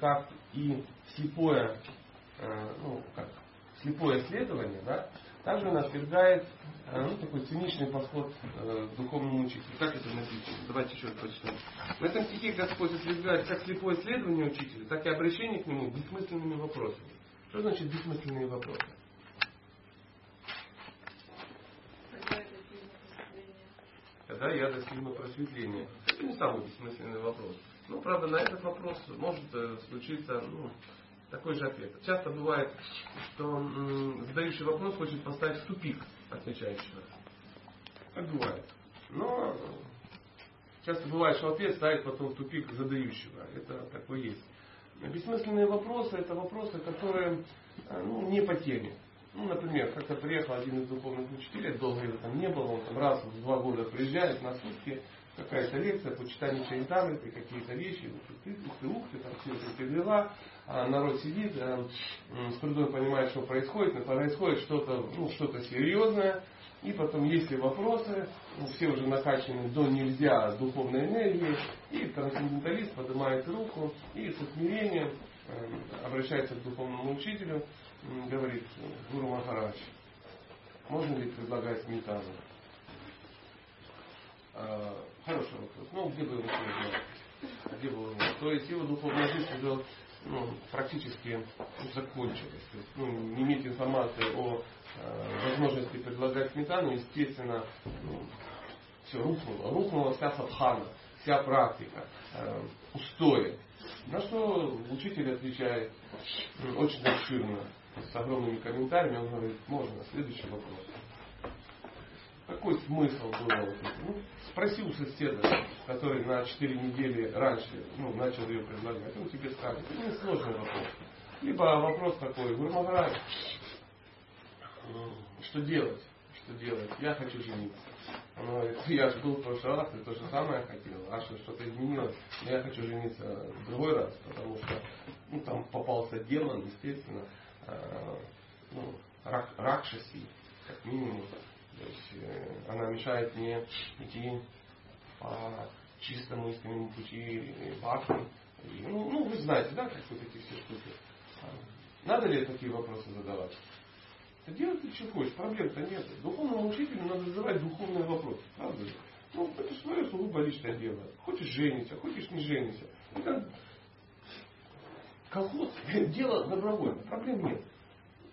как и слепое, э, ну, как слепое исследование, да, также он отвергает э, ну, такой циничный подход э, к духовному учителю. Как это написано? Давайте еще раз прочитаем. В этом стихе Господь отвергает как слепое исследование учителя, так и обращение к нему бессмысленными вопросами. Что значит бессмысленные вопросы? Когда я достигну просветления. Это не самый бессмысленный вопрос. Ну, правда, на этот вопрос может э, случиться ну, такой же ответ. Часто бывает, что задающий вопрос хочет поставить в тупик отвечающего. Так бывает. Но часто бывает, что ответ ставит потом в тупик задающего. Это такое есть. Бессмысленные вопросы это вопросы, которые э, ну, не по теме. Ну, например, как-то приехал один из духовных учителей, долго его там не было, он там раз в два года приезжает на сутки, какая-то лекция по читанию Чайдамриты, какие-то вещи, ух ты, ух ты, ух ты, там все это дела, а народ сидит, а, с трудом понимает, что происходит, но происходит что-то ну, что серьезное, и потом, если вопросы, ну, все уже накачаны до нельзя духовной энергии, и трансценденталист поднимает руку и со смирением э, обращается к духовному учителю, говорит, Гуру Махарадж, можно ли предлагать сметану? Хороший вопрос. Ну, где бы его узнал? Где бы его То есть его духовная жизнь уже ну, практически закончилась. То есть, ну, не иметь информации о э, возможности предлагать сметану, естественно, ну, все рухнуло. Рухнула вся садхана, вся практика, э, устои. На что учитель отвечает очень обширно, с огромными комментариями, он говорит, можно, следующий вопрос. Какой смысл это? Ну, спроси у соседа, который на 4 недели раньше ну, начал ее предлагать, он тебе скажет. Это не сложный вопрос. Либо вопрос такой, Гурмаград, что делать? Что делать? Я хочу жениться. Он говорит, я же был в прошлый раз, и то же самое хотел. А что, что-то изменилось? Но я хочу жениться в другой раз, потому что ну, там попался демон, естественно, э, ну, рак, ракшаси, как минимум. То есть э, она мешает мне идти по чистому истинному пути бхакти. Ну, ну, вы знаете, да, как вот эти все штуки. А, надо ли такие вопросы задавать? Да делай ты что хочешь, проблем-то нет. Духовному учителю надо задавать духовные вопросы. Правда же? Ну, это свое сугубо личное дело. Хочешь жениться, хочешь не жениться. Это колхоз, дело добровольно, проблем нет.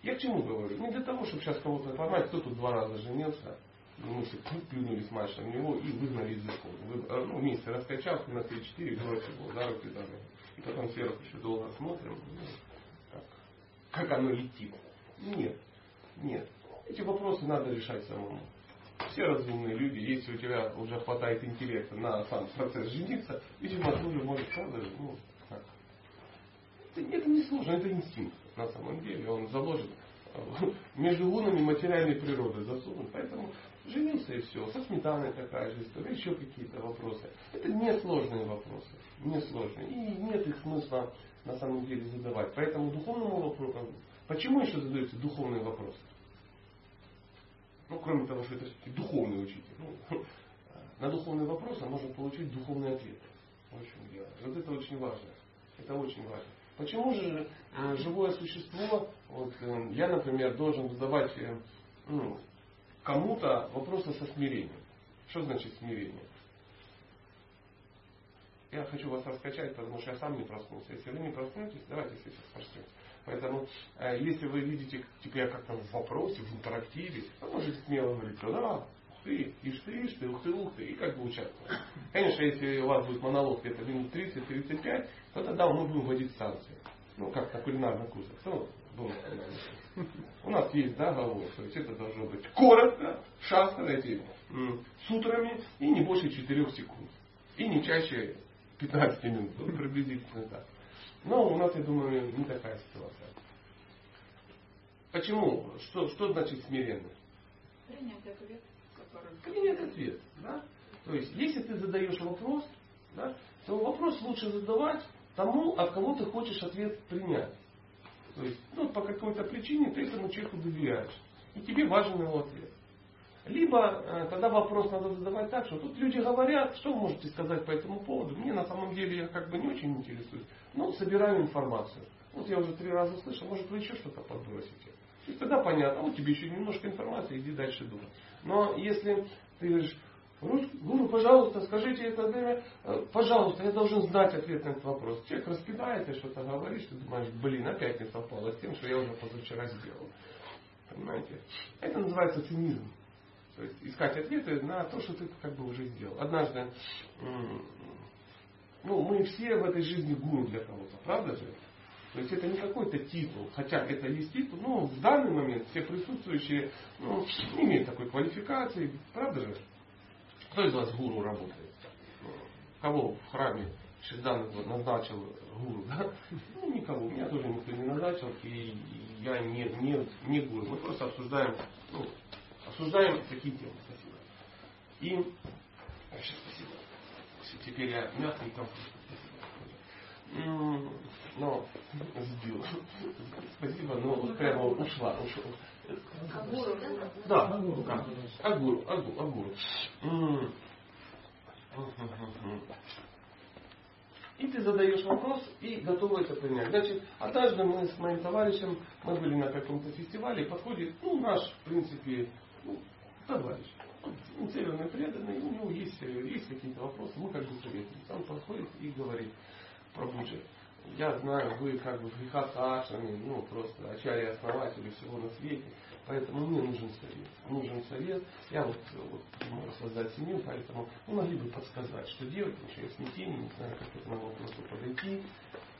Я к чему говорю? Не для того, чтобы сейчас кого-то поймать, кто тут два раза женился, мы все плюнули с мальчиком в него и выгнали из школы. Вы, ну, вместе раскачал, на 3-4 бросил его за руки за И потом сверху еще долго смотрим, ну, как, как оно летит. Нет, нет. Эти вопросы надо решать самому. Все разумные люди, если у тебя уже хватает интеллекта на сам процесс жениться, видимо, ты уже можешь, правда, ну, как. Это, это не сложно, это инстинкт на самом деле. Он заложен между лунами материальной природы засунут. Поэтому женился и все. Со сметаной такая же история, еще какие-то вопросы. Это несложные вопросы. Несложные. И нет их смысла на самом деле задавать. Поэтому духовному вопросу. Почему еще задаются духовные вопросы? Ну, кроме того, что это духовный учитель. Ну, на духовные вопросы можно получить духовный ответ. В общем дело. Вот это очень важно. Это очень важно. Почему же э, живое существо, вот, э, я, например, должен задавать э, ну, кому-то вопросы со смирением? Что значит смирение? Я хочу вас раскачать, потому что я сам не проснулся. Если вы не проснетесь, давайте сейчас проснетесь. Поэтому, если вы видите, типа я как-то в вопросе, в интерактиве, вы можете смело говорить, да, ух ты, ишь ты, ишь ты, ух ты, ух ты, и как бы участвовать. Конечно, если у вас будет монолог где-то минут 30-35, то тогда мы будем вводить санкции. Ну, как на кулинарных курсах. У нас есть договор, то есть это должно быть коротко, шастро эти сутрами и не больше 4 секунд. И не чаще 15 минут. Ну, приблизительно так. Но у нас, я думаю, не такая ситуация. Почему? Что, что значит смиренность? Принять ответ. Который... Принять ответ. Да? То есть, если ты задаешь вопрос, да, то вопрос лучше задавать тому, от кого ты хочешь ответ принять. То есть, ну, по какой-то причине ты этому человеку доверяешь. И тебе важен его ответ. Либо э, тогда вопрос надо задавать так, что тут люди говорят, что вы можете сказать по этому поводу. Мне на самом деле я как бы не очень интересуюсь, но собираю информацию. Вот я уже три раза слышал, может вы еще что-то подбросите. И тогда понятно, вот тебе еще немножко информации, иди дальше думай. Но если ты говоришь, Гуру, пожалуйста, скажите это время, э, пожалуйста, я должен знать ответ на этот вопрос. Человек распинает, ты что-то говоришь, ты думаешь, блин, опять не совпало с тем, что я уже позавчера сделал. Понимаете? Это называется цинизм. То есть искать ответы на то, что ты как бы уже сделал. Однажды, ну, мы все в этой жизни гуру для кого-то, правда же? То есть это не какой-то титул, хотя это есть титул, но в данный момент все присутствующие ну, не имеют такой квалификации, правда же? Кто из вас гуру работает? Кого в храме Шиздан назначил гуру? Да? Ну, никого. Меня тоже никто не назначил, и я не, не, не гуру. Мы просто обсуждаем, ну, обсуждаем такие темы. Спасибо. И сейчас спасибо. Теперь я мягкий комфортный. Но сбил. Спасибо, но вот прямо ушла. ушла. Агуру, да? Да, агуру. Агуру, агуру, агуру. И ты задаешь вопрос и готова это принять. Значит, однажды мы с моим товарищем, мы были на каком-то фестивале, подходит, ну, наш, в принципе, ну, товарищ. Он северный преданный, у него есть, есть какие-то вопросы, мы как бы советуемся. Он подходит и говорит, Прабуджи, я знаю, вы как бы в грехах Ашами, ну просто ачари основатели всего на свете, поэтому мне нужен совет. Нужен совет. Я вот, вот могу создать семью, поэтому вы могли бы подсказать, что делать, потому что я в смятении, не знаю, как к этому вопросу подойти.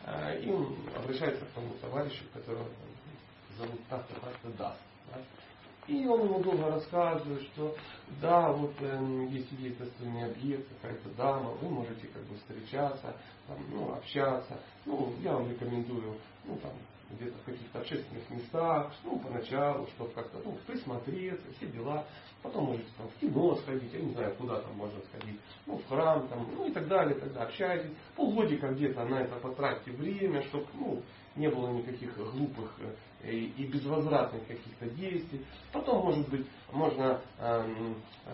А, и он обращается к тому товарищу, которого зовут так-то, так-то Даст. Да? И он ему долго рассказывает, что да, вот э, есть свидетельственный объект, какая-то дама, вы можете как бы встречаться, там, ну, общаться. Ну, я вам рекомендую, ну, там, где-то в каких-то общественных местах, ну, поначалу, чтобы как-то, ну, присмотреться, все дела. Потом можете там в кино сходить, я не знаю, куда там можно сходить, ну, в храм, там, ну, и так далее, тогда общайтесь. Полгодика где-то на это потратьте время, чтобы, ну, не было никаких глупых э, и безвозвратных каких-то действий. Потом, может быть, можно эм, э,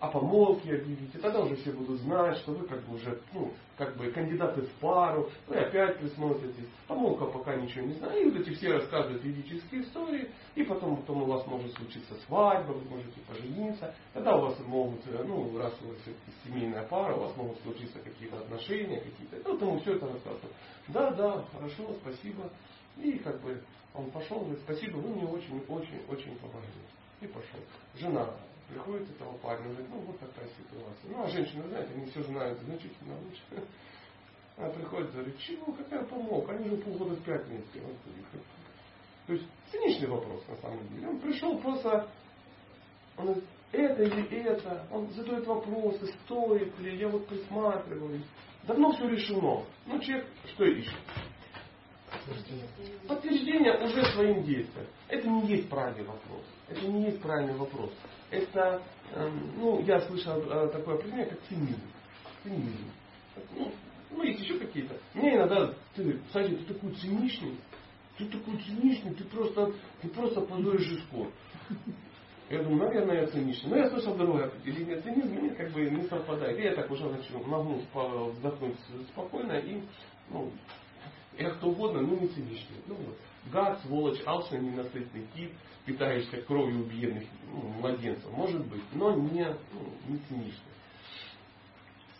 о помолвке объявить, и тогда уже все будут знать, что вы как бы уже, ну, как бы кандидаты в пару, вы опять присмотритесь. Помолвка пока ничего не знает. И вот эти все рассказывают ведические истории, и потом, потом у вас может случиться свадьба, вы можете пожениться. Тогда у вас могут, э, ну, раз у вас семейная пара, у вас могут случиться какие-то отношения, какие-то. Ну, вот ему все это рассказывают. Да, да, хорошо, спасибо. И как бы он пошел, говорит, спасибо, вы мне очень-очень-очень помогли. И пошел. Жена приходит этого парня, говорит, ну вот такая ситуация. Ну, а женщины, знаете, они все знают значительно лучше. Она приходит, говорит, чего, какая помог? Они уже полгода спят вместе. То есть циничный вопрос на самом деле. Он пришел просто, он говорит, это или это, он задает вопросы, стоит ли, я вот присматриваюсь. Давно все решено. Ну, человек что ищет? Подтверждение уже своим действием. Это не есть правильный вопрос. Это не есть правильный вопрос. Это, эм, ну, я слышал э, такое определение, как цинизм. Цинизм. Ну, ну, есть еще какие-то. Мне иногда, ты, Сади, ты такой циничный, ты такой циничный, ты просто, ты просто позоришь исход. Я думаю, наверное, я циничный. Но я слышал другое определение цинизма, мне как бы не совпадает. И я так уже начну, могу вздохнуть спокойно и, ну, я кто угодно, но не циничный. Ну, вот. Гад, сволочь, алчный, ненасытный тип, питающийся кровью убиенных ну, младенцев, может быть, но не, ну, не циничный.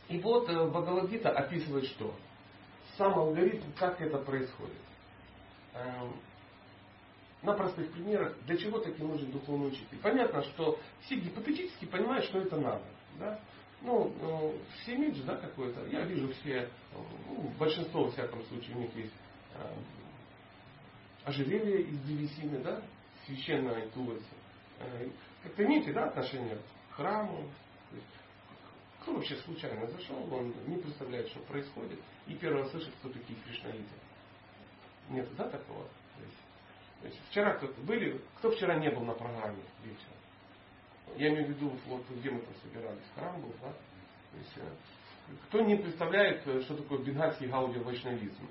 И вот э, Бхагавадгита описывает что? Сам алгоритм, как это происходит. Эм, на простых примерах, для чего таки нужен духовный учитель. Понятно, что все гипотетически понимают, что это надо. Да? Ну, ну все имиджи, да, какой-то. Я вижу все, ну, большинство, во всяком случае, у них есть э, ожерелье из древесины, да, священная тулоси. Э, как-то имеете, да, отношение к храму. Кто вообще случайно зашел, он не представляет, что происходит, и раз слышит, кто такие кришнаиты. Нет, да, такого? То есть вчера кто-то были, кто вчера не был на программе вечером? Я имею в виду, вот где мы там собирались, храм был, да? То есть, э, кто не представляет, э, что такое бенгальский гаудио вайшнавизм?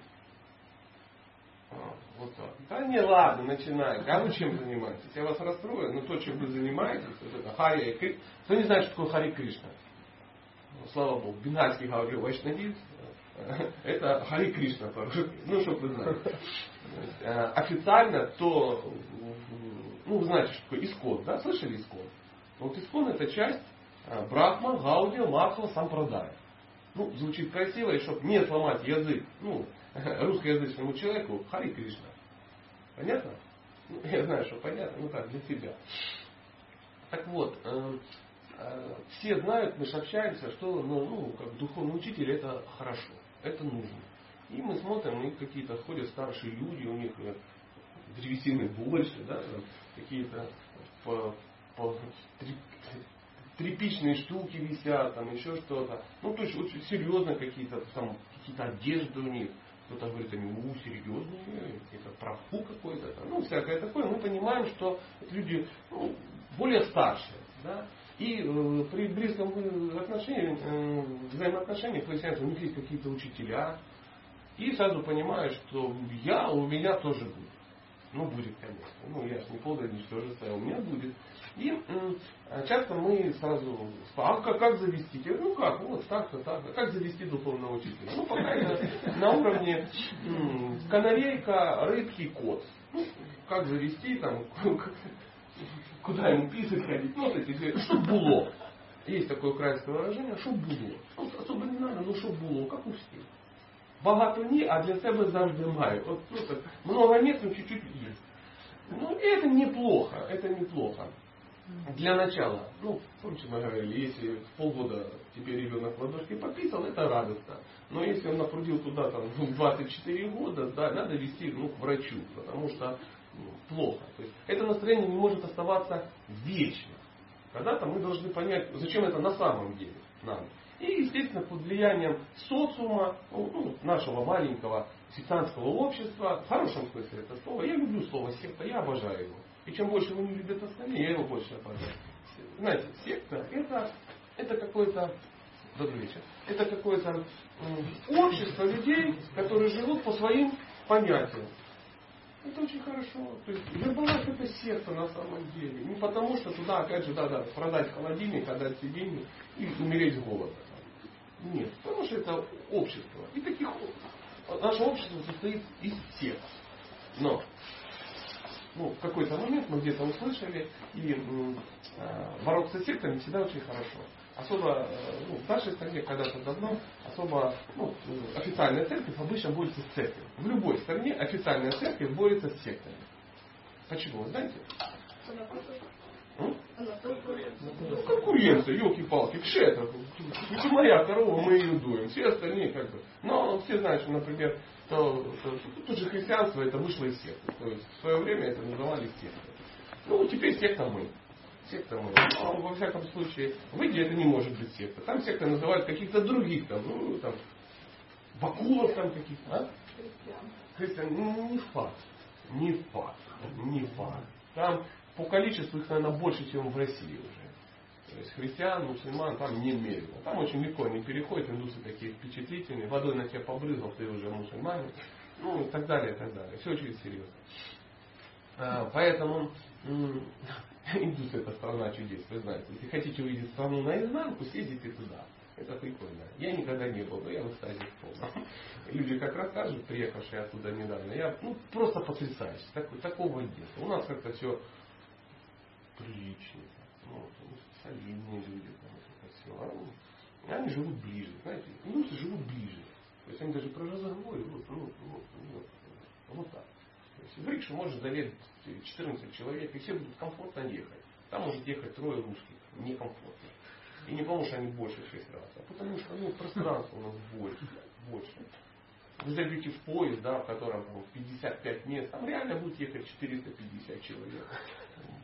А, Вот так. Да не, ладно, начинай. А вы чем занимаетесь? Я вас расстрою, но то, чем вы занимаетесь, вот это Хари Кришна. Кто не знает, что такое Хари Кришна? Ну, слава Богу, бенгальский говорил вайшнавист. Это Хари Кришна, ну, чтобы вы знали. Э, официально то, ну, вы знаете, что такое Искон, да? Слышали Искон? Вот Искон это часть э, Брахма, Гаудия, Махва, Сампрадая. Ну, звучит красиво, и чтобы не сломать язык, ну, русскоязычному человеку, Хари Кришна. Понятно? Ну, я знаю, что понятно, ну так, для себя. Так вот, э, э, все знают, мы же общаемся, что ну, ну, как духовный учитель это хорошо, это нужно. И мы смотрим, у них какие-то ходят старшие люди, у них э, древесины больше, да, какие-то тряпичные штуки висят, там еще что-то. Ну, то есть очень серьезно какие-то там какие-то одежды у них. Кто-то говорит, они у серьезные, это праху какой-то, ну, всякое такое. Мы понимаем, что люди ну, более старшие. Да? И э, при близком отношении, э, взаимоотношениях выясняется, у них есть какие-то учителя. И сразу понимаю, что я, у меня тоже будет. Ну, будет, конечно. Ну, я же не полное ничтожество, а у меня будет. И часто мы сразу а как, завести? Ну как, вот так-то, так -то. Как завести духовного учителя? Ну, пока это на уровне канарейка, рыбки, кот. Ну, как завести, там, куда ему писать ходить, ну, вот эти, чтоб было. Есть такое украинское выражение, щоб було. Ну, особо не надо, ну щоб було, как у всех. Багато ні, а для себе завжди маю. Вот, ну, так, много нет, но чуть-чуть есть. Ну, это неплохо, это неплохо. Для начала, ну, помните, мы говорили, если полгода тебе ребенок в ладошке пописал, это радостно. Но если он напрудил туда там 24 года, да, надо вести ну, к врачу, потому что ну, плохо. То есть это настроение не может оставаться вечно. Когда-то мы должны понять, зачем это на самом деле нам. И, естественно, под влиянием социума, ну, ну нашего маленького сектантского общества, в хорошем смысле это слово, я люблю слово секта, я обожаю его. И чем больше его не любят остальные, я его больше обожаю. Знаете, секта это, это какое-то добрый вечер. Это какое-то общество людей, которые живут по своим понятиям. Это очень хорошо. То есть Гербалайф это секта на самом деле. Не потому что туда, опять же, да, да, продать холодильник, отдать себе деньги и умереть с голода. Нет, потому что это общество. И таких наше общество состоит из всех. Но ну, в какой-то момент мы где-то услышали, и э, бороться с сектами всегда очень хорошо. Особо э, ну, в нашей стране когда-то давно особо ну, официальная церковь обычно борется с церковью. В любой стране официальная церковь борется с сектами. Почему, вы знаете? Ну, конкуренция, елки-палки, кше это. Моя корова, мы ее дуем. Все остальные как бы. Но все знают, что, например, то, то, тут же христианство это вышло из секты. То есть в свое время это называли сектой. Ну, теперь секта мы. Секта мы. Но, во всяком случае, в Индии это не может быть секта. Там секта называют каких-то других, там, ну, там, бакулов там каких-то. А? Христиан. Ну, не факт. Не факт. Не факт. Там по количеству их, наверное, больше, чем в России уже. То есть христиан, мусульман там немерено. Там очень легко они переходят, индусы такие впечатлительные, водой на тебя побрызгал, ты уже мусульманин. Ну и так далее, и так далее. Все очень серьезно. А, поэтому индусы это страна чудес, вы знаете. Если хотите увидеть страну наизнанку, съездите туда. Это прикольно. Я никогда не был, но я в экстазе. Люди как расскажут, приехавшие оттуда недавно, я ну, просто потрясаюсь. Так, такого нет. У нас как-то все приличные, ну, солидные люди, там, это все. А они живут ближе, знаете, индусы живут ближе. То есть они даже про разговор, вот, ну, вот, вот, вот так. То есть в рикшу может заверить 14 человек, и все будут комфортно ехать. Там может ехать трое русских, некомфортно. И не потому, что они больше в 6 раз, а потому что ну, пространство у нас больше. больше. Вы зайдете в поезд, да, в котором там, 55 мест, там реально будет ехать 450 человек.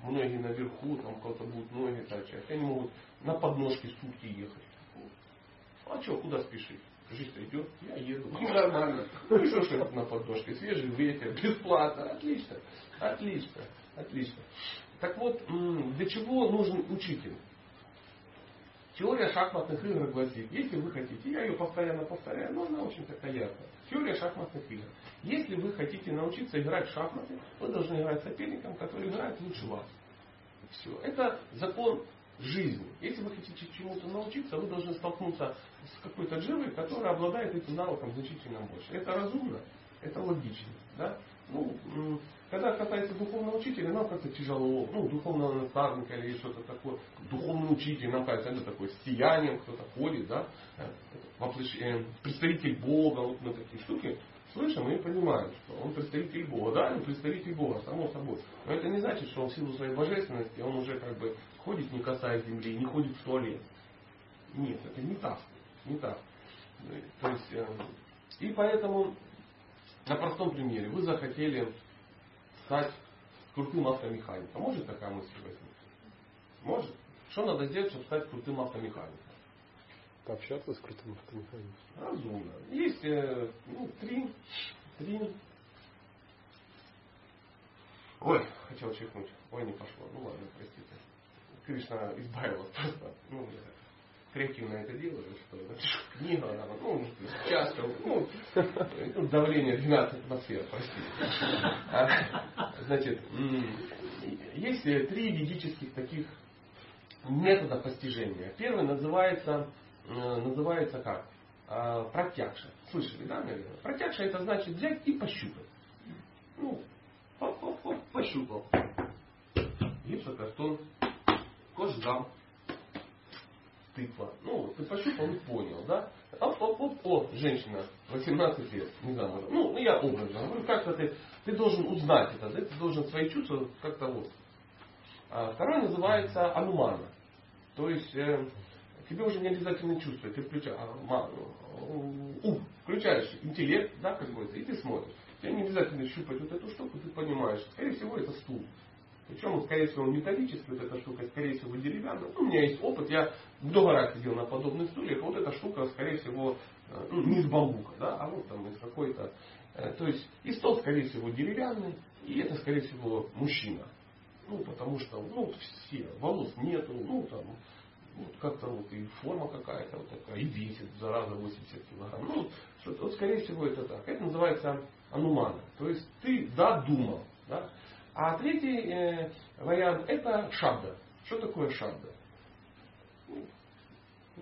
Многие наверху, там кто-то будут ноги торчать. Они могут на подножке сутки ехать. А что, куда спешить? Жизнь идет, я еду. Ну, нормально. Ну и что, что на подножке? Свежий ветер, бесплатно. Отлично. Отлично. Отлично. Так вот, для чего нужен учитель? Теория шахматных игр гласит, если вы хотите, я ее постоянно повторяю, но она очень такая яркая. Теория шахматных игр. Если вы хотите научиться играть в шахматы, вы должны играть с соперником, который играет лучше вас. Все. Это закон жизни. Если вы хотите чему-то научиться, вы должны столкнуться с какой-то дживой, которая обладает этим навыком значительно больше. Это разумно, это логично. Да? Ну, когда касается духовного учителя, нам как-то тяжело, ну, духовного наставника или что-то такое. Духовный учитель, нам кажется, это такое сиянием, кто-то ходит, да, э, представитель Бога, вот мы такие штуки слышим и понимаем, что он представитель Бога. Да, он представитель Бога, само собой. Но это не значит, что он в силу своей божественности, он уже как бы ходит, не касаясь земли, не ходит в туалет. Нет, это не так. Не так. То есть, э, и поэтому на простом примере вы захотели стать крутым автомехаником. Может такая мысль возникнуть? Может. Что надо сделать, чтобы стать крутым автомехаником? Пообщаться с крутым автомехаником. Разумно. Есть э, ну, три, три... Ой, хотел чихнуть. Ой, не пошло. Ну ладно, простите. Кришна избавил вас просто. Ну, креативно это делаю, что книгу, она, ну, часто, ну, ну, давление 12 атмосфер, простите. А, значит, есть три ведических таких метода постижения. Первый называется, э, называется как? А, протягша. Слышали, да, наверное? Протягша это значит взять и пощупать. Ну, хоп-хоп-хоп, пощупал. Гипсокартон, кожзам, тыква. Ну, ты пощупал и понял, да? Оп, оп, оп, о, женщина, 18 лет, не знаю, ну, ну я образно говорю, как-то ты, ты должен узнать это, да? ты должен свои чувства как-то вот. А второе называется анумана. То есть э, тебе уже не обязательно чувствовать, ты включаешь, а, ум, включаешь интеллект, да, какой-то, и ты смотришь. Тебе не обязательно щупать вот эту штуку, ты понимаешь, скорее всего это стул. Причем, скорее всего, металлический, вот эта штука, скорее всего, деревянная. Ну, у меня есть опыт, я много раз сидел на подобных стульях, вот эта штука, скорее всего, э, ну, не из бамбука, да, а вот там из какой-то... Э, то есть, и стол, скорее всего, деревянный, и это, скорее всего, мужчина. Ну, потому что, ну, все, волос нету, ну, там, вот как-то вот и форма какая-то вот такая, и весит, зараза, 80 килограмм. Ну, вот, вот, скорее всего, это так. Это называется анумана. То есть, ты, да, думал, да, а третий э, вариант это шабда. Что такое шабда? Ну,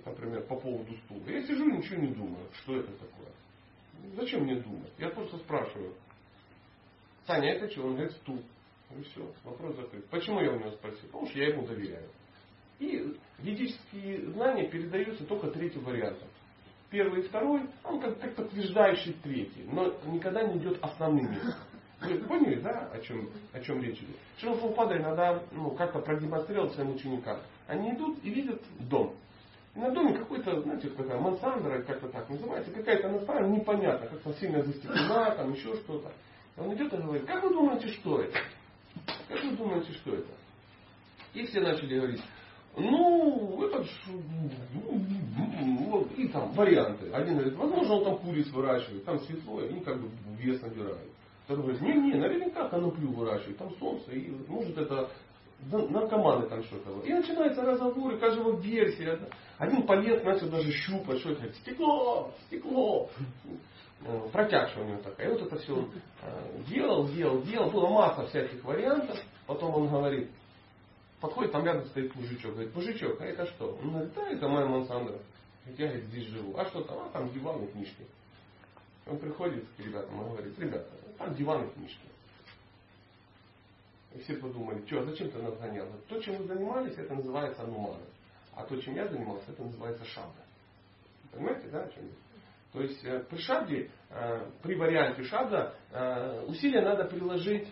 например, по поводу стула. Я сижу и ничего не думаю, что это такое. Зачем мне думать? Я просто спрашиваю. Саня, это что? Он говорит, стул. И все, вопрос закрыт. Почему я у него спросил? Потому что я ему доверяю. И ведические знания передаются только третьим вариантом. Первый и второй, он как, как подтверждающий третий, но никогда не идет основным местом. Вы поняли, да, о чем, о чем речь идет? Шрила Прабхупада иногда ну, как-то продемонстрировал своим ученикам. Они идут и видят дом. И на доме какой-то, знаете, какая мансандра, как-то так называется, какая-то настроена непонятно, как-то сильно застеклена, там еще что-то. Он идет и говорит, как вы думаете, что это? Как вы думаете, что это? И все начали говорить, ну, это ж, вот, и там варианты. Один говорит, возможно, он там куриц выращивает, там светло, и они как бы вес набирают. Кто-то говорит, не, не, наверняка коноплю выращивают, там солнце, и может это наркоманы там что-то. И начинается разговор, и каждого версия. Один полез, начал даже щупать, что это, стекло, стекло. Э, протяжка у него такая. И вот это все он э, делал, делал, делал. Была масса всяких вариантов. Потом он говорит, подходит, там рядом стоит мужичок. Говорит, мужичок, а это что? Он говорит, да, это моя Монсандра. Я говорит, здесь живу. А что там? А там диван и книжки. Он приходит к ребятам и говорит, ребята, там диван и книжки. И все подумали, что, а зачем ты нас гонял? То, чем вы занимались, это называется анумана. А то, чем я занимался, это называется шабда. Понимаете, да, о чем? То есть э, при шабде, э, при варианте шабда, э, усилия надо приложить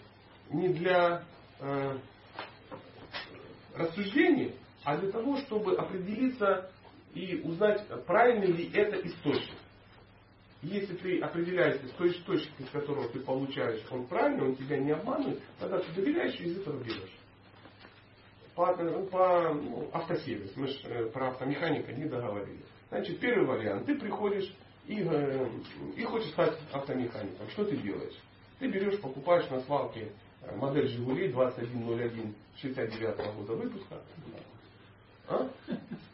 не для рассуждений, а для того, чтобы определиться и узнать, правильный ли это источник. Если ты определяешься с той источник, из которого ты получаешь, он правильный, он тебя не обманывает, тогда ты доверяешь и из этого берешь. По, по ну, автосервис, мы же э, про автомеханика не договорились. Значит, первый вариант. Ты приходишь и, э, и хочешь стать автомехаником. Что ты делаешь? Ты берешь, покупаешь на свалке э, модель Жигулей 2101 69 года выпуска. А?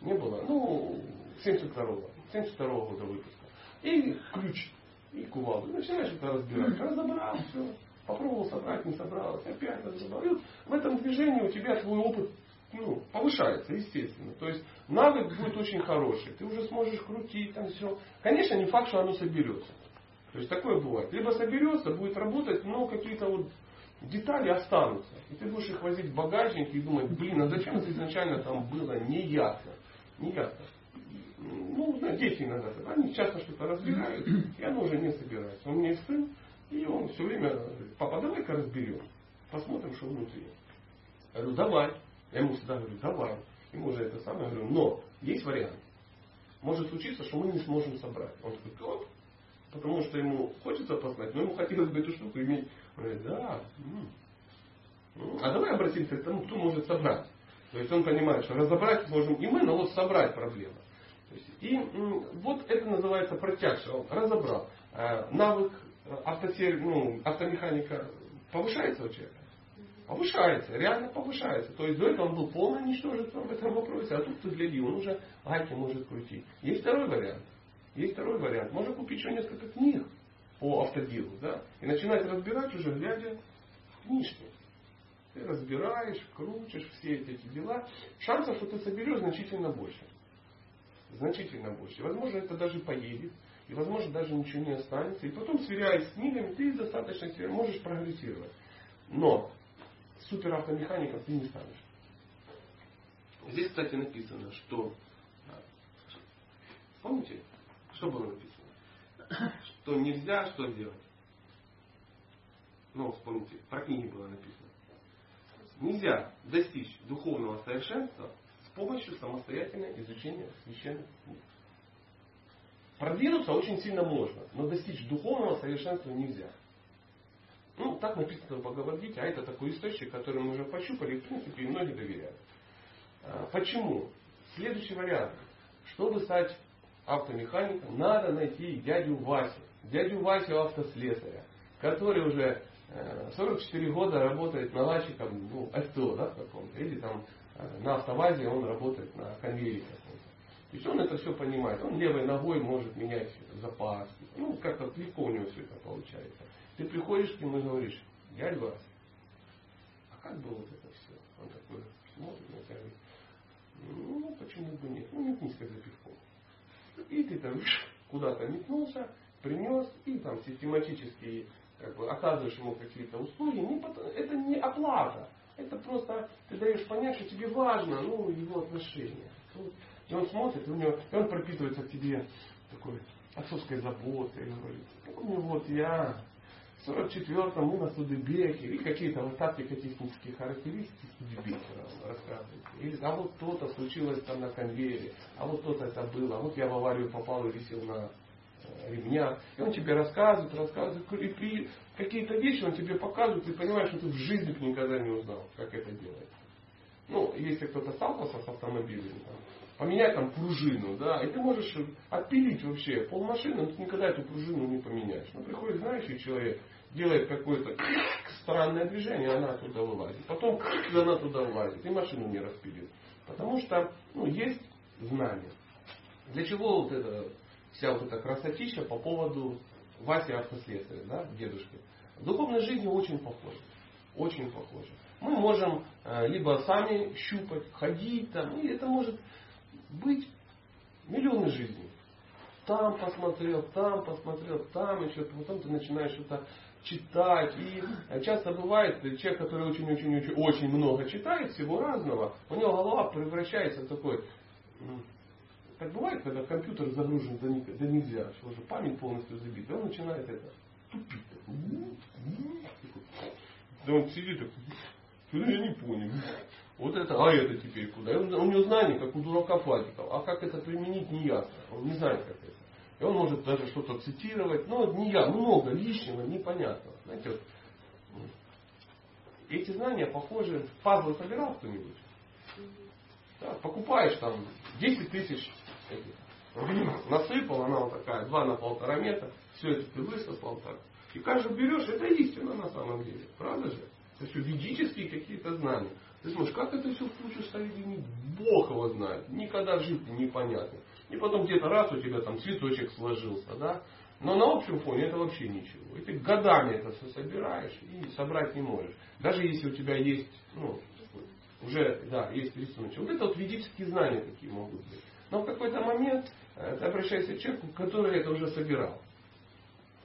Не было? Ну, 72-го. 72 года выпуска и ключ, и кувалду. Начинаешь это разбирать. Разобрал, все. Попробовал собрать, не собралось, опять разобрал. И вот в этом движении у тебя твой опыт ну, повышается, естественно. То есть навык будет очень хороший. Ты уже сможешь крутить там все. Конечно, не факт, что оно соберется. То есть такое бывает. Либо соберется, будет работать, но какие-то вот детали останутся. И ты будешь их возить в багажник и думать, блин, а зачем это изначально там было, неясно. Неясно. Ну, знаете, дети иногда, они часто что-то разбирают, и оно уже не собирается. Меня есть сын, и он все время говорит, папа, давай-ка разберем, посмотрим, что внутри. Я говорю, давай. Я ему всегда говорю, давай. Ему уже это самое говорю, но есть вариант. Может случиться, что мы не сможем собрать. Он такой, как? Потому что ему хочется познать, но ему хотелось бы эту штуку иметь. Он говорит, да. М-м. А давай обратимся к тому, кто может собрать. То есть он понимает, что разобрать можем и мы, но вот собрать проблема. И вот это называется протяжка. Он разобрал. Э, навык автосер... ну, автомеханика повышается у человека? Повышается, реально повышается. То есть до этого он был полно ничтожеством в этом вопросе, а тут ты гляди, он уже гайки может крутить. Есть второй вариант. Есть второй вариант. Можно купить еще несколько книг по автоделу, да, и начинать разбирать уже глядя в книжки. Ты разбираешь, крутишь все эти дела. Шансов, что ты соберешь, значительно больше. Значительно больше. Возможно, это даже поедет. И, возможно, даже ничего не останется. И потом, сверяясь с книгами, ты достаточно можешь прогрессировать. Но суперавтомехаником ты не станешь. Здесь, кстати, написано, что... Помните, что было написано? Что нельзя что делать? Ну, вспомните, про книги было написано. Нельзя достичь духовного совершенства помощью самостоятельного изучения священных книг. Продвинуться очень сильно можно, но достичь духовного совершенства нельзя. Ну, так написано в Бхагавадгите, а это такой источник, который мы уже пощупали, в принципе и многие доверяют. А, почему? Следующий вариант. Чтобы стать автомехаником, надо найти дядю Васю. Дядю Васю автослесаря, который уже 44 э, года работает наладчиком ну, СТО, да, в каком-то, или там на автовазе он работает на конвейере. То есть он это все понимает. Он левой ногой может менять запас. Ну, как-то легко у него все это получается. Ты приходишь к нему и говоришь, дядя Вася, а как было вот это все? Он такой смотрит на тебя ну, почему бы нет? Ну, метнись как за. И ты там куда-то метнулся, принес, и там систематически как бы, оказываешь ему какие-то услуги. Не, это не оплата. Это просто ты даешь понять, что тебе важно ну, его отношения. И он смотрит, и, у него, и он пропитывается к тебе такой отцовской заботой. И говорит, помню, вот я в 44-м мы на Судебеке, и какие-то вот тактико-технические характеристики Судебекера рассказывают. Или, а вот то-то случилось там на конвейере, а вот то-то это было, а вот я в аварию попал и висел на ремнях. И он тебе рассказывает, рассказывает, и какие-то вещи он тебе показывает, и понимаешь, что ты в жизни никогда не узнал, как это делается. Ну, если кто-то сталкивался с автомобилями, там, поменять там пружину, да, и ты можешь отпилить вообще полмашины, но ты никогда эту пружину не поменяешь. Но приходит знающий человек, делает какое-то странное движение, она туда вылазит. Потом она туда вылазит, и машину не распилит. Потому что ну, есть знание. Для чего вот эта вся вот эта красотища по поводу Васи автослесаря, да, дедушки. В духовной жизни очень похоже. Очень похоже. Мы можем э, либо сами щупать, ходить там, и это может быть миллионы жизней. Там посмотрел, там посмотрел, там еще, потом ты начинаешь что-то читать. И часто бывает, человек, который очень-очень-очень очень много читает всего разного, у него голова превращается в такой... Так бывает, когда компьютер загружен до, да нельзя, что уже память полностью забита, он начинает это тупить. Да он сидит такой, что я не понял. Вот это, а это теперь куда? И у него знание, как у дурака Фатиков. А как это применить, не ясно. Он не знает, как это. И он может даже что-то цитировать, но не я, много лишнего, непонятного. Знаете, вот, эти знания похожи, пазлы собирал кто-нибудь? Да, покупаешь там 10 тысяч насыпал, она вот такая, 2 на полтора метра, все это ты высыпал так. И каждый берешь, это истина на самом деле. Правда же? Это все ведические какие-то знания. Ты смотришь, как это все в кучу соединить? Бог его знает. Никогда в жизни непонятно. И потом где-то раз у тебя там цветочек сложился, да? Но на общем фоне это вообще ничего. И ты годами это все собираешь и собрать не можешь. Даже если у тебя есть, ну, уже, да, есть рисунок. Вот это вот ведические знания такие могут быть. Но в какой-то момент э, ты обращаешься к человеку, который это уже собирал.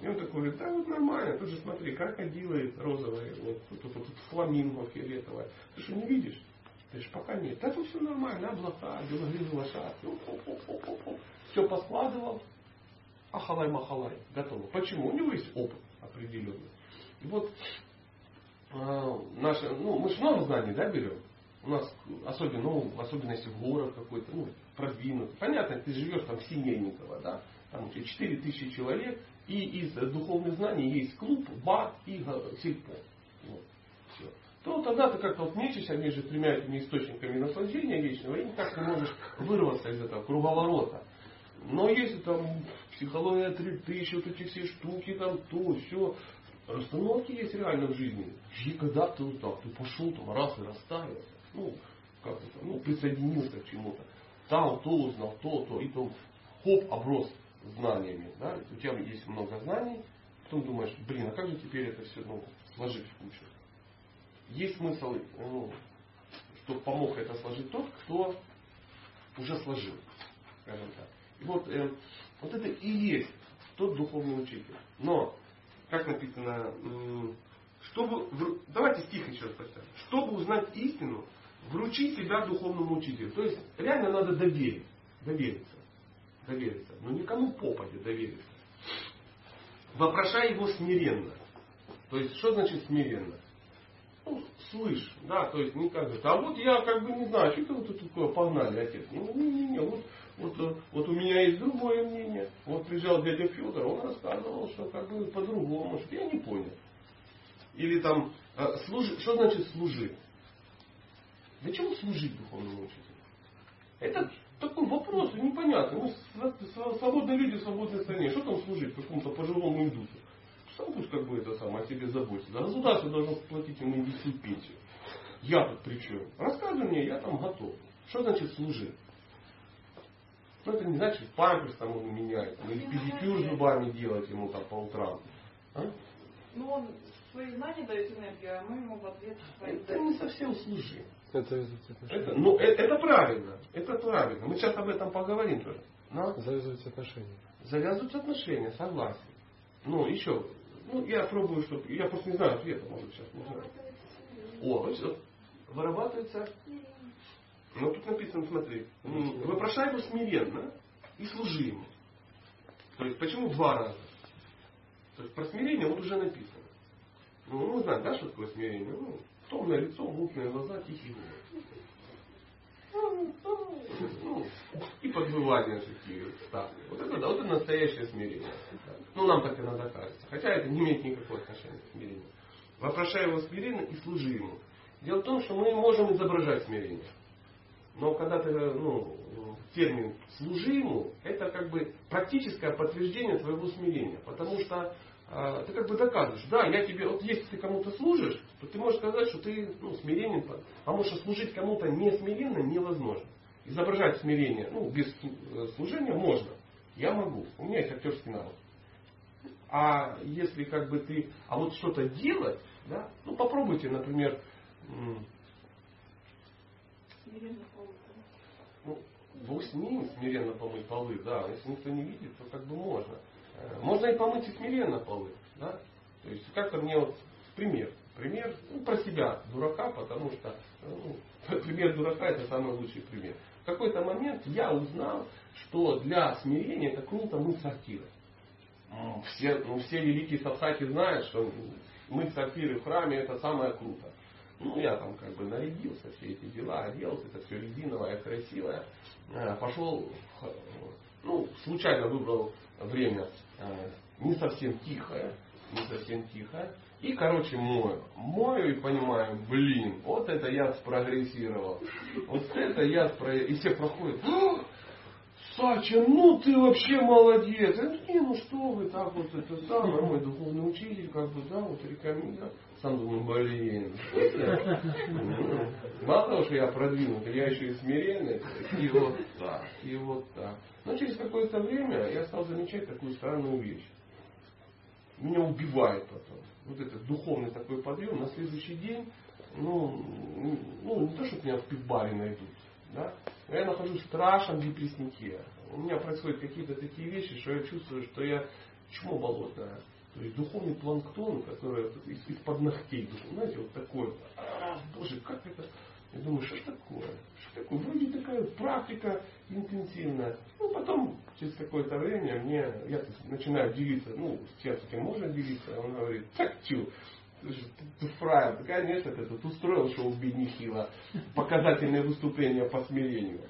И он такой говорит, да вот нормально, тут же смотри, крокодилы розовые, вот тут, тут, тут фламинго фиолетовое. Ты что, не видишь? Ты же пока нет. Да тут все нормально, облака, белогривый лошадки. Все поскладывал, ахалай-махалай, готово. Почему? У него есть опыт определенный. И вот э, наши, ну, мы же много знаний, да, берем. У нас особенно, ну, особенности в город какой-то, ну, продвинутый. Понятно, ты живешь там в Синельниково, да, там 4 тысячи человек, и из духовных знаний есть клуб, бар и сельпо. Вот, все. То тогда ты как-то вот мечешься между тремя этими источниками наслаждения вечного, и никак не можешь вырваться из этого круговорота. Но если там психология 3000, вот эти все штуки, там то, все, расстановки есть реально в жизни. И когда ты вот так, ты пошел там раз и расставил, ну, как это, ну, присоединился к чему-то. Там то узнал, то, то, и то хоп, оброс знаниями. Да? У тебя есть много знаний, потом думаешь, блин, а как же теперь это все ну, сложить в кучу? Есть смысл, ну, что помог это сложить тот, кто уже сложил, скажем так. И вот, э, вот это и есть тот духовный учитель. Но, как написано, э, чтобы, давайте стих еще раз поставим. Чтобы узнать истину, вручи себя духовному учителю. То есть реально надо доверить, довериться довериться. Но никому попаде довериться. Вопрошай его смиренно. То есть, что значит смиренно? Ну, слышь, да, то есть не как бы, а вот я как бы не знаю, что ты вот такое погнали, отец. Ну, не, не, не, вот, вот, вот у меня есть другое мнение. Вот приезжал дядя Федор, он рассказывал, что как бы по-другому, что я не понял. Или там, а, служи, что значит служить? Чего служить духовному учителю? Это такой вопрос непонятный. Мы в свободной люди, в свободной стране. Что там служить какому-то пожилому индусу? Сам пусть как бы это самое о себе заботится. А государство должно платить ему индусскую пенсию. Я тут при чем? Рассказывай мне, я там готов. Что значит служить? Ну это не значит памперс там он меняет, там, или педикюр зубами делать ему там по утрам. А? Ну он свои знания дает энергию, а мы ему в ответ Это не совсем служить. Это отношения. Это, ну, это, это правильно. Это правильно. Мы сейчас об этом поговорим тоже. Но завязывать отношения. Завязывать отношения, согласен. Ну, еще. Ну, я пробую, чтобы. Я просто не знаю ответа, может сейчас не знаю. О, вот, вырабатывается. Ну, тут написано, смотри. Вопрошай его смиренно и служи ему. То есть, почему два раза? То есть, про смирение вот уже написано. Ну, мы знаем, да, что такое смирение? Ну, Томное лицо, мутные глаза, тихий голос. Ну, и подвывания такие ставки. Вот это, да, вот это настоящее смирение. Ну, нам так иногда кажется. Хотя это не имеет никакого отношения к смирению. Вопрошай его смиренно и служи ему. Дело в том, что мы можем изображать смирение. Но когда ты, ну, термин «служи ему», это как бы практическое подтверждение твоего смирения. Потому что ты как бы доказываешь, да, я тебе, вот если ты кому-то служишь, то ты можешь сказать, что ты ну, смиренен, потому что служить кому-то не смиренно невозможно. Изображать смирение, ну, без э, служения можно. Я могу. У меня есть актерский навык. А если как бы ты, а вот что-то делать, да, ну попробуйте, например, ну, бог с ним смиренно помыть полы, да, если никто не видит, то как бы можно. Можно и помыть и смиренно полы. Да? То есть как-то мне вот пример. Пример ну, про себя, дурака, потому что ну, пример дурака это самый лучший пример. В какой-то момент я узнал, что для смирения это круто мыть сортиры. Все, ну, все великие садхаки знают, что мыть сортиры в храме это самое круто. Ну, я там как бы нарядился, все эти дела, оделся, это все резиновое, красивое. Э, Пошел, ну, случайно выбрал время э, не совсем тихое, не совсем тихое. И, короче, мою. Мою и понимаю, блин, вот это я спрогрессировал. Вот это я спрогрессировал. И все проходят. Сача, ну ты вообще молодец. Я говорю, не, ну что вы, так вот это самое, мой духовный учитель, как бы, да, вот рекомендую. Сам думаю, блин. Мало того, что я продвинутый, я еще и смиренный. И вот так, и вот так. Но через какое-то время я стал замечать такую странную вещь. меня убивает потом. Вот этот духовный такой подъем, на следующий день, ну, ну не то, чтобы меня в пивбаре найдут, да, я нахожусь в страшном депресснике. У меня происходят какие-то такие вещи, что я чувствую, что я чмо болотное. То есть духовный планктон, который из-под ногтей, знаете, вот такой, а, боже, как это, я думаю, что такое? Что такое? Вроде такая практика интенсивная. Ну, потом, через какое-то время, мне, я начинаю делиться, ну, с тем, с кем можно делиться, он говорит, так чё, ты фраер, да, конечно, ты тут устроил шоу Бедни Хила, показательное выступление по смирению.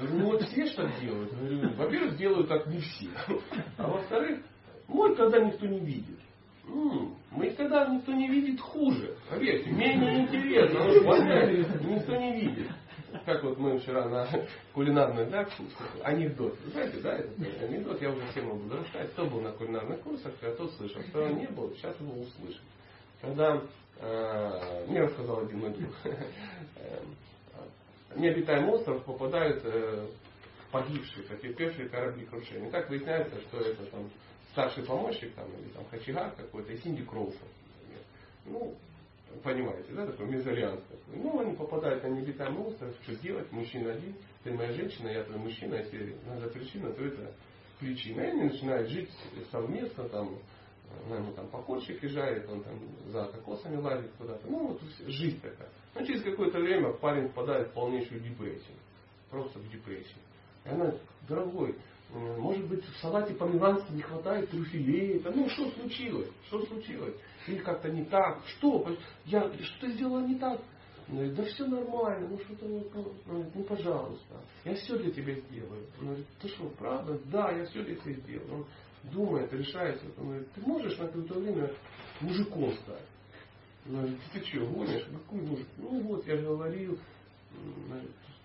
Ну вот все что делают. Во-первых, делают так не все. А во-вторых, мой когда никто не видит. Мы когда никто не видит хуже. Поверьте, менее интересно. Никто не видит. Как вот мы вчера на кулинарной да, анекдот. Знаете, да, этот анекдот я уже всем могу рассказать. Кто был на кулинарных курсах, а тот слышал. Кто не был, сейчас его услышит. Когда э, мне рассказал один мой друг, э, необитаемый остров попадают э, погибшие, потерпевшие корабли крушения. Так выясняется, что это там старший помощник там, или там Хачигар какой-то, и Синди Кроуфорд. Ну, понимаете, да, такой мезальянс такой. Ну, они попадают на необитаемый остров, что сделать, мужчина один, ты моя женщина, я твой мужчина, если надо причина, то это причина. И они начинают жить совместно, там, она ему там покорчики жарит, он там за кокосами лазит куда-то. Ну, вот жизнь такая. Но через какое-то время парень впадает в полнейшую депрессию. Просто в депрессию. И она, дорогой, может быть, в салате по-милански не хватает трюфелей. Ну, что случилось? Что случилось? Или как-то не так? Что? Я что сделала не так? Он говорит, да все нормально, ну что-то, ну, ну пожалуйста, я все для тебя сделаю. Он говорит, ты что, правда? Да, я все для тебя сделаю. Он думает, решается. Он говорит, ты можешь на какое-то время мужиком стать? Он говорит, ты что, гонишь? Какой мужик? Ну вот, я говорил.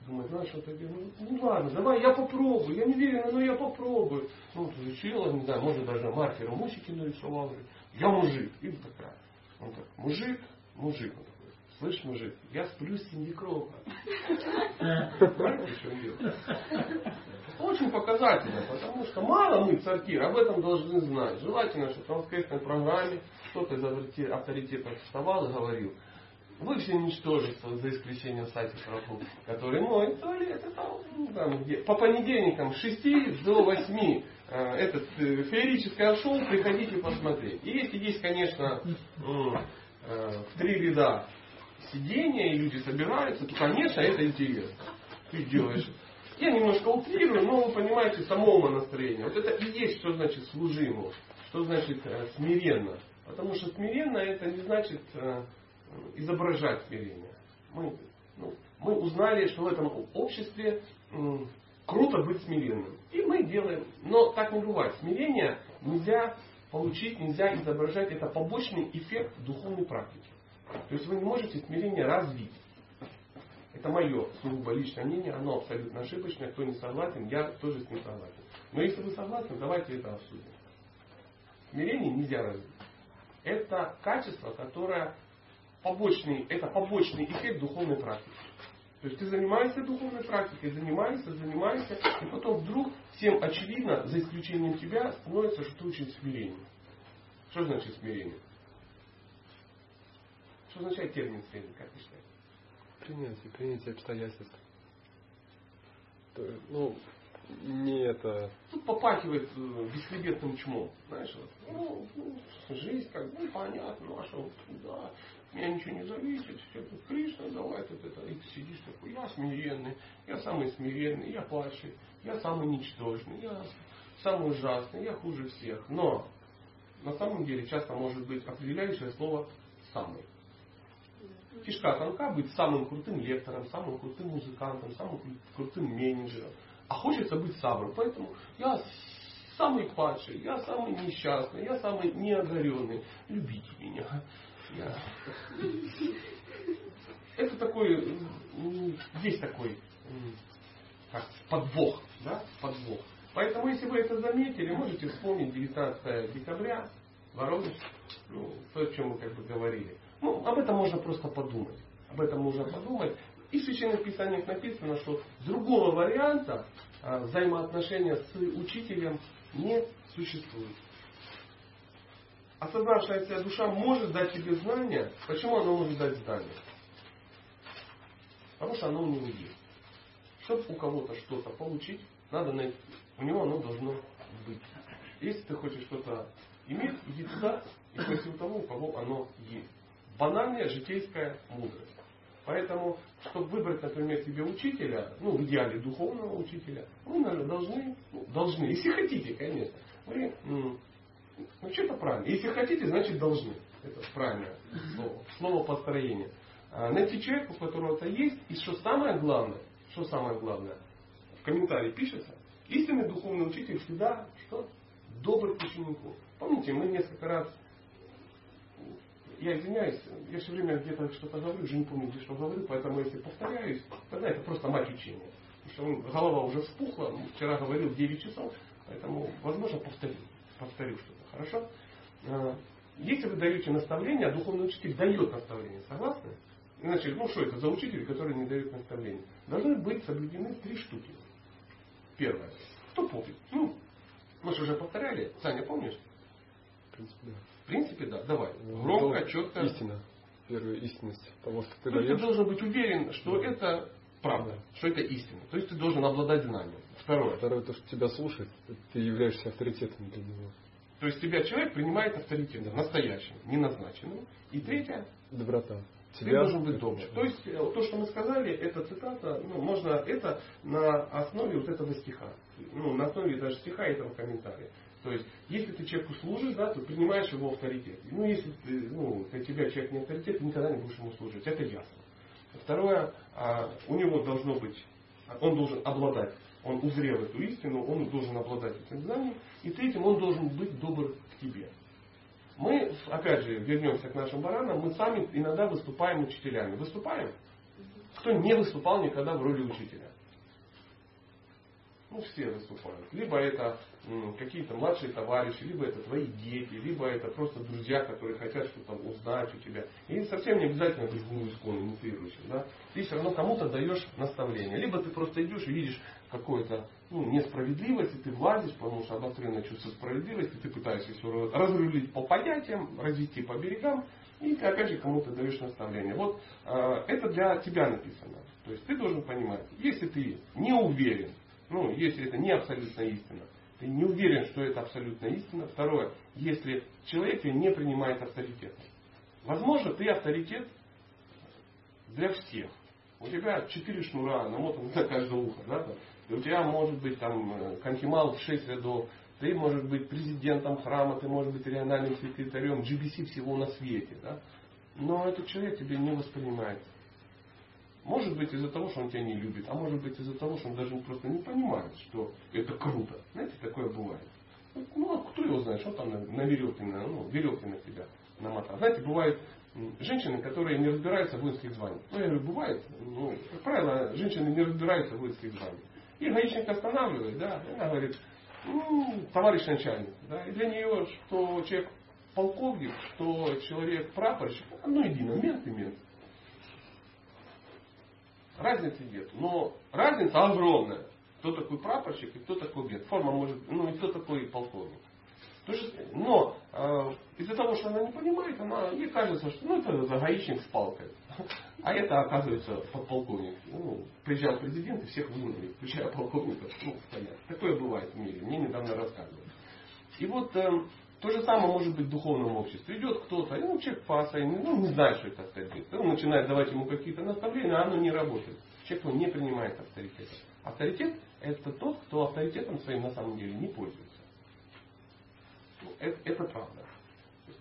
Думает, знаешь, что такое, ну, ну ладно, давай я попробую, я не уверен, но я попробую. Ну, изучила, не знаю, может даже маркером мусики нарисовал, я мужик. И вот такая. Он так, мужик, мужик. Он такой, слышь, мужик, я сплю с Синди Понимаете, в чем дело? Очень показательно, потому что мало мы царкир, об этом должны знать. Желательно, чтобы в воскресной программе кто-то из авторитетов вставал и говорил, вы все ничтожество, за исключением Сати Прабху, который моет туалет. Это, ну, там, где, по понедельникам с 6 до 8 э, этот э, феерическое шоу, приходите посмотреть. И если есть, конечно, э, в три ряда сидения, и люди собираются, то, конечно, это интересно. Ты делаешь. Я немножко утрирую, но вы понимаете, самого настроения. Вот это и есть, что значит служимо, что значит э, смиренно. Потому что смиренно это не значит э, изображать смирение. Мы, ну, мы узнали, что в этом обществе круто быть смиренным. И мы делаем. Но так не бывает. Смирение нельзя получить, нельзя изображать. Это побочный эффект духовной практики. То есть вы не можете смирение развить. Это мое сугубо личное мнение, оно абсолютно ошибочное. Кто не согласен, я тоже с ним согласен. Но если вы согласны, давайте это обсудим. Смирение нельзя развить. Это качество, которое побочный, это побочный эффект духовной практики. То есть ты занимаешься духовной практикой, занимаешься, занимаешься, и потом вдруг всем очевидно, за исключением тебя, становится, что ты очень смирение. Что значит смирение? Что означает термин смирение, как ты считаешь? Принятие, принятие обстоятельств. Ну, не это... Тут попахивает э, бесхребетным чмом. Знаешь, вот, ну, ну, жизнь как бы понятно, ну а что, да, меня ничего не зависит, все тут Кришна, давай тут это, и ты сидишь такой, я смиренный, я самый смиренный, я падший, я самый ничтожный, я самый ужасный, я хуже всех. Но на самом деле часто может быть определяющее слово самый. Фишка тонка быть самым крутым лектором, самым крутым музыкантом, самым крутым менеджером. А хочется быть самым. Поэтому я самый падший, я самый несчастный, я самый неодаренный. Любите меня. Это такой, есть такой как подвох, да, подвох. Поэтому, если вы это заметили, можете вспомнить 19 декабря, Воронеж, ну, то, о чем мы как бы говорили. Ну, об этом можно просто подумать. Об этом можно подумать. И в Священных Писаниях написано, что другого варианта а, взаимоотношения с учителем не существует. Осознавшаяся душа может дать тебе знания. Почему она может дать знания? Потому что оно у него есть. Чтобы у кого-то что-то получить, надо найти. У него оно должно быть. Если ты хочешь что-то иметь, иди туда и спроси у того, у кого оно есть. Банальная житейская мудрость. Поэтому, чтобы выбрать, например, себе учителя, ну, в идеале духовного учителя, вы, наверное, должны, ну, должны, если хотите, конечно, вы, ну, что-то правильно. Если хотите, значит должны. Это правильное слово. Слово построение. А, найти человека, у которого это есть, и что самое главное, что самое главное, в комментарии пишется, истинный духовный учитель всегда, что? Добрый к ученику. Помните, мы несколько раз я извиняюсь, я все время где-то что-то говорю, уже не помню, где что говорю, поэтому если повторяюсь, тогда это просто мать учения. Потому что голова уже вспухла, вчера говорил 9 часов, поэтому, возможно, повторю, повторю что-то. Хорошо? А, если вы даете наставление, а духовный учитель дает наставление, согласны? Иначе, ну что это за учитель, который не дает наставление? Должны быть соблюдены три штуки. Первое. Кто помнит? Ну, мы же уже повторяли. Саня, помнишь? В принципе, да. В принципе, да. Давай. Ну, Громко, четко. Истина. Первая истинность того, что ты То даешь. ты должен быть уверен, что да. это правда, что это истина. То есть ты должен обладать знанием. Второе. Второе, то, что тебя слушает, ты являешься авторитетом для него. То есть тебя человек принимает авторитетом, да. настоящим, не назначенным. И третье. Доброта. Ты тебя должен быть добр. То есть э, то, что мы сказали, это цитата, ну, можно это на основе вот этого стиха. Ну, на основе даже стиха этого комментария. То есть, если ты человеку служишь, да, то принимаешь его авторитет. Ну, если ты, ну, для тебя человек не авторитет, ты никогда не будешь ему служить. Это ясно. Второе, а, у него должно быть, он должен обладать, он узрел эту истину, он должен обладать этим знанием. И третьим, он должен быть добр к тебе. Мы, опять же, вернемся к нашим баранам, мы сами иногда выступаем учителями. Выступаем? Кто не выступал никогда в роли учителя? Ну, все выступают. Либо это какие-то младшие товарищи, либо это твои дети, либо это просто друзья, которые хотят что-то узнать у тебя. И совсем не обязательно быть гуру искону, инициирующим. Да? Ты все равно кому-то даешь наставление. Либо ты просто идешь и видишь какую-то ну, несправедливость, и ты влазишь, потому что обостренное чувство справедливости, ты пытаешься все разрулить по понятиям, развести по берегам, и ты опять же кому-то даешь наставление. Вот э, это для тебя написано. То есть ты должен понимать, если ты не уверен, ну, если это не абсолютная истина, ты не уверен, что это абсолютная истина. Второе, если человек не принимает авторитет. Возможно, ты авторитет для всех. У тебя четыре шнура намотаны на каждое ухо. Да? И у тебя может быть там э, конхимал в шесть рядов. Ты можешь быть президентом храма, ты можешь быть региональным секретарем, GBC всего на свете. Да? Но этот человек тебе не воспринимает может быть из-за того, что он тебя не любит, а может быть из-за того, что он даже просто не понимает, что это круто. Знаете, такое бывает. Ну, а кто его знает, что там на, на веревке, на, ну, веревки на тебя намотал. Знаете, бывают женщины, которые не разбираются в воинских званиях. Ну, я говорю, бывает. Ну, как правило, женщины не разбираются в воинских званиях. И гаишник останавливает, да, и она говорит, ну, товарищ начальник. Да, и для нее, что человек полковник, что человек прапорщик, одно едино, мент и мент. Разницы нет. Но разница огромная. Кто такой прапорщик и кто такой бед. Форма может, ну и кто такой полковник. Но э, из-за того, что она не понимает, она, ей кажется, что ну, это гаишник с палкой. А это, оказывается, подполковник. Ну, приезжал президент и всех выгнали, включая полковника. Ну, стоят. Такое бывает в мире. Мне недавно рассказывали. И вот э, то же самое может быть в духовном обществе. Идет кто-то, ну, человек фаса, ну, не знает, что это авторитет. Он начинает давать ему какие-то наставления, а оно не работает. Человек он не принимает авторитет. Авторитет это тот, кто авторитетом своим на самом деле не пользуется. Ну, это, это правда.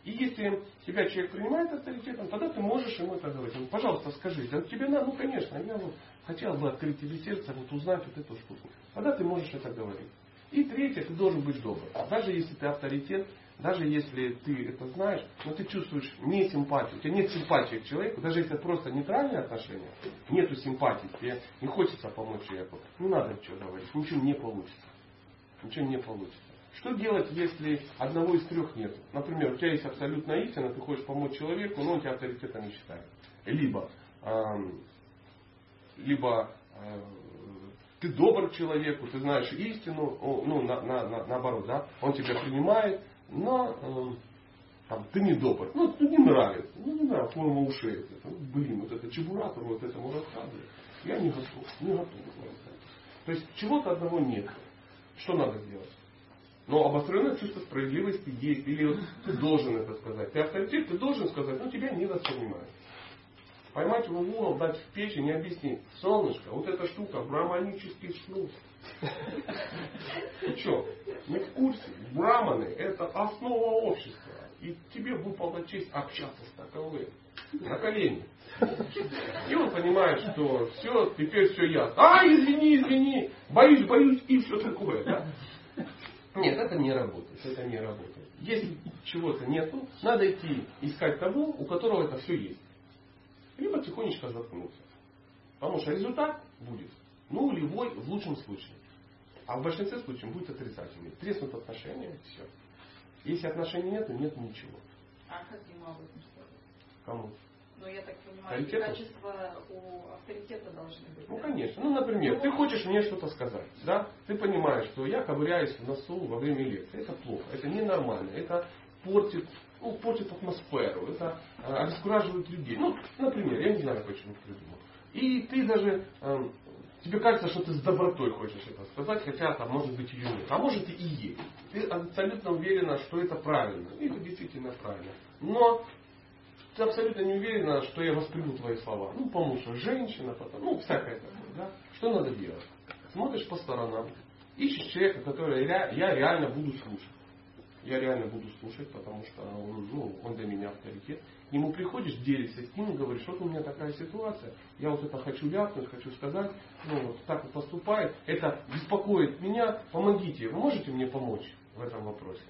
И если тебя человек принимает авторитетом, тогда ты можешь ему это говорить. Ну, пожалуйста, скажи, да тебе надо, ну конечно, я вот хотел бы открыть тебе сердце, вот узнать вот эту штуку. Тогда ты можешь это говорить. И третье, ты должен быть добр. Даже если ты авторитет, даже если ты это знаешь, но ты чувствуешь не симпатию, у тебя нет симпатии к человеку, даже если это просто нейтральные отношения, нету симпатии, тебе не хочется помочь человеку, не надо ничего говорить, ничего не получится. Ничего не получится. Что делать, если одного из трех нет? Например, у тебя есть абсолютная истина, ты хочешь помочь человеку, но он тебя авторитетом не считает. Либо, эм, либо э, ты добр человеку, ты знаешь истину, ну, на, на, на, наоборот, да, он тебя принимает, но э, Там, ты не добр. Ну, ну не нравится. Ну не знаю, форма ушей. Это, ну, блин, вот это чебуратор вот этому рассказывает. Я не готов. Не готов. То есть чего-то одного нет. Что надо сделать? Но обостренное чувство справедливости есть. Или вот ты должен это сказать. Ты авторитет, ты должен сказать, но тебя не воспринимают. Поймать его в угол, дать в печень и объяснить. Солнышко, вот эта штука, браманический снус. Ты что, не в курсе? Браманы – это основа общества. И тебе выпала честь общаться с таковым. На колени. И он понимает, что все, теперь все ясно. А, извини, извини, боюсь, боюсь, и все такое. Да? Нет, это не работает. Это не работает. Если чего-то нету, надо идти искать того, у которого это все есть. Либо тихонечко заткнуться. Потому что результат будет нулевой в лучшем случае. А в большинстве случаев будет отрицательный. Треснут отношения, все. Если отношений нет, нет ничего. А как ему об этом сказать? Кому? Ну, я так понимаю, эти качества у авторитета должны быть. Ну, да? конечно. Ну, например, ну, ты хочешь мне что-то сказать, да? Ты понимаешь, что я ковыряюсь в носу во время лекции. Это плохо, это ненормально, это портит, ну, портит атмосферу, это э, обескураживает людей. Ну, например, я не знаю, почему придумал. И ты даже э, тебе кажется, что ты с добротой хочешь это сказать, хотя там может быть ее нет. А может и есть. Ты абсолютно уверена, что это правильно. И это действительно правильно. Но ты абсолютно не уверена, что я восприму твои слова. Ну, потому что женщина, потом, ну, всякое такое. Да? Что надо делать? Смотришь по сторонам, ищешь человека, который я реально буду слушать. Я реально буду слушать, потому что он, ну, он для меня авторитет. Нему приходишь, делишься с ним говоришь, вот у меня такая ситуация, я вот это хочу ляпнуть, хочу сказать, ну вот так вот поступает, это беспокоит меня, помогите, вы можете мне помочь в этом вопросе?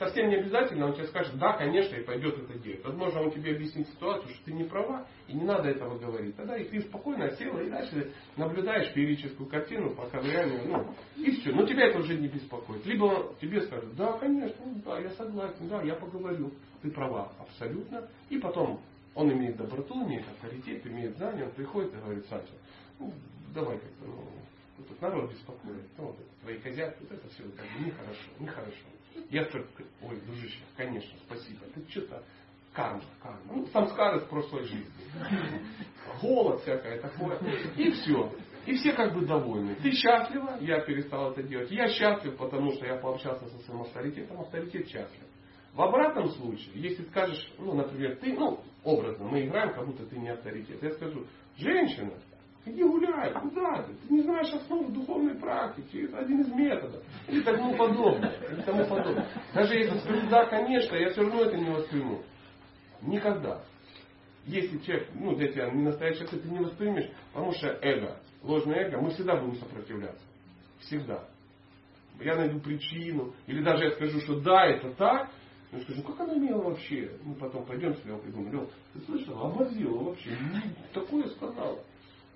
Совсем не обязательно, он тебе скажет, да, конечно, и пойдет это делать. Возможно, он тебе объяснит ситуацию, что ты не права, и не надо этого говорить. Тогда и ты спокойно села и дальше наблюдаешь феерическую картину, пока реально, ну, и все. Но тебя это уже не беспокоит. Либо тебе скажут, да, конечно, да, я согласен, да, я поговорю. Ты права, абсолютно. И потом он имеет доброту, имеет авторитет, имеет знания, он приходит и говорит, Саша, ну, давай как-то, ну, тут народ беспокоит, ну, вот это, твои козявки, вот это все как бы нехорошо, нехорошо. Я только, ой, дружище, конечно, спасибо. Ты что-то карма, карма. Ну, самскары с прошлой жизни. Голод всякое такое. И все. И все как бы довольны. Ты счастлива, я перестал это делать. Я счастлив, потому что я пообщался со своим авторитетом, авторитет счастлив. В обратном случае, если скажешь, ну, например, ты, ну, образно, мы играем, как будто ты не авторитет. Я скажу, женщина, Иди гуляй, куда ты? Ты не знаешь основы духовной практики. Это один из методов. И тому подобное. И тому подобное. Даже если скажу, да, конечно, я все равно это не восприму. Никогда. Если человек, ну, для тебя не настоящий ты не воспримешь, потому что эго, ложное эго, мы всегда будем сопротивляться. Всегда. Я найду причину, или даже я скажу, что да, это так, я скажу, как она имела вообще? Мы потом пойдем с Левкой, думаю, Лев, ты слышал, оборзела вообще, такое сказала.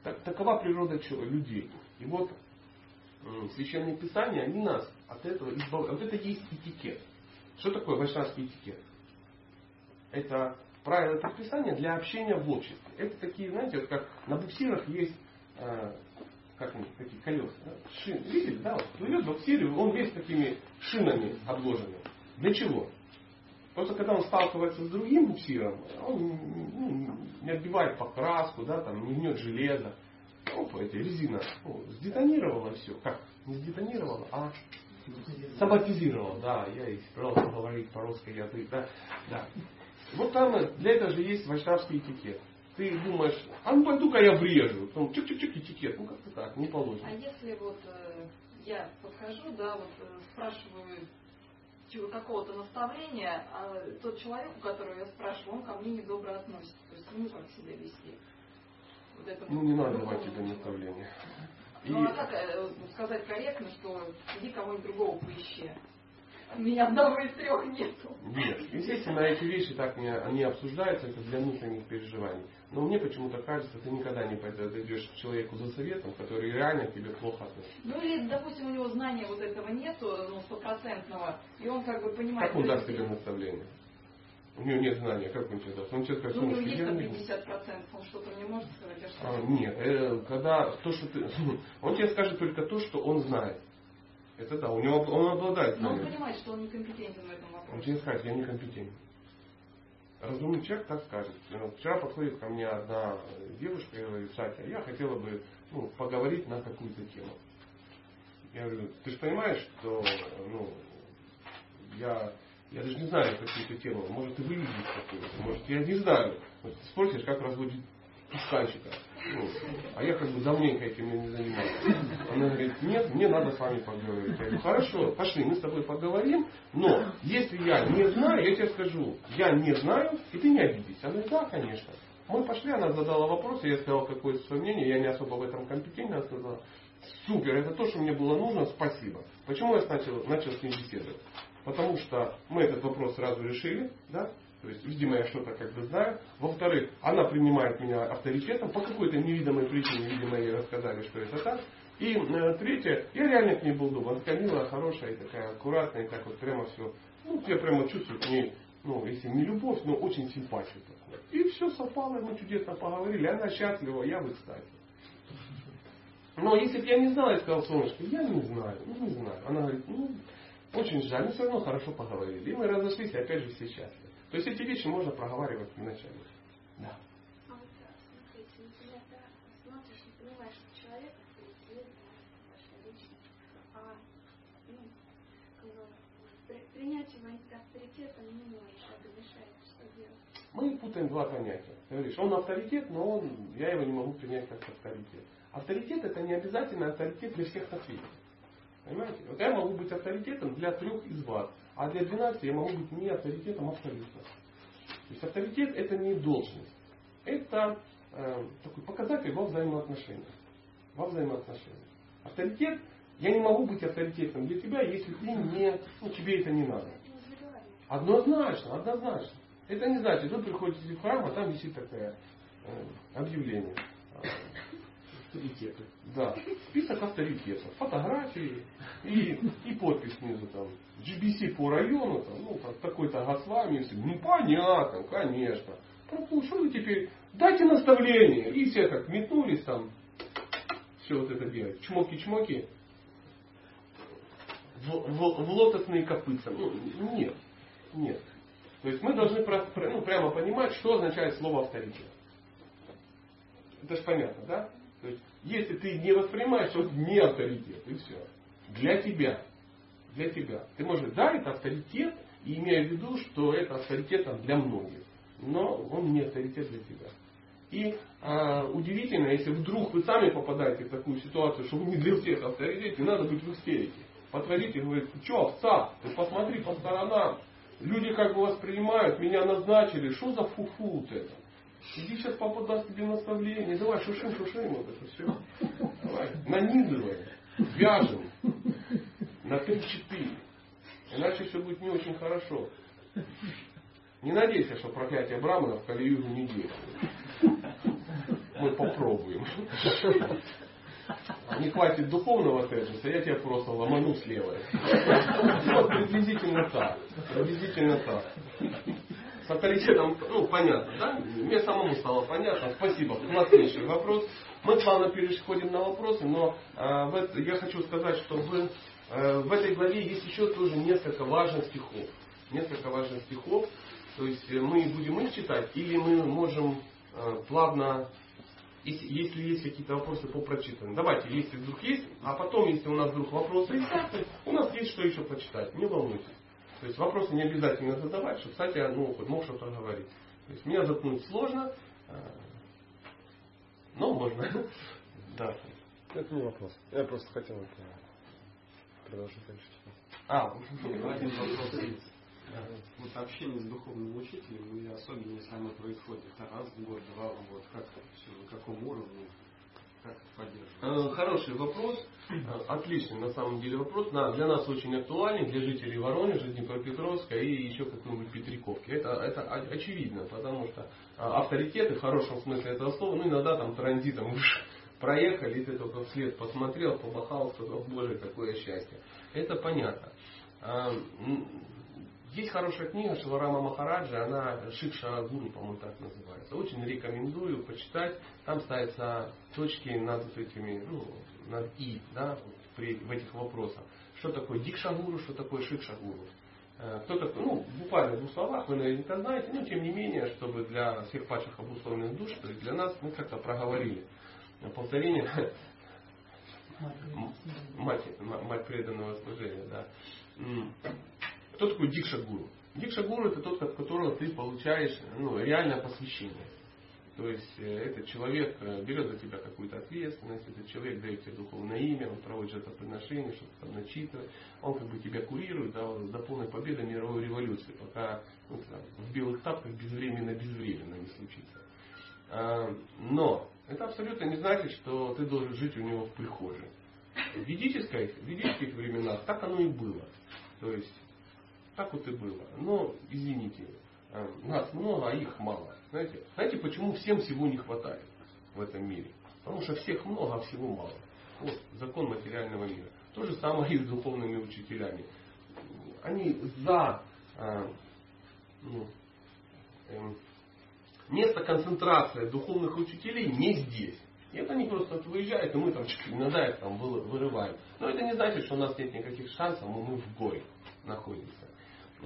Так, такова природа людей. И вот священные писания, они нас от этого избавляют. Вот это есть этикет. Что такое вайшнавский этикет? Это правила предписания для общения в обществе. Это такие, знаете, вот как на буксирах есть э, как они, такие колеса, да? шины. Видели, да? Вот плывет буксир, он весь такими шинами обложенный. Для чего? Просто когда он сталкивается с другим буксиром, он ну, не отбивает покраску, да, там, не гнет железо. Опа, эта резина ну, сдетонировала все. Как? Не сдетонировала, а саботизировала. Да, я и пожалуйста, говорить по-русски язык. Да, да. Вот там для этого же есть вайшнавский этикет. Ты думаешь, а ну пойду-ка я врежу. Потом чик-чик-чик этикет. Ну как-то так, не положено. А если вот э, я подхожу, да, вот э, спрашиваю какого-то наставления, а тот человек, у которого я спрашиваю, он ко мне недобро относится. То есть ему как себя вести. Вот это ну, не надо давать тебе наставления. Ну, И... а как э, сказать корректно, что иди кого-нибудь другого поищи. Меня одного из трех нету. Нет, естественно, эти вещи так не, они обсуждаются, это для внутренних переживаний. Но мне почему-то кажется, ты никогда не пойдешь к человеку за советом, который реально к тебе плохо относится. Ну или, допустим, у него знания вот этого нету, ну, стопроцентного, и он как бы понимает... Как он даст тебе наставление? У него нет знания, как он тебе даст? Он тебе скажет, ну, у него есть там 50%, он что-то не может сказать, а что? А, нет, э, когда то, что ты... Он тебе скажет только то, что он знает. Это да, у него он обладает. Но он понимает, что он некомпетентен в этом вопросе. Он тебе скажет, я некомпетентен. разумный человек так скажет. Ну, вчера подходит ко мне одна девушка и говорит, Сатя, я хотела бы ну, поговорить на какую-то тему. Я говорю, ты же понимаешь, что ну, я, я даже не знаю какую-то тему. Может, и вы видите какую-то. Может, я не знаю. Ты спросишь, как разводить пускальщика. А я как бы давненько этим не занимаюсь. Она говорит, нет, мне надо с вами поговорить. Я говорю, хорошо, пошли, мы с тобой поговорим, но если я не знаю, я тебе скажу, я не знаю, и ты не обидись. Она говорит, да, конечно. Мы пошли, она задала вопрос, я сказал какое-то свое мнение, я не особо в этом компетентен, она сказала, супер, это то, что мне было нужно, спасибо. Почему я начал, начал с ней беседовать? Потому что мы этот вопрос сразу решили, да, то есть, видимо, я что-то как бы знаю. Во-вторых, она принимает меня авторитетом по какой-то невидимой причине, видимо, ей рассказали, что это так. И э, третье, я реально к ней был добр. Она такая милая, хорошая, и такая аккуратная, и так вот прямо все. Ну, я прямо чувствую к ней, ну, если не любовь, но очень симпатию такую. И все совпало, мы чудесно поговорили. Она счастлива, я в экстазе. Но если бы я не знал, я сказал, солнышко, я не знаю, ну не знаю. Она говорит, ну, очень жаль, но все равно хорошо поговорили. И мы разошлись, и опять же все счастливы. То есть эти вещи можно проговаривать вначале. Да. А вот смотрите, например, да, смотришь и понимаешь, что человек а ну, при, принять его авторитетом не можешь, это мешает, что делать? Мы путаем два понятия. Ты говоришь, он авторитет, но он, я его не могу принять как авторитет. Авторитет это не обязательно авторитет для всех на свете. Понимаете? Вот я могу быть авторитетом для трех из вас. А для 12 я могу быть не авторитетом абсолютно. То есть авторитет это не должность. Это э, такой показатель во взаимоотношениях. Во взаимоотношениях. Авторитет, я не могу быть авторитетом для тебя, если ты не, ну, тебе это не надо. Однозначно, однозначно. Это не значит, вы приходите в храм, а там висит такое э, объявление авторитеты. Да, список авторитетов, фотографии и, и подпись снизу там. GBC по району, там, ну, такой-то Госвами, ну понятно, конечно. Что вы теперь, дайте наставление. И все так метнулись там, все вот это делать. Чмоки-чмоки. В, в, в лотосные копытца. Ну, нет, нет. То есть мы должны про, ну, прямо понимать, что означает слово авторитет. Это же понятно, да? То есть, если ты не воспринимаешь, это не авторитет, и все. Для тебя. Для тебя. Ты можешь, да, это авторитет, и имея в виду, что это авторитет для многих. Но он не авторитет для тебя. И а, удивительно, если вдруг вы сами попадаете в такую ситуацию, что вы не для всех авторитет, не надо быть в истерике. Подходите и говорите, что, овца, ты посмотри по сторонам. Люди как бы воспринимают, меня назначили, что за фуфу вот это? Иди сейчас папа даст тебе наставление. Давай, шушим, шушим вот это все. Давай, нанизывай, вяжем на 3-4. Иначе все будет не очень хорошо. Не надейся, что проклятие Брамана в Калиюгу не действует. Мы попробуем. Не хватит духовного тезиса, я тебя просто ломану слева. Вот приблизительно так. Приблизительно так с авторитетом, ну, понятно, да? Мне самому стало понятно. Спасибо. Класснейший вопрос. Мы плавно переходим на вопросы, но э, в это, я хочу сказать, что в, э, в этой главе есть еще тоже несколько важных стихов. Несколько важных стихов. То есть э, мы будем их читать, или мы можем э, плавно, если, если есть какие-то вопросы по прочитанным. Давайте, если вдруг есть, а потом, если у нас вдруг вопросы есть, у нас есть что еще почитать. Не волнуйтесь. То есть вопросы не обязательно задавать, чтобы кстати, ну, мог что-то говорить. То есть меня заткнуть сложно, э, но можно. Да. Это не вопрос. Я просто хотел это продолжить дальше. А, один вопрос есть. Вот общение с духовным учителем, и особенно если оно происходит раз в год, два в год, как все, на каком уровне, хороший вопрос. Э, отличный на самом деле вопрос. Для нас очень актуальный, для жителей Воронежа, Днепропетровска и еще какой-нибудь Петриковки. Это, это очевидно, потому что э, авторитеты в хорошем смысле этого слова, ну иногда там транзитом проехали, и ты только вслед посмотрел, помахал, сказал, боже, какое счастье. Это понятно. Есть хорошая книга Шиварама Махараджа, она Шикша Гуру, по-моему, так называется. Очень рекомендую почитать. Там ставятся точки над этими, ну, над И, да, при, в этих вопросах. Что такое Дикшагуру, что такое Шикшагуру. Э, кто-то, ну, буквально в двух словах, вы наверняка знаете, но тем не менее, чтобы для всех падших обусловленных душ, то есть для нас, мы как-то проговорили повторение мать, мать преданного служения, да. Кто такой Дикша Гуру? Дикша Гуру это тот, от которого ты получаешь ну, реальное посвящение. То есть э, этот человек э, берет за тебя какую-то ответственность, этот человек дает тебе духовное имя, он проводит жертвоприношение, что-то там начитывает, он как бы тебя курирует до, до полной победы мировой революции, пока ну, там, в белых тапках безвременно-безвременно не случится. А, но это абсолютно не значит, что ты должен жить у него в прихожей. В в ведических временах так оно и было. То есть так вот и было. Но, извините, э, нас много, а их мало. Знаете, знаете, почему всем всего не хватает в этом мире? Потому что всех много, а всего мало. Вот закон материального мира. То же самое и с духовными учителями. Они за э, ну, э, место концентрации духовных учителей не здесь. И это не просто выезжают, и мы там иногда их там вырываем. Но это не значит, что у нас нет никаких шансов, мы в горе находимся.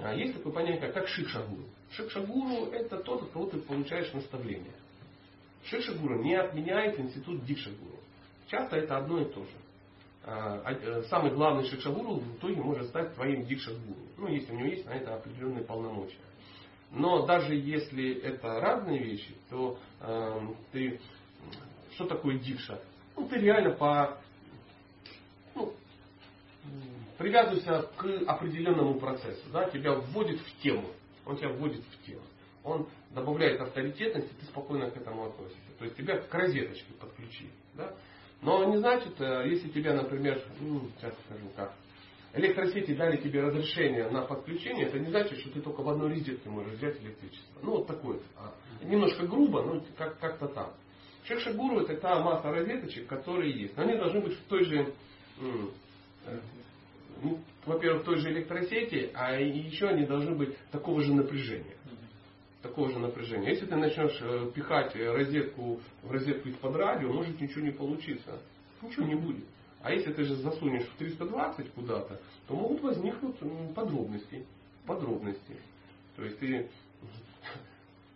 А есть такое понятие, как шикшагуру. Шикшагуру это тот, от кого ты получаешь наставление. Шикшагуру не отменяет институт дикшагуру. Часто это одно и то же. А, а, э, самый главный шикшагуру в итоге может стать твоим дикшагуру. Ну, если у него есть на это определенные полномочия. Но даже если это разные вещи, то э, ты что такое дикша? Ну, ты реально по ну, привязываешься к определенному процессу. Да? Тебя вводит в тему. Он тебя вводит в тему. Он добавляет авторитетность, и ты спокойно к этому относишься. То есть тебя к розеточке подключили. Да? Но не значит, э, если тебя, например, ну, сейчас скажу как, электросети дали тебе разрешение на подключение, это не значит, что ты только в одной розетке можешь взять электричество. Ну, вот такое. А, немножко грубо, но как- как-то так. Шекшагуру это та масса розеточек, которые есть. Но они должны быть в той же, э, ну, во-первых, в той же электросети, а еще они должны быть такого же напряжения. Такого же напряжения. Если ты начнешь э, пихать розетку в розетку из-под радио, может ничего не получиться. Ничего не будет. А если ты же засунешь в 320 куда-то, то могут возникнуть подробности. Подробности. То есть ты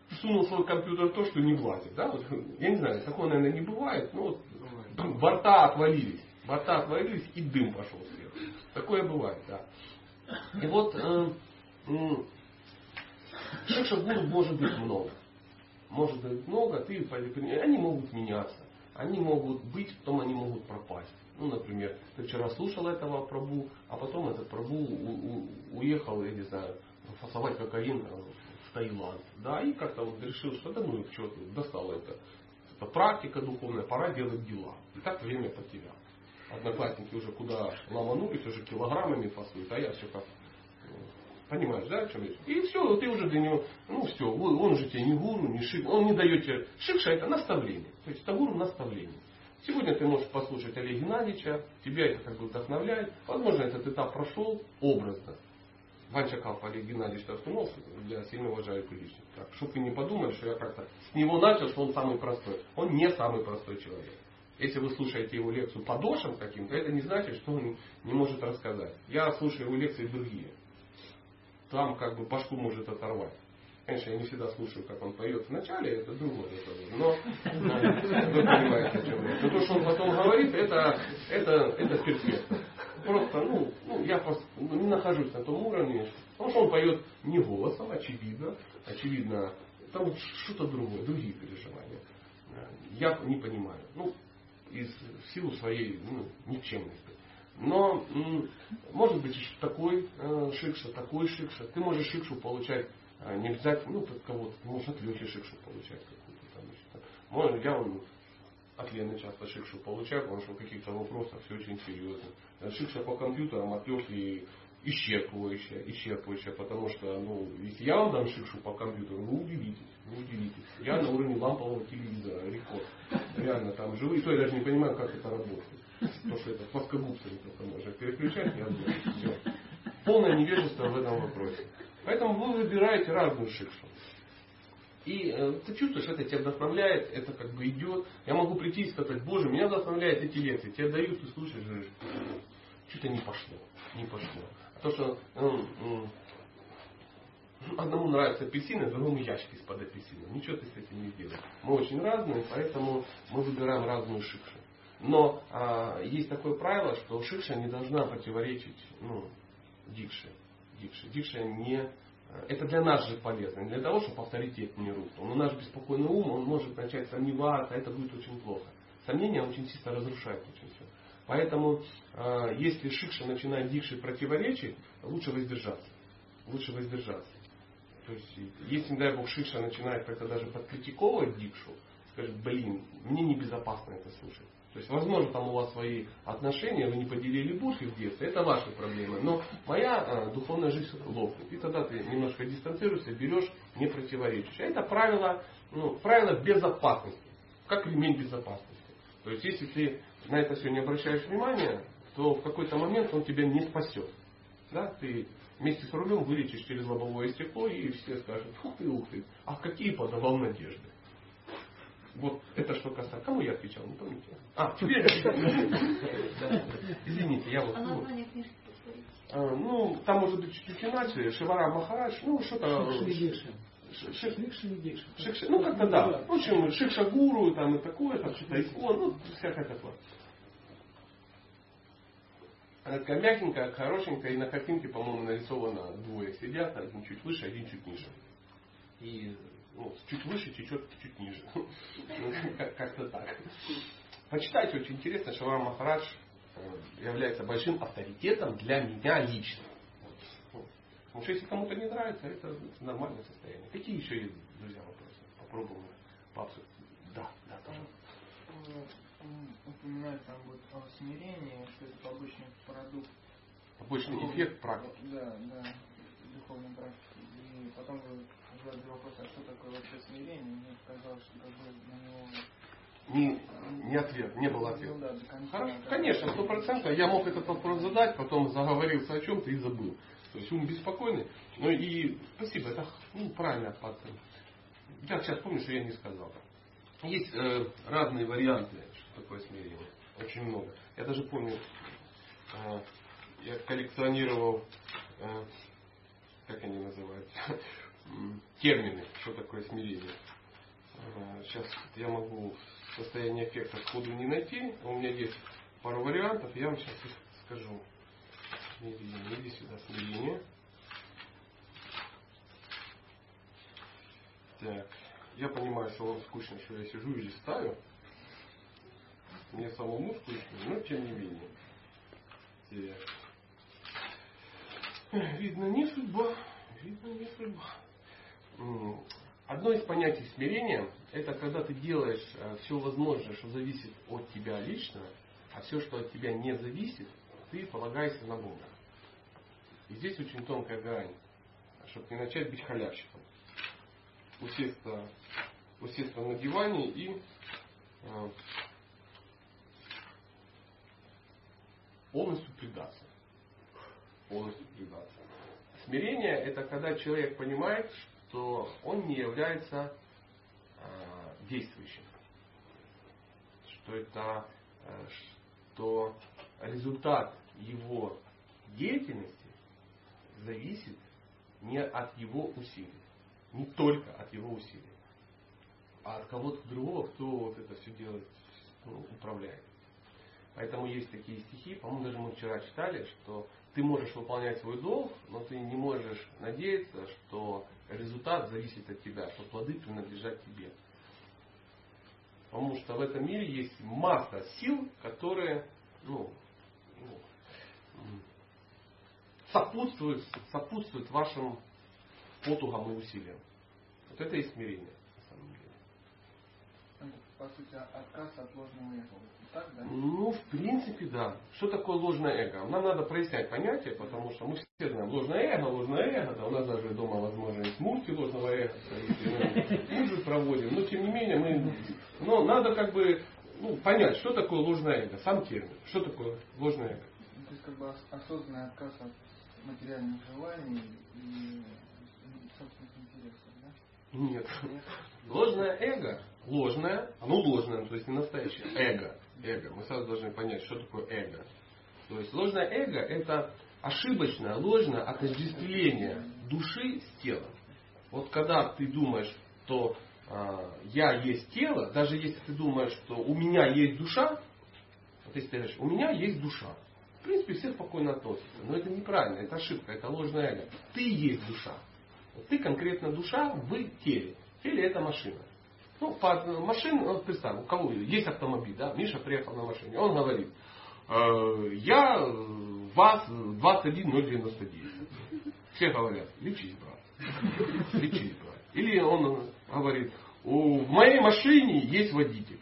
сунул свой компьютер то, что не влазит. Да? Вот, я не знаю, такого, наверное, не бывает, но вот борта отвалились. Борта отвалились и дым пошел. Такое бывает, да. И вот э, э, может быть много. Может быть много, ты, они могут меняться. Они могут быть, потом они могут пропасть. Ну, например, ты вчера слушал этого Прабу, а потом этот Прабу у, у, уехал, я не знаю, фасовать кокаин в Таиланд. Да, и как-то вот решил, что да ну их что достал это. Это практика духовная, пора делать дела. И так время потерял. Одноклассники уже куда ломанулись, уже килограммами фасуют, а я все как Понимаешь, да, о чем речь? И все, ты уже для него, ну все, он уже тебе не гуру, не шик, он не дает тебе. Шикша это наставление. То есть это гуру наставление. Сегодня ты можешь послушать Олега Геннадьевича, тебя это как бы вдохновляет. Возможно, этот этап прошел образно. Ванча Калфа Олег Геннадьевич Тархунов, я сильно уважаю личность. Так, чтобы вы не подумали, что я как-то с него начал, что он самый простой. Он не самый простой человек. Если вы слушаете его лекцию по дошам каким-то, это не значит, что он не может рассказать. Я слушаю его лекции другие. Там как бы башку может оторвать. Конечно, я не всегда слушаю, как он поет в начале, это другой разговор. Но вы понимаете, о чем я. Но то, что он потом говорит, это, это, это перфектно. Просто, ну, ну, я просто не нахожусь на том уровне, потому что он поет не голосом, очевидно. Очевидно, там что-то другое, другие переживания. Я не понимаю. Ну, из силу своей ну, никчемности. Но может быть такой э, шикша, такой шикша. Ты можешь шикшу получать а, не обязательно, ну, от кого-то, ты можешь от Лехи шикшу получать какую-то там. Значит, может, я он от Лены часто шикшу получаю, потому что в каких-то вопросах все очень серьезно. Шикша по компьютерам от Лехи исчерпывающая, исчерпывающая, потому что, ну, если я вам дам шикшу по компьютеру, вы удивитесь, вы удивитесь. Я на уровне лампового телевизора, рекорд. Реально, там живые, то я даже не понимаю, как это работает. Потому что это плоскогубцами только можно переключать, я Все. Полное невежество в этом вопросе. Поэтому вы выбираете разную шикшу. И э, ты чувствуешь, это тебя вдохновляет, это как бы идет. Я могу прийти и сказать, Боже, меня вдохновляют эти лекции. Тебе дают, ты слушаешь, говоришь, что-то не пошло, не пошло. То, что ну, одному нравятся апельсины, другому ящик из-под апельсинов. Ничего ты с этим не делаешь. Мы очень разные, поэтому мы выбираем разную шикшу. Но а, есть такое правило, что шикша не должна противоречить ну, дикше. Дикше. Дикша не... Это для нас же полезно, не для того, чтобы авторитет не рухнул. Но наш беспокойный ум, он может начать сомневаться, а это будет очень плохо. Сомнения очень сильно разрушают очень все. Поэтому, а, если шикша начинает дикше противоречить, лучше воздержаться. Лучше воздержаться. То есть, если, не дай бог, шикша начинает как-то даже подкритиковывать дикшу, скажет, блин, мне небезопасно это слушать. То есть, возможно, там у вас свои отношения, вы не поделили будки в детстве, это ваши проблемы. Но моя э, духовная жизнь лопнет. И тогда ты немножко дистанцируешься, берешь, не противоречишь. А это правило, ну, правило безопасности. Как ремень безопасности. То есть, если ты на это все не обращаешь внимания, то в какой-то момент он тебя не спасет. Да? Ты вместе с рулем вылетишь через лобовое стекло, и все скажут, ух ты, ух ты, а какие подавал надежды. Вот это что касается. Кому я отвечал, не помните? А, теперь Извините, я вот... А ну, а, Ну, там может быть чуть-чуть иначе. Шивара Махарадж, ну, что-то... Шик- Шикша, ну как-то да. В общем, Шикша Гуру там и такое, там что-то икон, ну всякое такое. Она такая мягенькая, хорошенькая, и на картинке, по-моему, нарисовано двое сидят, один чуть выше, один чуть ниже. И ну, чуть выше течет чуть ниже. Ну, как- Как-то так. Почитайте, очень интересно, Шавар Махарадж э, является большим авторитетом для меня лично. Ну, Потому что если кому-то не нравится, это нормальное состояние. Какие еще есть, друзья, вопросы? Попробуем пообсудить. Да, да, пожалуйста. упоминает там вот о смирении, что это побочный продукт. Побочный духовной- эффект практики. Да, да, духовной практики. И потом вы задали вопрос, а что такое вообще смирение? Мне казалось, что как бы на него... Не, не ответ, не было ответа. Ну да. Хорошо, конечно, сто процентов. Я мог этот вопрос задать, потом заговорился о чем-то и забыл. То есть ум беспокойный. Ну и спасибо, это ну, правильно пацан. Я сейчас помню, что я не сказал. Есть э, разные варианты, что такое смирение. Очень много. Я даже помню, э, я коллекционировал, э, как они называются, термины, что такое смирение. Сейчас я могу в состоянии эффекта сходу не найти. У меня есть пару вариантов, я вам сейчас их скажу. Смирение. Иди сюда, смирение. Так. Я понимаю, что вам скучно, что я сижу и листаю. Мне самому скучно, но тем не менее. Так. Видно, не судьба. Видно, не судьба. Одно из понятий смирения – это когда ты делаешь все возможное, что зависит от тебя лично, а все, что от тебя не зависит, ты полагаешься на Бога. И здесь очень тонкая грань, чтобы не начать быть халявщиком. Усесться, усесться на диване и э, полностью предаться. Полностью предаться. Смирение – это когда человек понимает, что он не является э, действующим. Что это э, что результат его деятельности зависит не от его усилий, не только от его усилий, а от кого-то другого, кто вот это все делает, ну, управляет. Поэтому есть такие стихи, по-моему, даже мы вчера читали, что ты можешь выполнять свой долг, но ты не можешь надеяться, что результат зависит от тебя, что плоды принадлежат тебе. Потому что в этом мире есть масса сил, которые ну, м, сопутствуют, сопутствуют вашим потугам и усилиям. Вот это и смирение, на самом деле. По сути, отказ от ложного эго. Так, да? Ну, в принципе, да. Что такое ложное эго? Нам надо прояснять понятие, потому что мы все знаем ложное эго, ложное эго. Да, у нас даже дома, возможно, есть мульти ложного эго. Мы же проводим. Но, тем не менее, мы... Но надо как бы ну, понять, что такое ложное эго. Сам термин. Что такое ложное эго? Ну, То есть как бы ос- осознанный отказ от материальных желаний и собственных интересов, да? Нет. Ложное эго, ложное, оно ложное, то есть не настоящее, эго. Эго. Мы сразу должны понять, что такое эго. То есть ложное эго это ошибочное, ложное отождествление души с телом. Вот когда ты думаешь, что э, я есть тело, даже если ты думаешь, что у меня есть душа, вот если ты говоришь, у меня есть душа, в принципе, все спокойно относятся. Но это неправильно, это ошибка, это ложное эго. Ты есть душа. Ты конкретно душа в теле. Теле это машина. Ну, под машин, представь, у кого есть автомобиль, да, Миша приехал на машине, он говорит, э, я ВАЗ 21099. Все говорят, лечись, брат. Лечись, брат. Или он говорит, в моей машине есть водитель.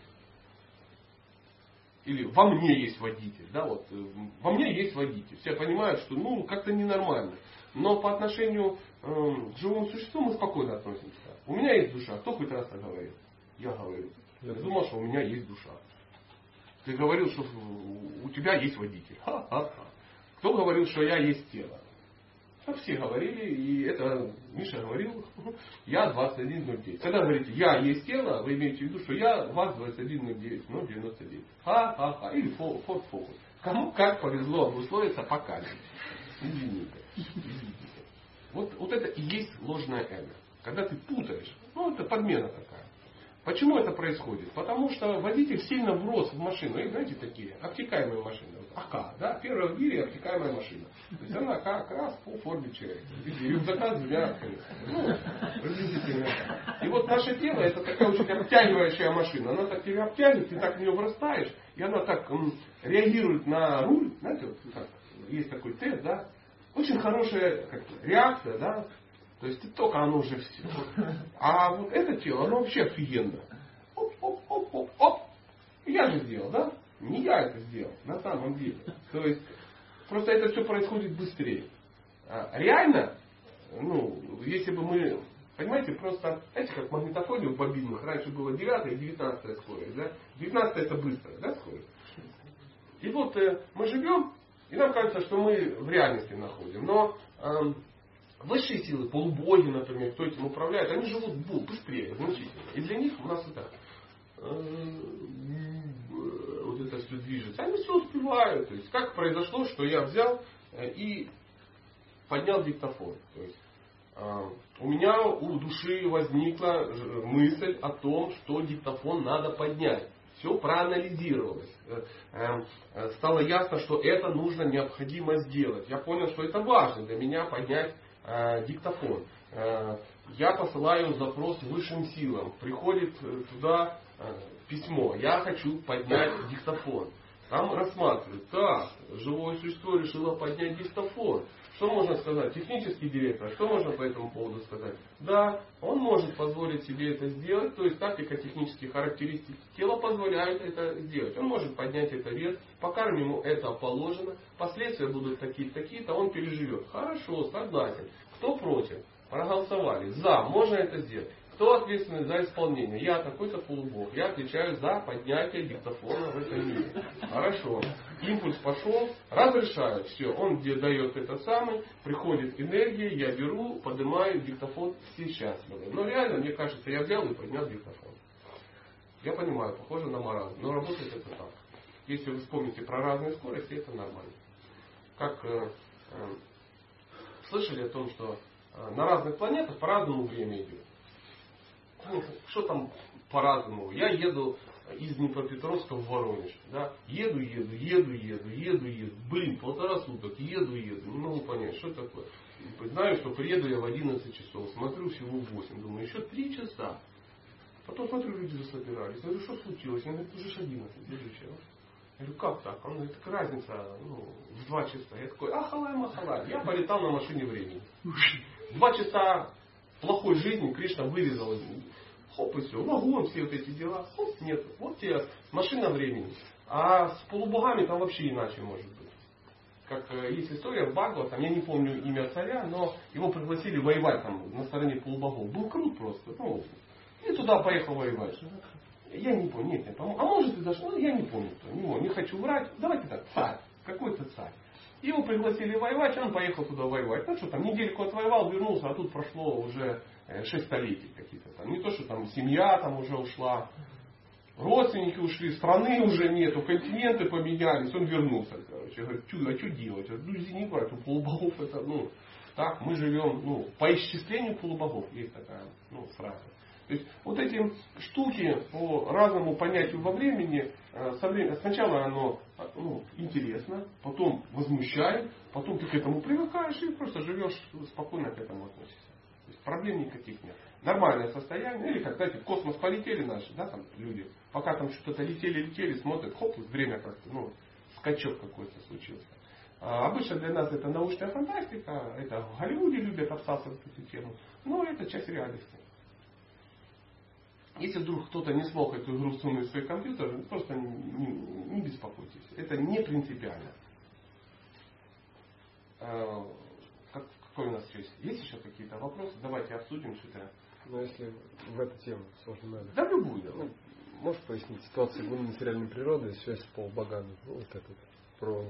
Или во мне есть водитель. Да, вот, э, во мне есть водитель. Все понимают, что ну как-то ненормально. Но по отношению э, к живому существу мы спокойно относимся. У меня есть душа. Кто хоть раз так говорит? Я говорю. Я думал, что у меня есть душа. Ты говорил, что у тебя есть водитель. Ха-ха-ха. Кто говорил, что я есть тело? Так все говорили, и это Миша говорил, я 2109. Когда говорите, я есть тело, вы имеете в виду, что я вас 2109, 099. Ха-ха-ха. Или Ford Focus. Кому как повезло обусловиться, показывать. Извините. Извините. Вот, вот это и есть ложное эго. Когда ты путаешь, ну это подмена такая. Почему это происходит? Потому что водитель сильно врос в машину. И знаете такие, обтекаемые машины. АК, да, первая в мире обтекаемая машина. То есть она как раз по форме человека. Рюкзака двумя Ну. И вот наше тело это такая очень обтягивающая машина. Она так тебя обтягивает, ты так в нее вырастаешь, и она так м, реагирует на руль. Знаете, вот как, есть такой тест, да, очень хорошая как, реакция, да, то есть только оно уже все. А вот это тело, оно вообще офигенно. Оп, оп, оп, оп, оп. Я же сделал, да? Не я это сделал, на самом деле. То есть, просто это все происходит быстрее. А реально, ну, если бы мы, понимаете, просто, знаете, как в магнитофоне в бобинах, раньше было 9 и 19 скорость, да? 19 это быстрая, да, скорость? И вот э, мы живем, и нам кажется, что мы в реальности находим. Но э, Высшие силы, полубоги, например, кто этим управляет, они живут быстрее, значительно. И для них у нас это э, вот это все движется. Они все успевают. То есть, как произошло, что я взял э, и поднял диктофон. То есть, э, у меня у души возникла мысль о том, что диктофон надо поднять. Все проанализировалось. Стало ясно, что это нужно, необходимо сделать. Я понял, что это важно для меня поднять э, диктофон. Э, я посылаю запрос высшим силам. Приходит э, туда э, письмо. Я хочу поднять диктофон. Там рассматривают. Так, живое существо решило поднять диктофон. Что можно сказать? Технический директор, что можно по этому поводу сказать? Да, он может позволить себе это сделать, то есть тактика технические характеристики тела позволяют это сделать. Он может поднять это вес, пока ему это положено, последствия будут такие-то, такие-то, он переживет. Хорошо, согласен. Кто против? Проголосовали. За, можно это сделать. Кто ответственный за исполнение? Я такой-то полубог. Я отвечаю за поднятие диктофона в этом мире. Хорошо. Импульс пошел, разрешают. Все, он где дает это самый, приходит энергия, я беру, поднимаю диктофон, счастливы. Но реально, мне кажется, я взял и поднял диктофон. Я понимаю, похоже на маразм, но работает это так. Если вы вспомните про разные скорости, это нормально. Как э, э, слышали о том, что э, на разных планетах по-разному время идет ну, что там по-разному. Я еду из Днепропетровска в Воронеж. Да? Еду, еду, еду, еду, еду, еду. Блин, полтора суток, еду, еду. Не могу понять, что такое. Знаю, что приеду я в 11 часов. Смотрю всего 8. Думаю, еще 3 часа. Потом смотрю, люди засобирались. Говорю, что случилось? Я говорю, уже 11, держи Я говорю, как так? Он говорит, так разница ну, в 2 часа. Я такой, ахалай, махалай. Я полетал на машине времени. Два часа плохой жизни Кришна вырезал Хоп, и все. Вагон, все вот эти дела. Хоп, нет. Вот тебе машина времени. А с полубогами там вообще иначе может быть. Как э, есть история в Багва, там, я не помню имя царя, но его пригласили воевать там на стороне полубогов. Был крут просто. Ну, и туда поехал воевать. Я не помню, нет, нет, а может и даже, ну, я не помню, кто, не, не хочу врать. Давайте так, царь, какой-то царь. Его пригласили воевать, он поехал туда воевать. Ну что там, недельку отвоевал, вернулся, а тут прошло уже Э, шесть столетий какие-то там. Не то, что там семья там уже ушла, родственники ушли, страны уже нету, континенты поменялись, он вернулся, короче. Говорит, а что делать? Ну, извини, брат, у полубогов это, ну, Так, мы живем ну, по исчислению полубогов, есть такая ну, фраза. То есть вот эти штуки по разному понятию во времени, э, со временем, сначала оно ну, интересно, потом возмущает, потом ты к этому привыкаешь и просто живешь спокойно к этому относишься. То есть проблем никаких нет. Нормальное состояние, или как, знаете, в космос полетели наши, да, там люди, пока там что-то летели, летели, смотрят, хоп, время как-то, ну, скачок какой-то случился. А обычно для нас это научная фантастика, это в Голливуде любят обсасывать эту тему, но это часть реальности. Если вдруг кто-то не смог эту игру сунуть в свой компьютер, просто не, не, не беспокойтесь. Это не принципиально. А, как, какой у нас есть? Есть еще какие-то вопросы? Давайте обсудим что-то. Ну, если в эту тему сложно надо. Да, любую. Ну, можешь пояснить ситуацию гуны материальной природы и связь с полубогами? Ну, вот это про...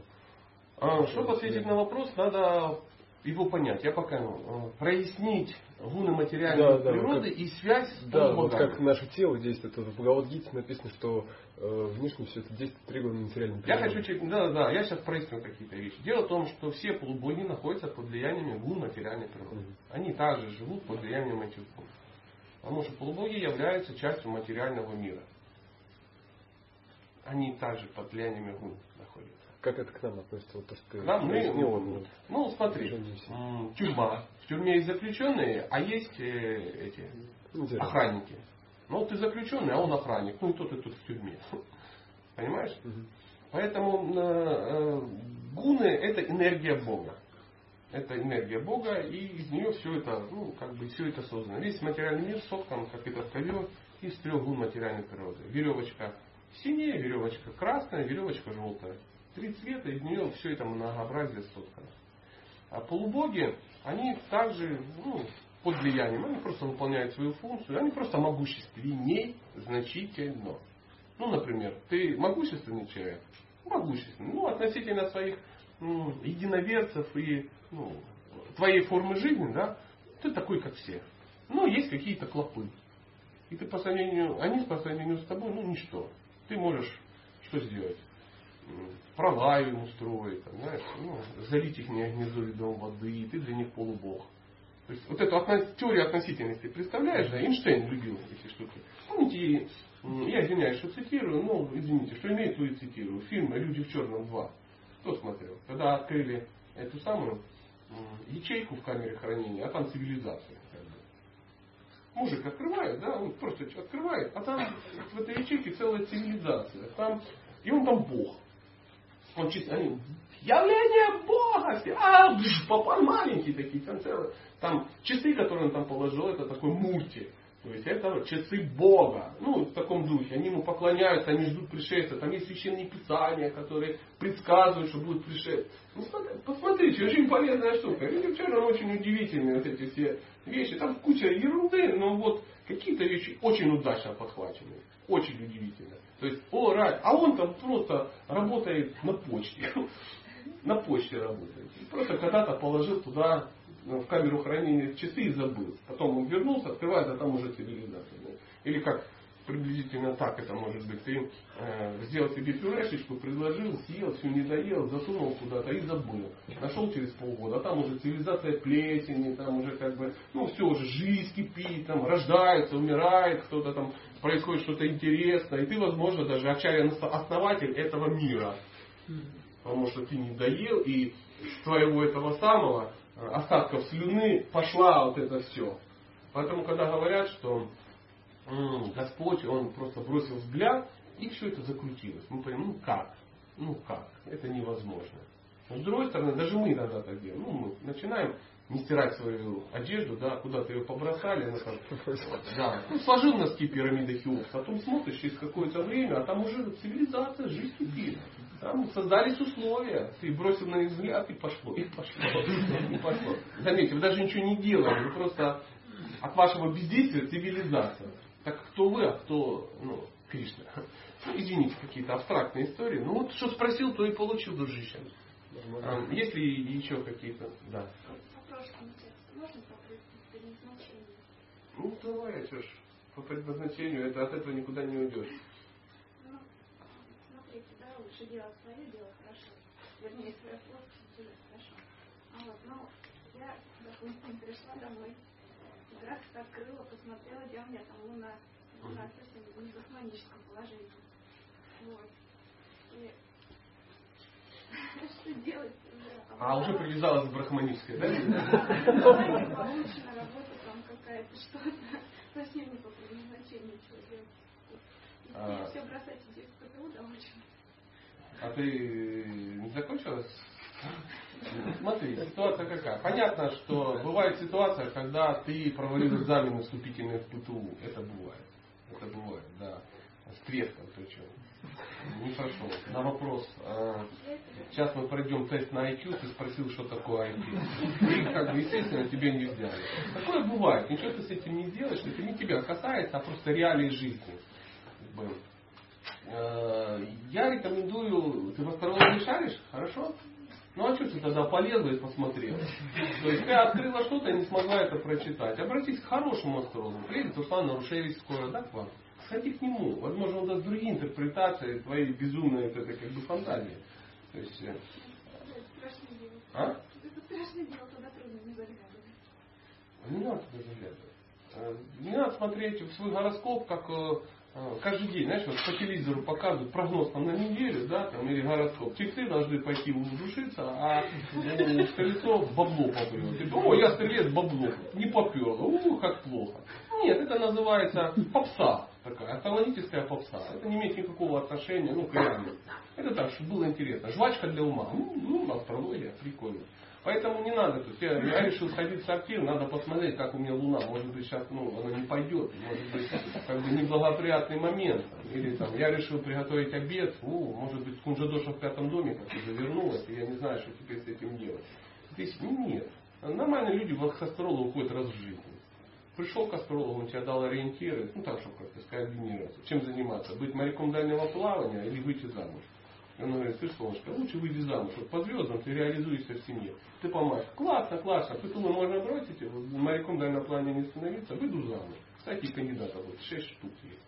А, чтобы ответить на вопрос, надо его понять. Я пока ну, прояснить гуны материальной да, да, природы как, и связь с Да, вот как наше тело действует. Вот в Бхагавадгите написано, что э, внешне все это действует три года материальной природы. Я хочу, да, да, я сейчас проясню какие-то вещи. Дело в том, что все полубоги находятся под влиянием гун материальной природы. Угу. Они также живут под влиянием этих гун. Потому что полубоги являются частью материального мира. Они также под влиянием гун находятся. Как это к нам относится? Вот то, что к нам мы, ну, ну, смотри, тюрьма. В тюрьме есть заключенные, а есть э, эти Интересно. охранники. Ну, ты заключенный, а он охранник. Ну, и тот, и тот в тюрьме. Понимаешь? Угу. Поэтому э, э, гуны это энергия Бога. Это энергия Бога, и из нее все это, ну, как бы все это создано. Весь материальный мир соткан, как этот ковер, из трех гун материальной природы. Веревочка синяя, веревочка красная, веревочка желтая. Три цвета, из нее все это многообразие соткано. А полубоги, они также ну, под влиянием, они просто выполняют свою функцию, они просто могущественней значительно. Ну, например, ты могущественный человек, могущественный, ну, относительно своих ну, единоверцев и ну, твоей формы жизни, да, ты такой, как все. Но есть какие-то клопы. И ты по сравнению, они по сравнению с тобой, ну, ничто. Ты можешь что сделать? права им устроить, там, знаешь, ну, залить их гнездо ведром воды, и ты для них полубог. То есть вот эту теорию относительности представляешь, да, Эйнштейн любил эти штуки. Помните, я извиняюсь, что цитирую, но извините, что имеет, то и цитирую. Фильм «Люди в черном 2». Кто смотрел? Когда открыли эту самую ячейку в камере хранения, а там цивилизация. Мужик открывает, да, он просто открывает, а там в этой ячейке целая цивилизация. Там, и он там Бог. Он чисто, они, явление Бога, а, попа маленькие такие, там целые. Там часы, которые он там положил, это такой мульти. То есть это часы Бога. Ну, в таком духе. Они ему поклоняются, они ждут пришествия. Там есть священные писания, которые предсказывают, что будет пришествие. Ну, посмотрите, очень полезная штука. Люди вчера очень удивительные вот эти все вещи. Там куча ерунды, но вот какие-то вещи очень удачно подхвачены. Очень удивительно. То есть, о, рай, а он там просто работает на почте. На почте работает. Просто когда-то положил туда в камеру хранения часы и забыл. Потом он вернулся, открывает, а там уже цивилизация. Или как приблизительно так это может быть. Ты э, сделал себе пюрешечку, предложил, съел, все не доел, засунул куда-то и забыл. Нашел через полгода, а там уже цивилизация плесени, там уже как бы, ну все уже, жизнь кипит, там рождается, умирает, кто-то там, происходит что-то интересное, и ты, возможно, даже очарин-основатель этого мира. Потому что ты не доел, и твоего этого самого э, остатков слюны пошла вот это все. Поэтому, когда говорят, что Господь, Он просто бросил взгляд, и все это закрутилось. Мы понимаем, ну как? Ну как? Это невозможно. Но с другой стороны, даже мы иногда так делаем. Ну, мы начинаем не стирать свою одежду, да, куда-то ее побросали, она там, да, ну, сложил носки пирамиды Хеопса, потом смотришь через какое-то время, а там уже цивилизация, жизнь кипит. Там создались условия, ты бросил на них взгляд и пошло, и пошло, и пошло. Заметьте, вы даже ничего не делаете, вы просто от вашего бездействия цивилизация. Так кто вы, а кто ну, Кришна? Ну, извините, какие-то абстрактные истории. Ну вот что спросил, то и получил, дружище. А, есть ли еще какие-то? Да. Можно по предназначению? Ну давай, что ж, по предназначению, это от этого никуда не уйдешь. Ну, да, лучше делать свое дело хорошо. Вернее, свое делать хорошо. А вот, ну, я, допустим, пришла домой, раз открыла, посмотрела, где у меня там луна, луна совсем в гармоническом положении. Вот. И что делать? А уже привязалась к брахманической, да? Бывает получена работа там какая-то, что-то совсем не по предназначению. И А. все бросать здесь в ПТУ доучила. А ты не закончила? Смотри, ситуация какая. Понятно, что бывает ситуация, когда ты провалил экзамены вступительные в ПТУ. Это бывает. Это бывает, да. С треском причем. Не прошел. На вопрос, а, сейчас мы пройдем тест на IQ, ты спросил, что такое IQ. И, как бы, естественно, тебе не взяли. Такое бывает. Ничего ты с этим не делаешь, это не тебя касается, а просто реалии жизни. Э, Я рекомендую, ты в астрологии шаришь, хорошо? Ну а что ты тогда полезла и посмотрела? То есть ты открыла что-то и не смогла это прочитать. Обратись к хорошему астрологу. Приедет Руслан Нарушевич скоро, да, к вам? Сходи к нему. Возможно, он даст другие интерпретации твоей безумной вот этой как бы фантазии. То есть, Это страшное дело. а? Это страшное дело, туда трудно не заглядывать. Не надо туда заглядывать. Э, Не надо смотреть в свой гороскоп, как э, каждый день, знаешь, вот по телевизору показывают прогноз там на неделю, да, там, или гороскоп. Тельцы должны пойти удушиться, а стрельцов бабло попрет. И, О, я стрелец бабло. Не поперло. У, как плохо. Нет, это называется попса такая, астрологическая попса. Это не имеет никакого отношения ну, к реальности. Это так, чтобы было интересно. Жвачка для ума. Ну, ну, астрология, прикольно. Поэтому не надо. То есть я, я решил сходить в сортир, надо посмотреть, как у меня луна. Может быть, сейчас ну, она не пойдет. Может быть, как бы неблагоприятный момент. Или там, я решил приготовить обед. О, может быть, Кунжадоша в пятом доме как-то завернулась, и я не знаю, что теперь с этим делать. Здесь ну, нет. Нормальные люди к астрологу уходят раз в жизни. Пришел к астрологу, он тебе дал ориентиры, ну так, чтобы как-то скоординироваться. Чем заниматься? Быть моряком дальнего плавания или выйти замуж? И он говорит, ты солнышко, лучше выйди замуж. Вот по звездам ты реализуешься в семье. Ты помашь. Классно, классно. Титулы можно бросить, моряком дальнего плавания не становиться, выйду замуж. Кстати, кандидатов вот 6 штук есть.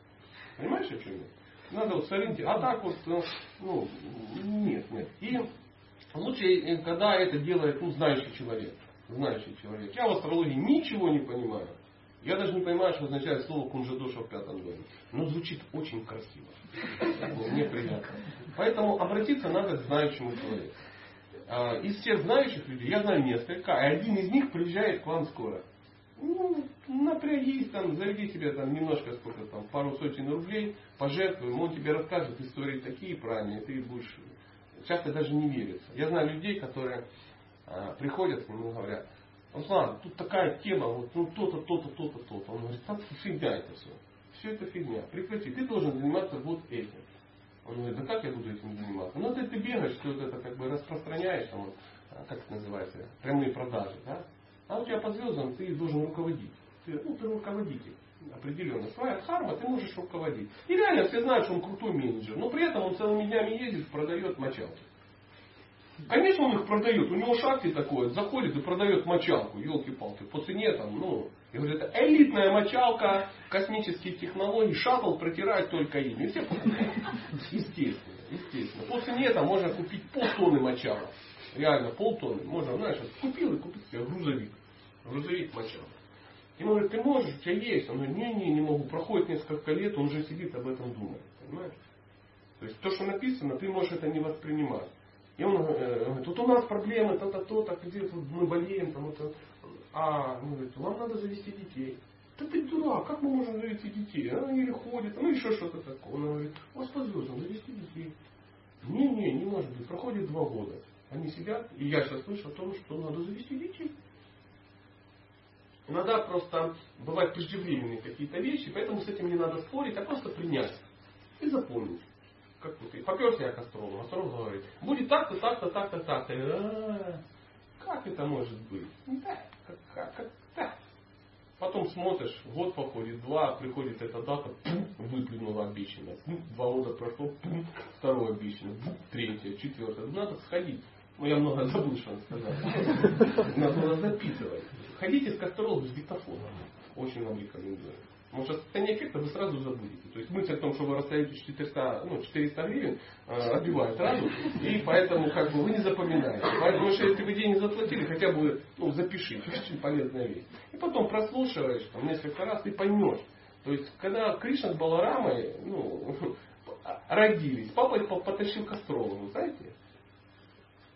Понимаешь, о чем я? Надо вот сориентироваться. А так вот, э, ну, нет, нет. И лучше, э, когда это делает ну, знающий человек. Знающий человек. Я в астрологии ничего не понимаю. Я даже не понимаю, что означает слово кунжадоша в пятом доме. Но звучит очень красиво. Мне приятно. Поэтому обратиться надо к знающему человеку. А, Из всех знающих людей, я знаю несколько, и один из них приезжает к вам скоро. Ну, напрягись там, заведи себе там немножко, сколько там, пару сотен рублей, пожертвуй, он тебе расскажет истории такие правильные, ты будешь часто даже не верится. Я знаю людей, которые а, приходят к нему и говорят, Руслан, тут такая тема, вот ну то-то, то-то, то-то, то-то. Он говорит, там фигня это все. Все это фигня. Прекрати, ты должен заниматься вот этим. Он говорит, да как я буду этим заниматься? Ну, ты, ты бегаешь, все вот это как бы распространяешь, там, а, как это называется, прямые продажи, да? А у тебя по звездам ты должен руководить. Ты, ну, ты руководитель определенно. Своя харма, ты можешь руководить. И реально все знают, что он крутой менеджер, но при этом он целыми днями ездит, продает мочалки. Конечно, он их продает. У него шахте такое, заходит и продает мочалку, елки-палки, по цене там, ну, я говорю, это элитная мочалка, космические технологии, шаттл протирает только им. И все покупают. Естественно, естественно. По цене там можно купить полтонны мочалок. Реально, полтонны. Можно, знаешь, вот купил и купил себе грузовик. Грузовик мочалок. Ему говорят, ты можешь, у тебя есть. Он говорит, не, не, не могу. Проходит несколько лет, он уже сидит об этом думает. Понимаешь? То есть то, что написано, ты можешь это не воспринимать. И он э, говорит, вот у нас проблемы, то-то, то-то, где вот мы болеем, там это. А, он говорит, вам надо завести детей. Да ты дурак, как мы можем завести детей? Она еле ходит, ну еще что-то такое. Он говорит, у вас по звездам завести детей. Не-не, не может быть. Проходит два года. Они сидят, и я сейчас слышу о том, что надо завести детей. Иногда просто бывают преждевременные какие-то вещи, поэтому с этим не надо спорить, а просто принять и запомнить. Как вот, и поперся я к астрологу, астролог говорит, будет так-то, так-то, так-то, так-то. А, Как это может быть? Да, как, как, как. Потом смотришь, год походит, два, приходит эта дата, выплюнула обещанное. Два года прошло, второе обещанное, третье, четвертое. Надо сходить. Ну, я много забыл, что он сказал. Надо было записывать. Ходите с астрологом с диктофоном. Очень вам рекомендую. Потому что состояние эффекта вы сразу забудете. То есть мысль о том, что вы расстаете 400, ну, 400 гривен, э, отбивает разум, и поэтому как бы вы не запоминаете. Поэтому, что если вы деньги заплатили, хотя бы ну, запишите, очень полезная вещь. И потом прослушиваешь там, несколько раз и поймешь. То есть, когда Кришна с Баларамой ну, родились, папа их потащил к астрологу, знаете?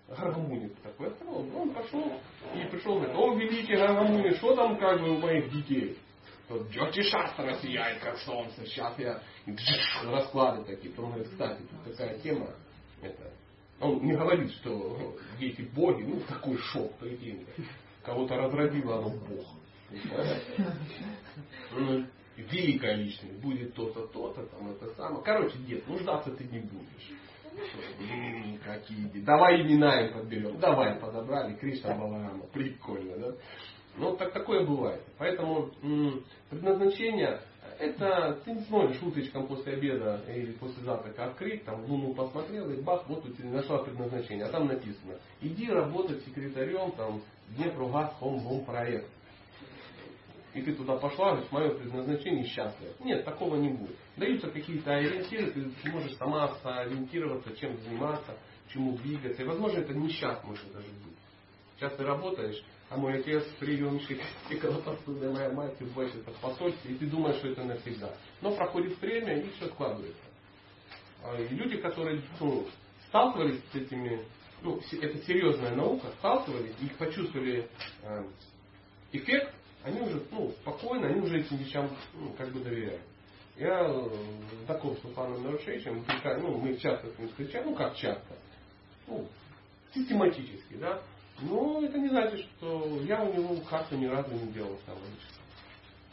Гаргамуни такой астролог. Он пошел и пришел говорит, о, великий Гаргамуни, что там как бы у моих детей? Тот Джоти Шастра сияет, как солнце. Сейчас я расклады такие. Потом говорит, кстати, тут такая тема. Это, он не говорит, что дети боги, ну такой шок, прикинь. Кого-то разродило оно Бог. Ну, великая личность, будет то-то, то-то, там это самое. Короче, дед, нуждаться ты не будешь. Какие Давай имена им подберем. Давай, подобрали. Кришна Баларама. Прикольно, да? Ну, так такое бывает. Поэтому м- предназначение это ты не смотришь утречком после обеда или после завтрака открыть, там в луну посмотрел и бах, вот у тебя нашла предназначение. А там написано, иди работать секретарем там Днепрогаз Хом Хом проект. И ты туда пошла, говоришь, мое предназначение счастливо. Нет, такого не будет. Даются какие-то ориентиры, ты можешь сама сориентироваться, чем заниматься, чему двигаться. И возможно это не сейчас может даже быть. Сейчас ты работаешь, а мой отец приемщик, и колопостудная моя мать уборщица в посольстве, и ты думаешь, что это навсегда. Но проходит время, и все складывается. А, и люди, которые ну, сталкивались с этими, ну, это серьезная наука, сталкивались, их почувствовали э, эффект, они уже ну, спокойно, они уже этим вещам ну, как бы доверяют. Я э, знаком с Стефаном Нарушевичем, ну, мы часто с ним встречаем, ну как часто, ну, систематически, да, но это не значит, что я у него карту ни разу не делал астрологически.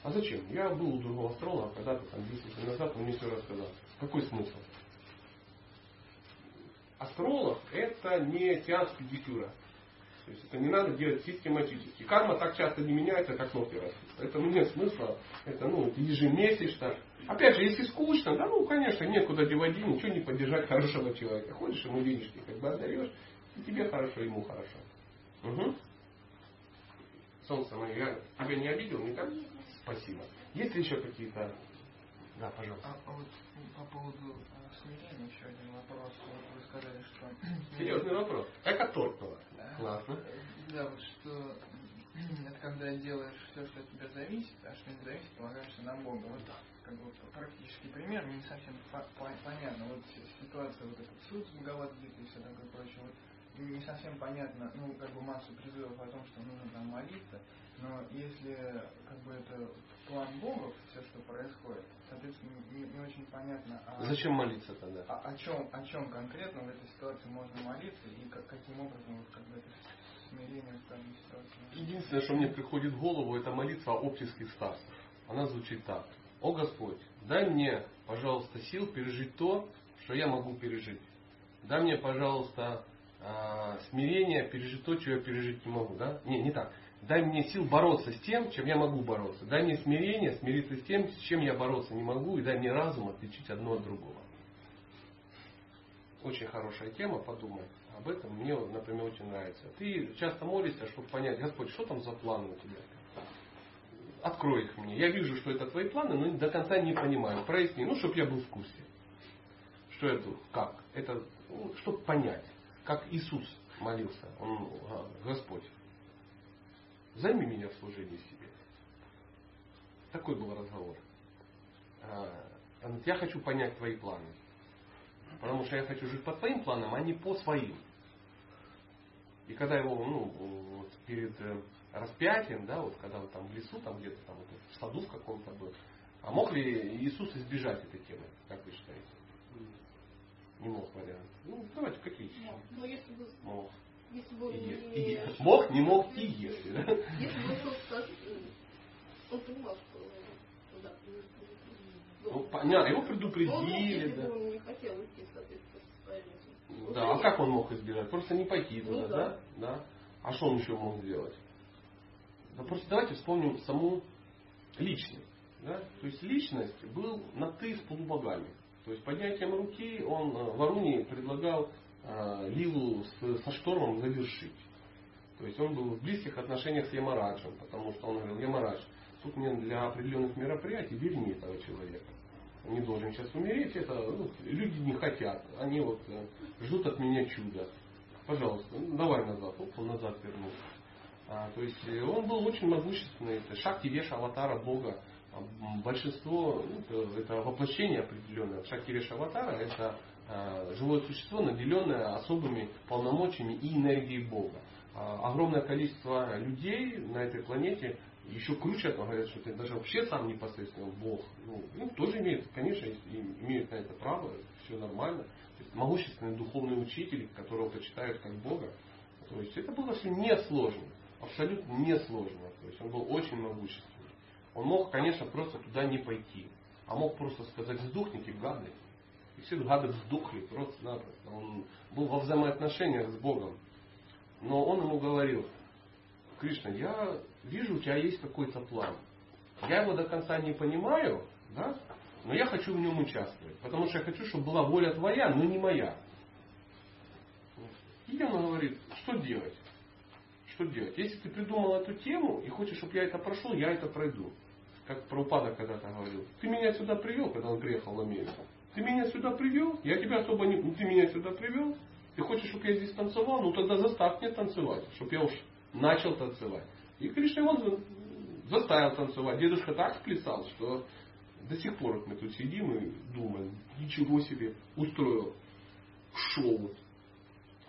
А зачем? Я был у другого астролога когда-то, там, 10 лет назад, он мне все рассказал. Какой смысл? Астролог это не сеанс педикюра. То есть это не надо делать систематически. Карма так часто не меняется, как ногти растут. Поэтому нет смысла. Это ну, ежемесячно. Опять же, если скучно, да ну конечно, некуда девать ничего не поддержать хорошего человека. Ходишь ему денежки, как бы отдаешь, и тебе хорошо, ему хорошо. Угу. Солнце мое, я тебя не обидел никак? Спасибо. Есть ли еще какие-то... Да, пожалуйста. А, а вот по поводу а, смирения еще один вопрос. Вот вы сказали, что... Серьезный вопрос. Эко торкнуло. Классно. Да, вот что это когда делаешь все, что от тебя зависит, а что не зависит, полагаешься на Бога. Вот как бы практический пример, мне не совсем по понятно. Вот ситуация, вот этот суд с Бхагавадгитой и все такое прочее. Вот не совсем понятно, ну, как бы массу призывов о том, что нужно там молиться, но если как бы это план Бога, все, что происходит, соответственно, не, не очень понятно. А, Зачем молиться тогда? А, о чем, о чем конкретно в этой ситуации можно молиться и как, каким образом вот, как бы это смирение в данной ситуации? Единственное, что мне приходит в голову, это молитва оптических старцев. Она звучит так. О Господь, дай мне, пожалуйста, сил пережить то, что я могу пережить. Дай мне, пожалуйста, а, смирение пережить что я пережить не могу. Да? Не, не так. Дай мне сил бороться с тем, чем я могу бороться. Дай мне смирение, смириться с тем, с чем я бороться не могу. И дай мне разум отличить одно от другого. Очень хорошая тема, подумай об этом. Мне, например, очень нравится. Ты часто молишься, чтобы понять, Господь, что там за планы у тебя? Открой их мне. Я вижу, что это твои планы, но до конца не понимаю. Проясни, ну, чтобы я был в курсе. Что это, как? Это, ну, чтобы понять как Иисус молился, он, а, Господь, займи меня в служении себе. Такой был разговор. А, я хочу понять твои планы. Потому что я хочу жить по твоим планам, а не по своим. И когда его ну, вот перед э, распятием, да, вот когда он там в лесу, там где-то там в саду в каком-то был, а мог ли Иисус избежать этой темы, как вы считаете? Не мог вариант. Ну, давайте, какие еще? Мог. Но если бы... Мог. Если бы и, не... и, и, мог, не мог и если, да? Если бы просто... Он понимал, что ну, понятно, его он, предупредили, если да. он не хотел идти, соответственно, жизнью. Да, а как он мог избежать? Просто не пойти туда, Ну, да. да. да? А что он еще мог сделать? Да просто давайте вспомним саму личность. Да? То есть личность был на ты с полубогами. То есть поднятием руки он э, Варуни предлагал э, Лилу с, со штормом завершить. То есть он был в близких отношениях с Ямараджем, потому что он говорил, Ямарадж, тут мне для определенных мероприятий верни этого человека. Он не должен сейчас умереть, это ну, люди не хотят, они вот э, ждут от меня чуда. Пожалуйста, ну, давай назад. Оп, он назад вернулся. А, то есть э, он был очень могущественный, это Шакти Веша Аватара Бога. Большинство, это, воплощение определенное. Шакти Веша Аватара это а, живое существо, наделенное особыми полномочиями и энергией Бога. А, огромное количество людей на этой планете еще круче говорят, что ты даже вообще сам непосредственно Бог. Ну, ну, тоже имеют, конечно, имеют на это право, все нормально. То есть могущественный духовный учитель, которого почитают как Бога. То есть это было все несложно. Абсолютно несложно. То есть он был очень могущественный. Он мог, конечно, просто туда не пойти. А мог просто сказать, сдохните, гады. И все гады сдохли просто-напросто. Он был во взаимоотношениях с Богом. Но он ему говорил, Кришна, я вижу, у тебя есть какой-то план. Я его до конца не понимаю, да? но я хочу в нем участвовать. Потому что я хочу, чтобы была воля твоя, но не моя. И он говорит, что делать? Что делать? Если ты придумал эту тему и хочешь, чтобы я это прошел, я это пройду. Как Прабхупада когда-то говорил. Ты меня сюда привел, когда он приехал в Америку. Ты меня сюда привел, я тебя особо не... Ты меня сюда привел, ты хочешь, чтобы я здесь танцевал? Ну тогда заставь меня танцевать, чтобы я уж начал танцевать. И Кришна он заставил танцевать. Дедушка так сплясал, что до сих пор мы тут сидим и думаем, ничего себе, устроил шоу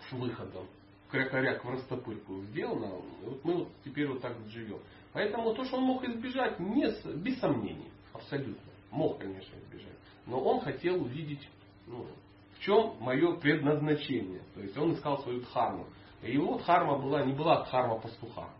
с выходом. Крякоряк в растопырку сделано. И вот мы вот теперь вот так вот живем. Поэтому то, что он мог избежать, не, без сомнений, абсолютно. Мог, конечно, избежать. Но он хотел увидеть, ну, в чем мое предназначение. То есть он искал свою дхарму. И его дхарма была, не была дхарма пастуха.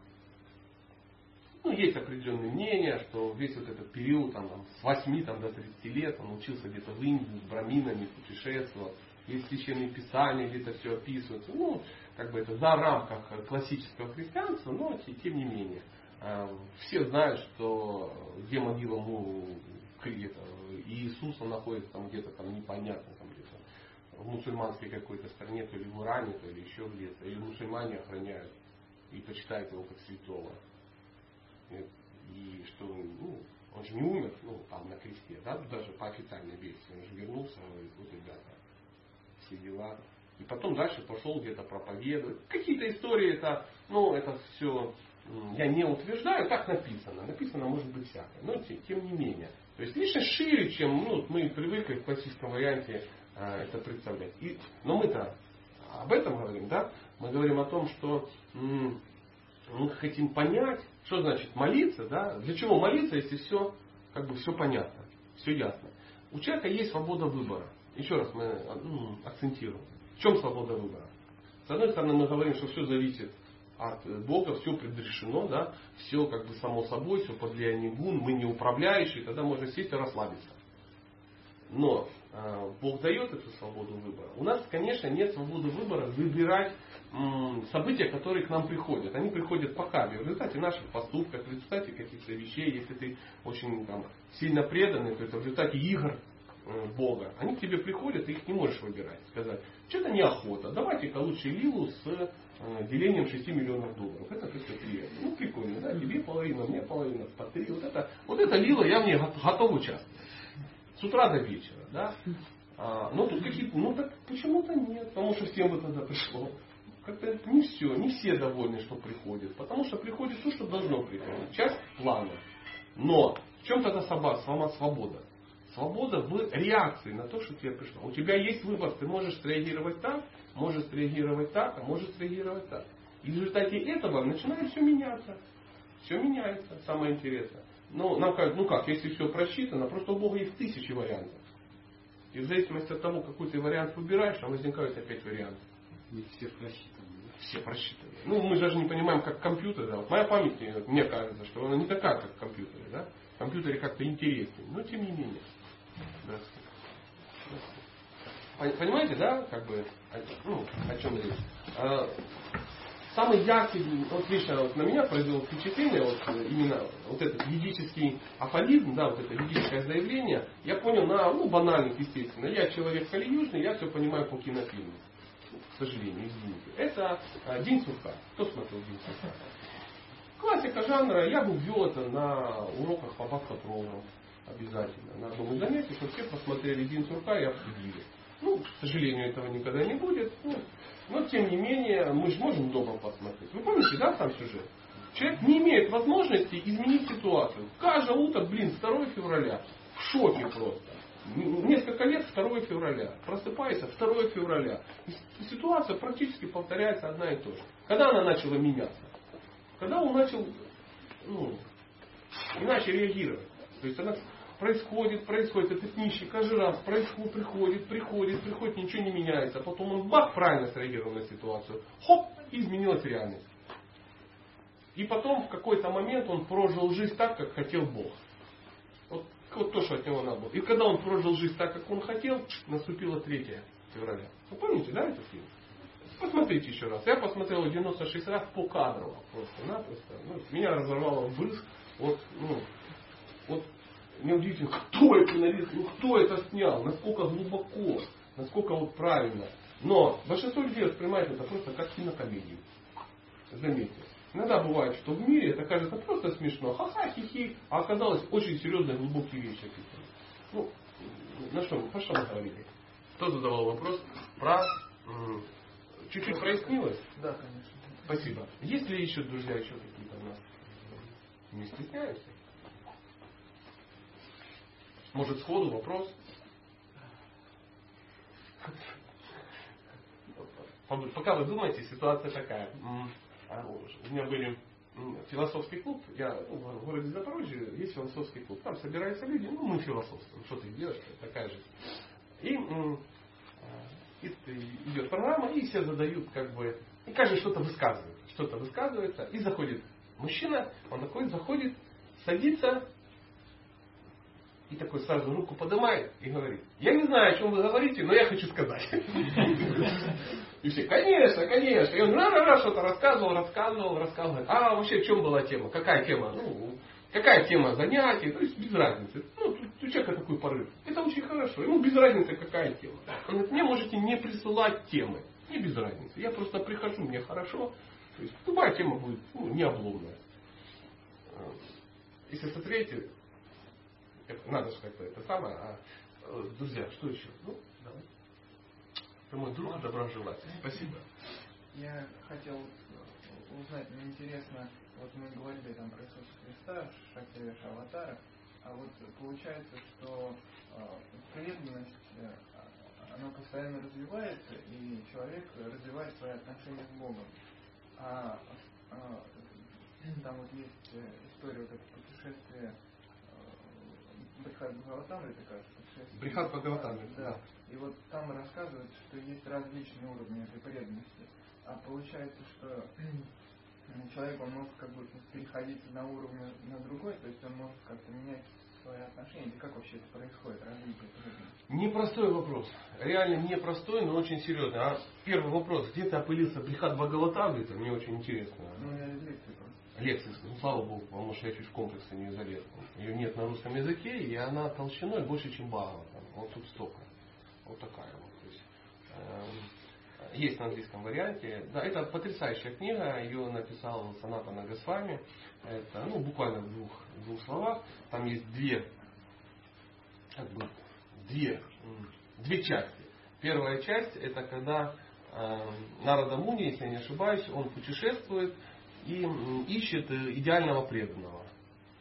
Ну, есть определенные мнения, что весь вот этот период там, там, с 8 там, до 30 лет он учился где-то в Индии, с браминами, путешествовал. Есть священные писания, где-то все описывается. Ну, как бы это за рамках классического христианства, но тем не менее. А, все знают, что где могила ну, Иисуса находится там где-то там непонятно, там где-то в мусульманской какой-то стране, то ли в Иране, то ли еще где-то. И мусульмане охраняют и почитают его как святого. И что, ну, он же не умер, ну, там на кресте, да, даже по официальной версии. Он же вернулся, говорит, вот ребята, все дела. И потом дальше пошел где-то проповедовать. Какие-то истории, это, ну, это все, я не утверждаю, так написано. Написано может быть всякое. Но тем не менее. То есть личность шире, чем ну, мы привыкли в классическом варианте э, это представлять. И, но мы-то об этом говорим, да? Мы говорим о том, что м- мы хотим понять, что значит молиться, да? Для чего молиться, если все, как бы все понятно, все ясно. У человека есть свобода выбора. Еще раз мы ну, акцентируем. В чем свобода выбора? С одной стороны, мы говорим, что все зависит от Бога, все предрешено, да, все как бы само собой, все под влиянием гун, мы не управляющие, тогда можно сесть и расслабиться. Но э, Бог дает эту свободу выбора. У нас, конечно, нет свободы выбора выбирать м, события, которые к нам приходят. Они приходят по карме, в результате наших поступков, в результате каких-то вещей. Если ты очень там, сильно преданный, то это в результате игр э, Бога. Они к тебе приходят, ты их не можешь выбирать. Сказать, что-то неохота, давайте-ка лучше Лилу с делением 6 миллионов долларов. Это как-то приятно. Ну, прикольно, да? Тебе половина, мне половина, по три. Вот это, вот это Лила, я в ней готов участвовать. С утра до вечера, да? А, но тут какие-то, ну так почему-то нет, потому что всем бы тогда пришло. Как-то не все, не все довольны, что приходит. Потому что приходит то, что должно приходить. Часть плана. Но в чем тогда сама свобода? Свобода в реакции на то, что тебе пришло. У тебя есть выбор, ты можешь среагировать так, можешь среагировать так, а можешь среагировать так. И в результате этого начинает все меняться. Все меняется, самое интересное. Но нам кажется, ну как, если все просчитано, просто у Бога есть тысячи вариантов. И в зависимости от того, какой ты вариант выбираешь, там возникают опять варианты. Не все просчитаны. Все просчитаны. Ну, мы даже не понимаем, как компьютер. Да? Вот моя память, мне кажется, что она не такая, как в компьютере. Да? В компьютере как-то интереснее. Но тем не менее. Понимаете, да, как бы, ну, о чем речь? А, самый яркий, вот лично вот на меня произвел впечатление, вот именно вот этот ведический афоризм, да, вот это ведическое заявление, я понял на, ну, банальных, естественно. Я человек калиюжный, я все понимаю по кинофильму. К сожалению, извините. Это а, День сурка. Кто смотрел День сурка? Классика жанра, я бы ввел это на уроках по баскетболу обязательно. На одном из занятий, чтобы все посмотрели Дин Сурка и обсудили. Ну, к сожалению, этого никогда не будет. Ну, но, тем не менее, мы же можем дома посмотреть. Вы помните, да, сам сюжет? Человек не имеет возможности изменить ситуацию. Каждое утро, блин, 2 февраля. В шоке просто. Несколько лет 2 февраля. Просыпается 2 февраля. И ситуация практически повторяется одна и та же. Когда она начала меняться? Когда он начал ну, иначе реагировать. То есть она происходит, происходит, этот нищий каждый раз происходит, приходит, приходит, приходит, ничего не меняется. Потом он бах, правильно среагировал на ситуацию. Хоп, изменилась реальность. И потом в какой-то момент он прожил жизнь так, как хотел Бог. Вот, вот то, что от него надо было. И когда он прожил жизнь так, как он хотел, наступило 3 февраля. Вы помните, да, этот фильм? Посмотрите еще раз. Я посмотрел 96 раз по кадрово. Просто-напросто. Ну, меня разорвало вбрызг. Вот, ну, вот мне удивительно, кто это сценарист, ну кто это снял, насколько глубоко, насколько вот правильно. Но большинство людей воспринимает это просто как кинокомедию. Заметьте. Иногда бывает, что в мире это кажется просто смешно, ха-ха, хи-хи, а оказалось очень серьезные глубокие вещи описаны. Ну, на что, про что мы говорили? Кто задавал вопрос? Про... Чуть-чуть прояснилось? Да, конечно. Спасибо. Есть ли еще, друзья, еще какие-то у нас? Не стесняемся? Может, сходу вопрос? Пока вы думаете, ситуация такая. А, у меня были философский клуб, я ну, в городе Запорожье есть философский клуб. Там собираются люди, ну мы философствуем, что ты делаешь, такая же. И, а, и идет программа, и все задают как бы, и каждый что-то высказывает, что-то высказывается, и заходит мужчина, он такой заходит, садится, и такой сразу руку поднимает и говорит, я не знаю, о чем вы говорите, но я хочу сказать. И все, конечно, конечно. И он раз-раз что-то рассказывал, рассказывал, рассказывал. А вообще в чем была тема? Какая тема? Ну, какая тема занятий? То есть без разницы. Ну, у человека такой порыв. Это очень хорошо. Ему без разницы, какая тема. Он говорит, мне можете не присылать темы. Не без разницы. Я просто прихожу, мне хорошо. То есть любая тема будет ну, не обломная. Если смотрите, надо же как-то это самое. А, э, друзья, что еще? Ну, давай. Ты мой друг доброжелатель. Спасибо. Я хотел узнать, мне интересно, вот мы говорили там про Иисуса Христа, Шакиреш Аватара, а вот получается, что э, преданность, э, она постоянно развивается, и человек развивает свои отношения с Богом. А, а там вот есть история вот это путешествие Брихат Бхагаватамри, кажется. Брихат Бхагаватамри, да. да. И вот там рассказывают, что есть различные уровни этой преданности. А получается, что человек он может как бы переходить на уровень на другой, то есть он может как-то менять свои отношения. Как вообще это происходит, развитие Непростой вопрос. Реально непростой, но очень серьезный. А первый вопрос, где ты опылился Брихат Бхагаватамри, это мне очень интересно. Ну, я лекции лекции, ну, слава Богу, потому что я чуть в комплексе не залез. Ее нет на русском языке, и она толщиной больше, чем Багова. Вот тут столько. Вот такая вот. То есть, э, есть на английском варианте. Да, это потрясающая книга. Ее написал Саната Нагасвами. Это, ну, буквально в двух, в двух словах. Там есть две, как бы, две, две части. Первая часть, это когда э, Нарада Муни, если я не ошибаюсь, он путешествует и ищет э, идеального преданного.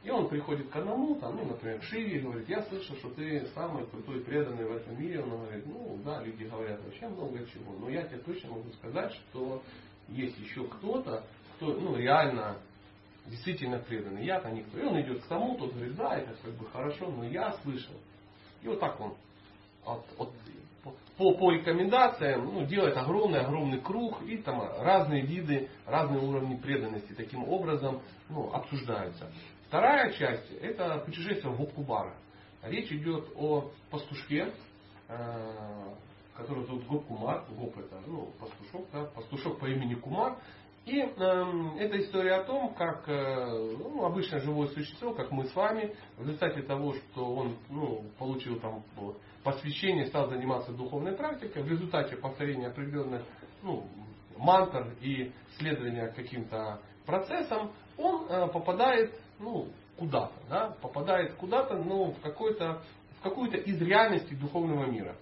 И он приходит к одному, там, ну, например, к Шиве и говорит, я слышал, что ты самый крутой преданный в этом мире. Он говорит, ну да, люди говорят вообще много чего, но я тебе точно могу сказать, что есть еще кто-то, кто ну, реально действительно преданный. Я-то никто. И он идет к тому, тот говорит, да, это как бы хорошо, но я слышал. И вот так он от, от по, по рекомендациям ну, делать огромный-огромный круг и там разные виды, разные уровни преданности таким образом ну, обсуждаются. Вторая часть это путешествие в Гопкубара. Речь идет о пастушке, э, который зовут Гоп Кумар. Гоп это ну, пастушок, да, пастушок по имени Кумар. И э, это история о том, как э, ну, обычное живое существо, как мы с вами, в результате того, что он ну, получил там посвящение, стал заниматься духовной практикой, в результате повторения определенных ну, мантр и следования каким-то процессам, он он э, попадает ну, куда-то, да, попадает куда-то, ну, в, какой-то, в какую-то из реальностей духовного мира.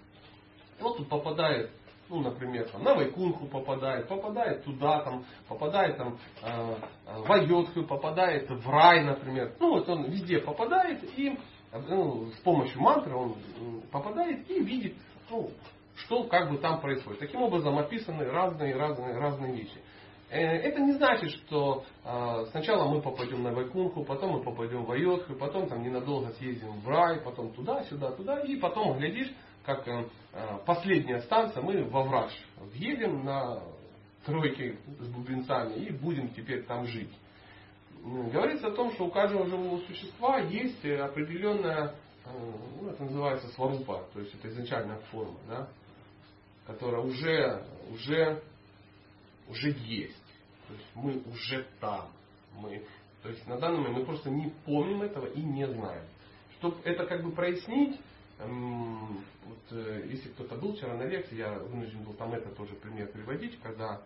И вот тут попадает ну, например, там, на Вайкунху попадает, попадает туда, там, попадает там, э, в Айотху, попадает в рай, например. Ну, вот он везде попадает и ну, с помощью мантры он попадает и видит, ну, что как бы там происходит. Таким образом описаны разные, разные, разные вещи. Э, это не значит, что э, сначала мы попадем на Вайкунху, потом мы попадем в Айотху, потом там ненадолго съездим в рай, потом туда, сюда, туда, и потом, глядишь, как э, последняя станция, мы во враж въедем на тройке с бубенцами и будем теперь там жить. Говорится о том, что у каждого живого существа есть определенная, э, ну, это называется сварупа, то есть это изначальная форма, да, которая уже, уже, уже есть. То есть мы уже там. Мы, то есть на данный момент мы просто не помним этого и не знаем. Чтобы это как бы прояснить, вот, э, если кто-то был вчера на лекции, я вынужден был там это тоже пример приводить, когда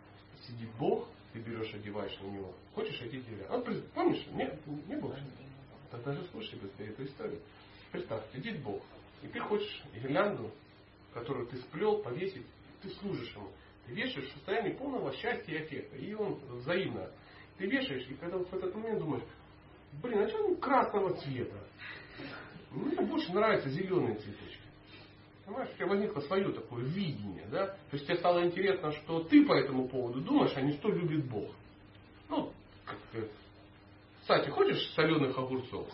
сидит Бог, ты берешь, одеваешь на него. Хочешь одеть гирлянду? Он, помнишь? Нет, не было. Тогда же слушай быстрее эту историю. Представь, сидит Бог, и ты хочешь гирлянду, которую ты сплел, повесить, ты служишь ему. Ты вешаешь в состоянии полного счастья и эффекта. И он взаимно. Ты вешаешь, и когда вот в этот момент думаешь, блин, а что он красного цвета? Мне больше нравятся зеленые цветочки. Понимаешь, у тебя возникло свое такое видение, да? То есть тебе стало интересно, что ты по этому поводу думаешь, а не что любит Бог. Ну, как кстати, хочешь соленых огурцов?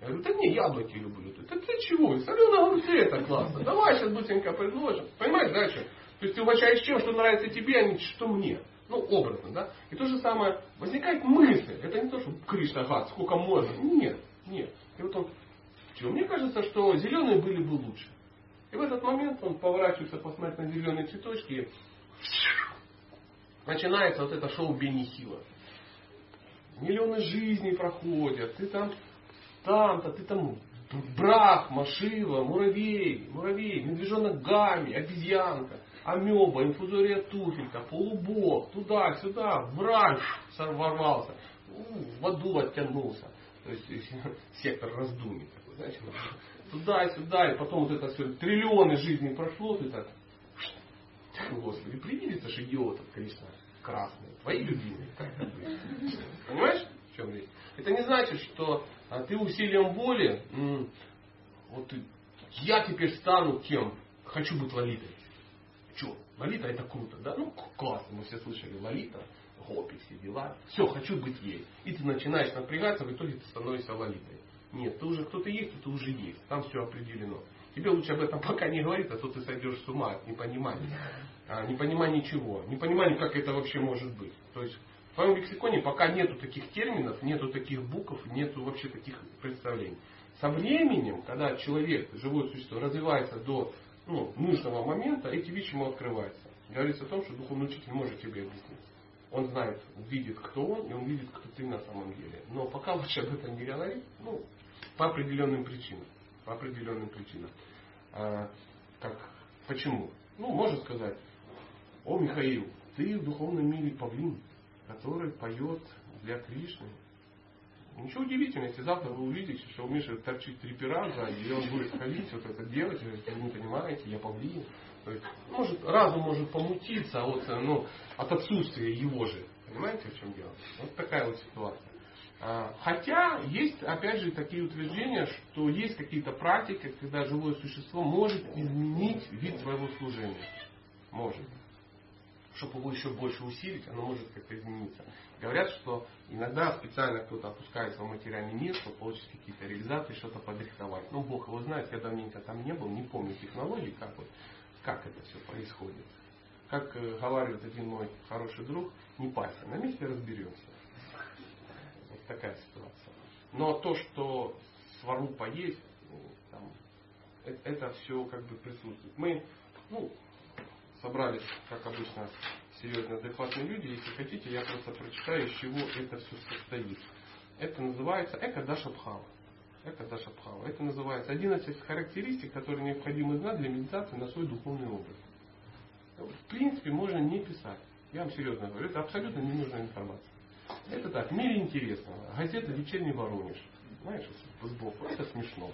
Я говорю, да не, яблоки люблю. Да ты чего? Соленые огурцы это классно. Давай сейчас быстренько предложим. Понимаешь, дальше? То есть ты угощаешь чем, что нравится тебе, а не что мне. Ну, образно, да? И то же самое, возникает мысль. Это не то, что Кришна, гад, сколько можно. Нет, нет. И вот он чего? Мне кажется, что зеленые были бы лучше. И в этот момент он поворачивается посмотреть на зеленые цветочки и начинается вот это шоу Бенни Хилла. Миллионы жизней проходят, ты там там-то, ты там Брахма, Шива, муравей, муравей, медвежонок Гами, обезьянка, амеба, инфузория туфелька, полубог, туда-сюда, врач ворвался, в аду оттянулся. То есть сектор раздумий знаете, туда-сюда, и потом вот это все, триллионы жизней прошло, ты так, Господи, привидится же идиотов, конечно, красные, твои любимые, как? Понимаешь, в чем речь? Это не значит, что а, ты усилием воли, м- вот я теперь стану кем? Хочу быть лолитой. Че, лолита это круто, да? Ну, классно, мы все слышали, лолита, хопи, все дела. Все, хочу быть ей. И ты начинаешь напрягаться, в итоге ты становишься лолитой. Нет, ты уже кто-то есть, ты уже есть. Там все определено. Тебе лучше об этом пока не говорить, а то ты сойдешь с ума от непонимания. А, непонимания чего? Непонимания, как это вообще может быть. То есть в твоем лексиконе пока нету таких терминов, нету таких букв, нету вообще таких представлений. Со временем, когда человек, живое существо, развивается до ну, нужного момента, эти вещи ему открываются. Говорится о том, что духовный учитель может тебе объяснить. Он знает, видит, кто он, и он видит, кто ты на самом деле. Но пока лучше об этом не говорить, ну, по определенным причинам. По определенным причинам. А, как, почему? Ну, можно сказать, о, Михаил, ты в духовном мире павлин, который поет для Кришны. Ничего удивительного, если завтра вы увидите, что у Миши торчит три пера и он будет ходить, вот это делать, вы не понимаете, я павлин. Может, разум может помутиться от, ну, от отсутствия его же. Понимаете, в чем дело? Вот такая вот ситуация. А, хотя есть, опять же, такие утверждения, что есть какие-то практики, когда живое существо может изменить вид своего служения. Может. Чтобы его еще больше усилить, оно может как-то измениться. Говорят, что иногда специально кто-то опускается в материальный мир, чтобы получить какие-то реализации, что-то подрихтовать. Ну, Бог его знает, я давненько там не был, не помню технологий, как, вот, как это все происходит. Как э, говаривает один мой хороший друг, не парься, на месте разберемся такая ситуация. Но то, что сварупа есть, ну, там, это, это все как бы присутствует. Мы ну, собрались, как обычно, серьезные, адекватные люди. Если хотите, я просто прочитаю, из чего это все состоит. Это называется Эко-Дашабхава. Эко-Дашабхава. Это называется 11 характеристик, которые необходимо знать для медитации на свой духовный образ. В принципе, можно не писать. Я вам серьезно говорю, это абсолютно ненужная информация. Это так, в мире интересного. Газета «Вечерний Воронеж». Знаешь, сбоку. Это смешно.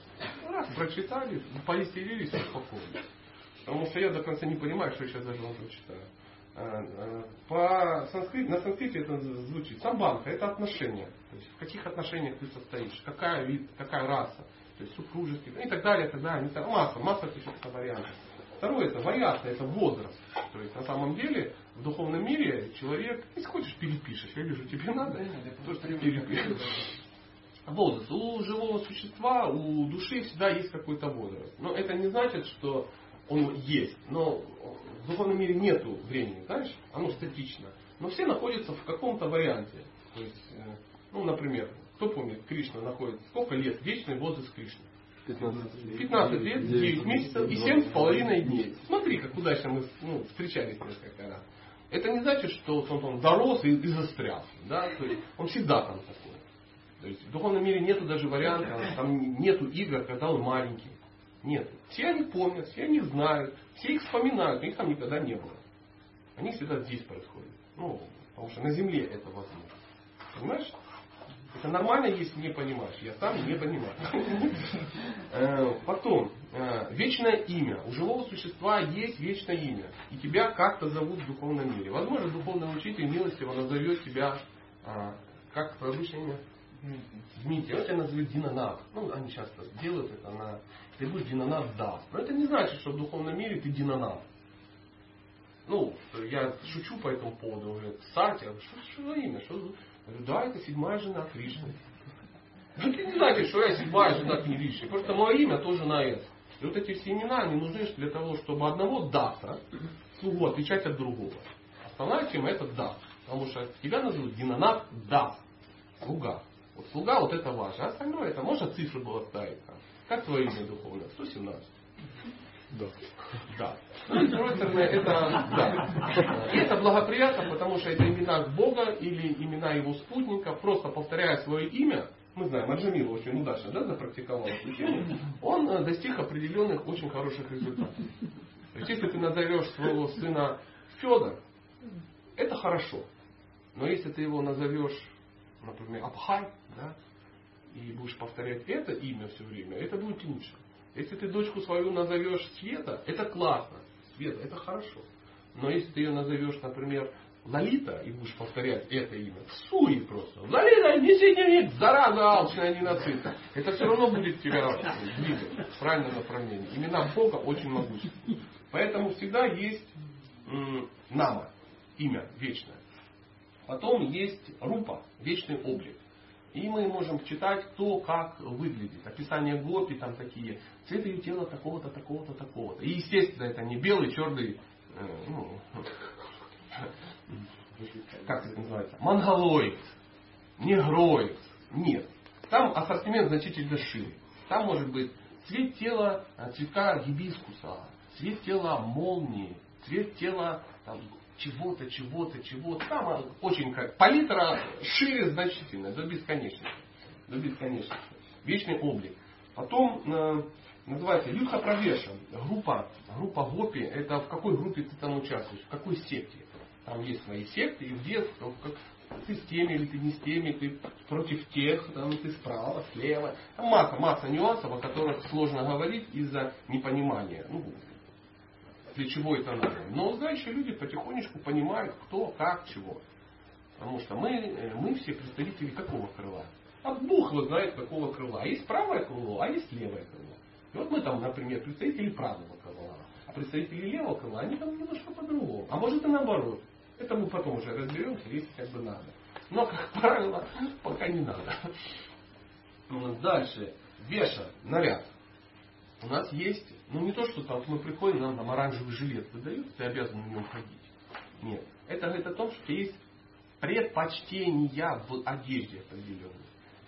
Раз, прочитали, повеселились, успокоились. Потому что я до конца не понимаю, что я сейчас даже вам прочитаю. А, а, по санскрит, на санскрите это звучит. Самбанка это отношения. То есть в каких отношениях ты состоишь, какая вид, какая раса, то есть супружеский и так далее, и так далее. Масса, масса каких вариантов. Второе это вариация, это возраст. То есть на самом деле в духовном мире человек, если хочешь, перепишешь. Я вижу, тебе надо, то что перепишешь. Возраст. У живого существа, у души всегда есть какой-то возраст. Но это не значит, что он есть. Но в духовном мире нету времени, знаешь, оно статично. Но все находятся в каком-то варианте. То есть, э, ну, например, кто помнит, Кришна находится, сколько лет, вечный возраст Кришны? 15 15 лет, 9 месяцев и 7 с половиной дней. Смотри, как удачно мы ну, встречались несколько раз. Это не значит, что он, он дорос и, и застрял. Да? То есть он всегда там такой. То есть в духовном мире нету даже варианта, там нету игр, когда он маленький. Нет. Все они помнят, все они знают, все их вспоминают, но их там никогда не было. Они всегда здесь происходят. Ну, потому что на Земле это возможно. Понимаешь? Это нормально, если не понимаешь. Я сам не понимаю. Э, потом, э, вечное имя. У живого существа есть вечное имя. И тебя как-то зовут в духовном мире. Возможно, духовный учитель милостиво назовет тебя, а, как твое обычное имя? Дмитрий, он тебя назовет Динанат. Ну, они часто делают это на... Ты будешь Динанат да. Но это не значит, что в духовном мире ты Динанат. Ну, я шучу по этому поводу уже. Сати, что, что за имя? Что... Говорю, да, это седьмая жена Кришны. Ну, ты не знаешь, что я седьмая жена Кришны. Просто мое имя тоже на это. И вот эти все имена, они нужны для того, чтобы одного дата слугу отличать от другого. Основная тема это да. Потому что тебя назовут Динанат да. Слуга. Вот слуга вот это важно. А остальное это можно цифры было ставить. Как твое имя духовное? 117. Да. Да. И с другой стороны, это, да. Это благоприятно, потому что это имена Бога или имена его спутника, просто повторяя свое имя, мы знаем, Аджамил очень удачно да, запрактиковал это он э, достиг определенных очень хороших результатов. То есть, если ты назовешь своего сына Федор, это хорошо. Но если ты его назовешь например, Абхай, да, и будешь повторять это имя все время, это будет лучше. Если ты дочку свою назовешь Света, это классно. Света, это хорошо. Но если ты ее назовешь, например, Лолита, и будешь повторять это имя, всуй просто. Лолита, неси дневник, зараза алчная, ненасытная. Это все равно будет тебя двигать в правильном направлении. Имена Бога очень могущественны. Поэтому всегда есть нама, имя вечное. Потом есть рупа, вечный облик. И мы можем читать, кто как выглядит. Описание гопи там такие. Цвет ее тела такого-то, такого-то, такого-то. И естественно это не белый, черный, э, ну, как это называется, монголоид, негроид. Нет. Там ассортимент значительно шире. Там может быть цвет тела э, цветка гибискуса, цвет тела молнии, цвет тела там, чего-то, чего-то, чего-то. Там очень как палитра шире значительно, до бесконечности. До бесконечности. Вечный облик. Потом э, называется Юдха Правеша. Группа, группа Гопи. Это в какой группе ты там участвуешь, в какой секте. Там есть свои секты, и где, как, ты с теми или ты не с теми, ты против тех, там, ты справа, слева. Там масса, масса нюансов, о которых сложно говорить из-за непонимания. Ну, это надо. Но знающие люди потихонечку понимают, кто, как, чего. Потому что мы, э, мы все представители какого крыла? А Бог его знает, какого крыла. Есть правое крыло, а есть левое крыло. И вот мы там, например, представители правого крыла. А представители левого крыла, они там немножко по-другому. А может и наоборот. Это мы потом уже разберемся, если как бы надо. Но, как правило, пока не надо. Дальше. Веша, наряд. У нас есть, ну не то, что там мы приходим, нам там оранжевый жилет выдают, ты обязан в нем ходить. Нет. Это говорит о том, что есть предпочтения в одежде определенной.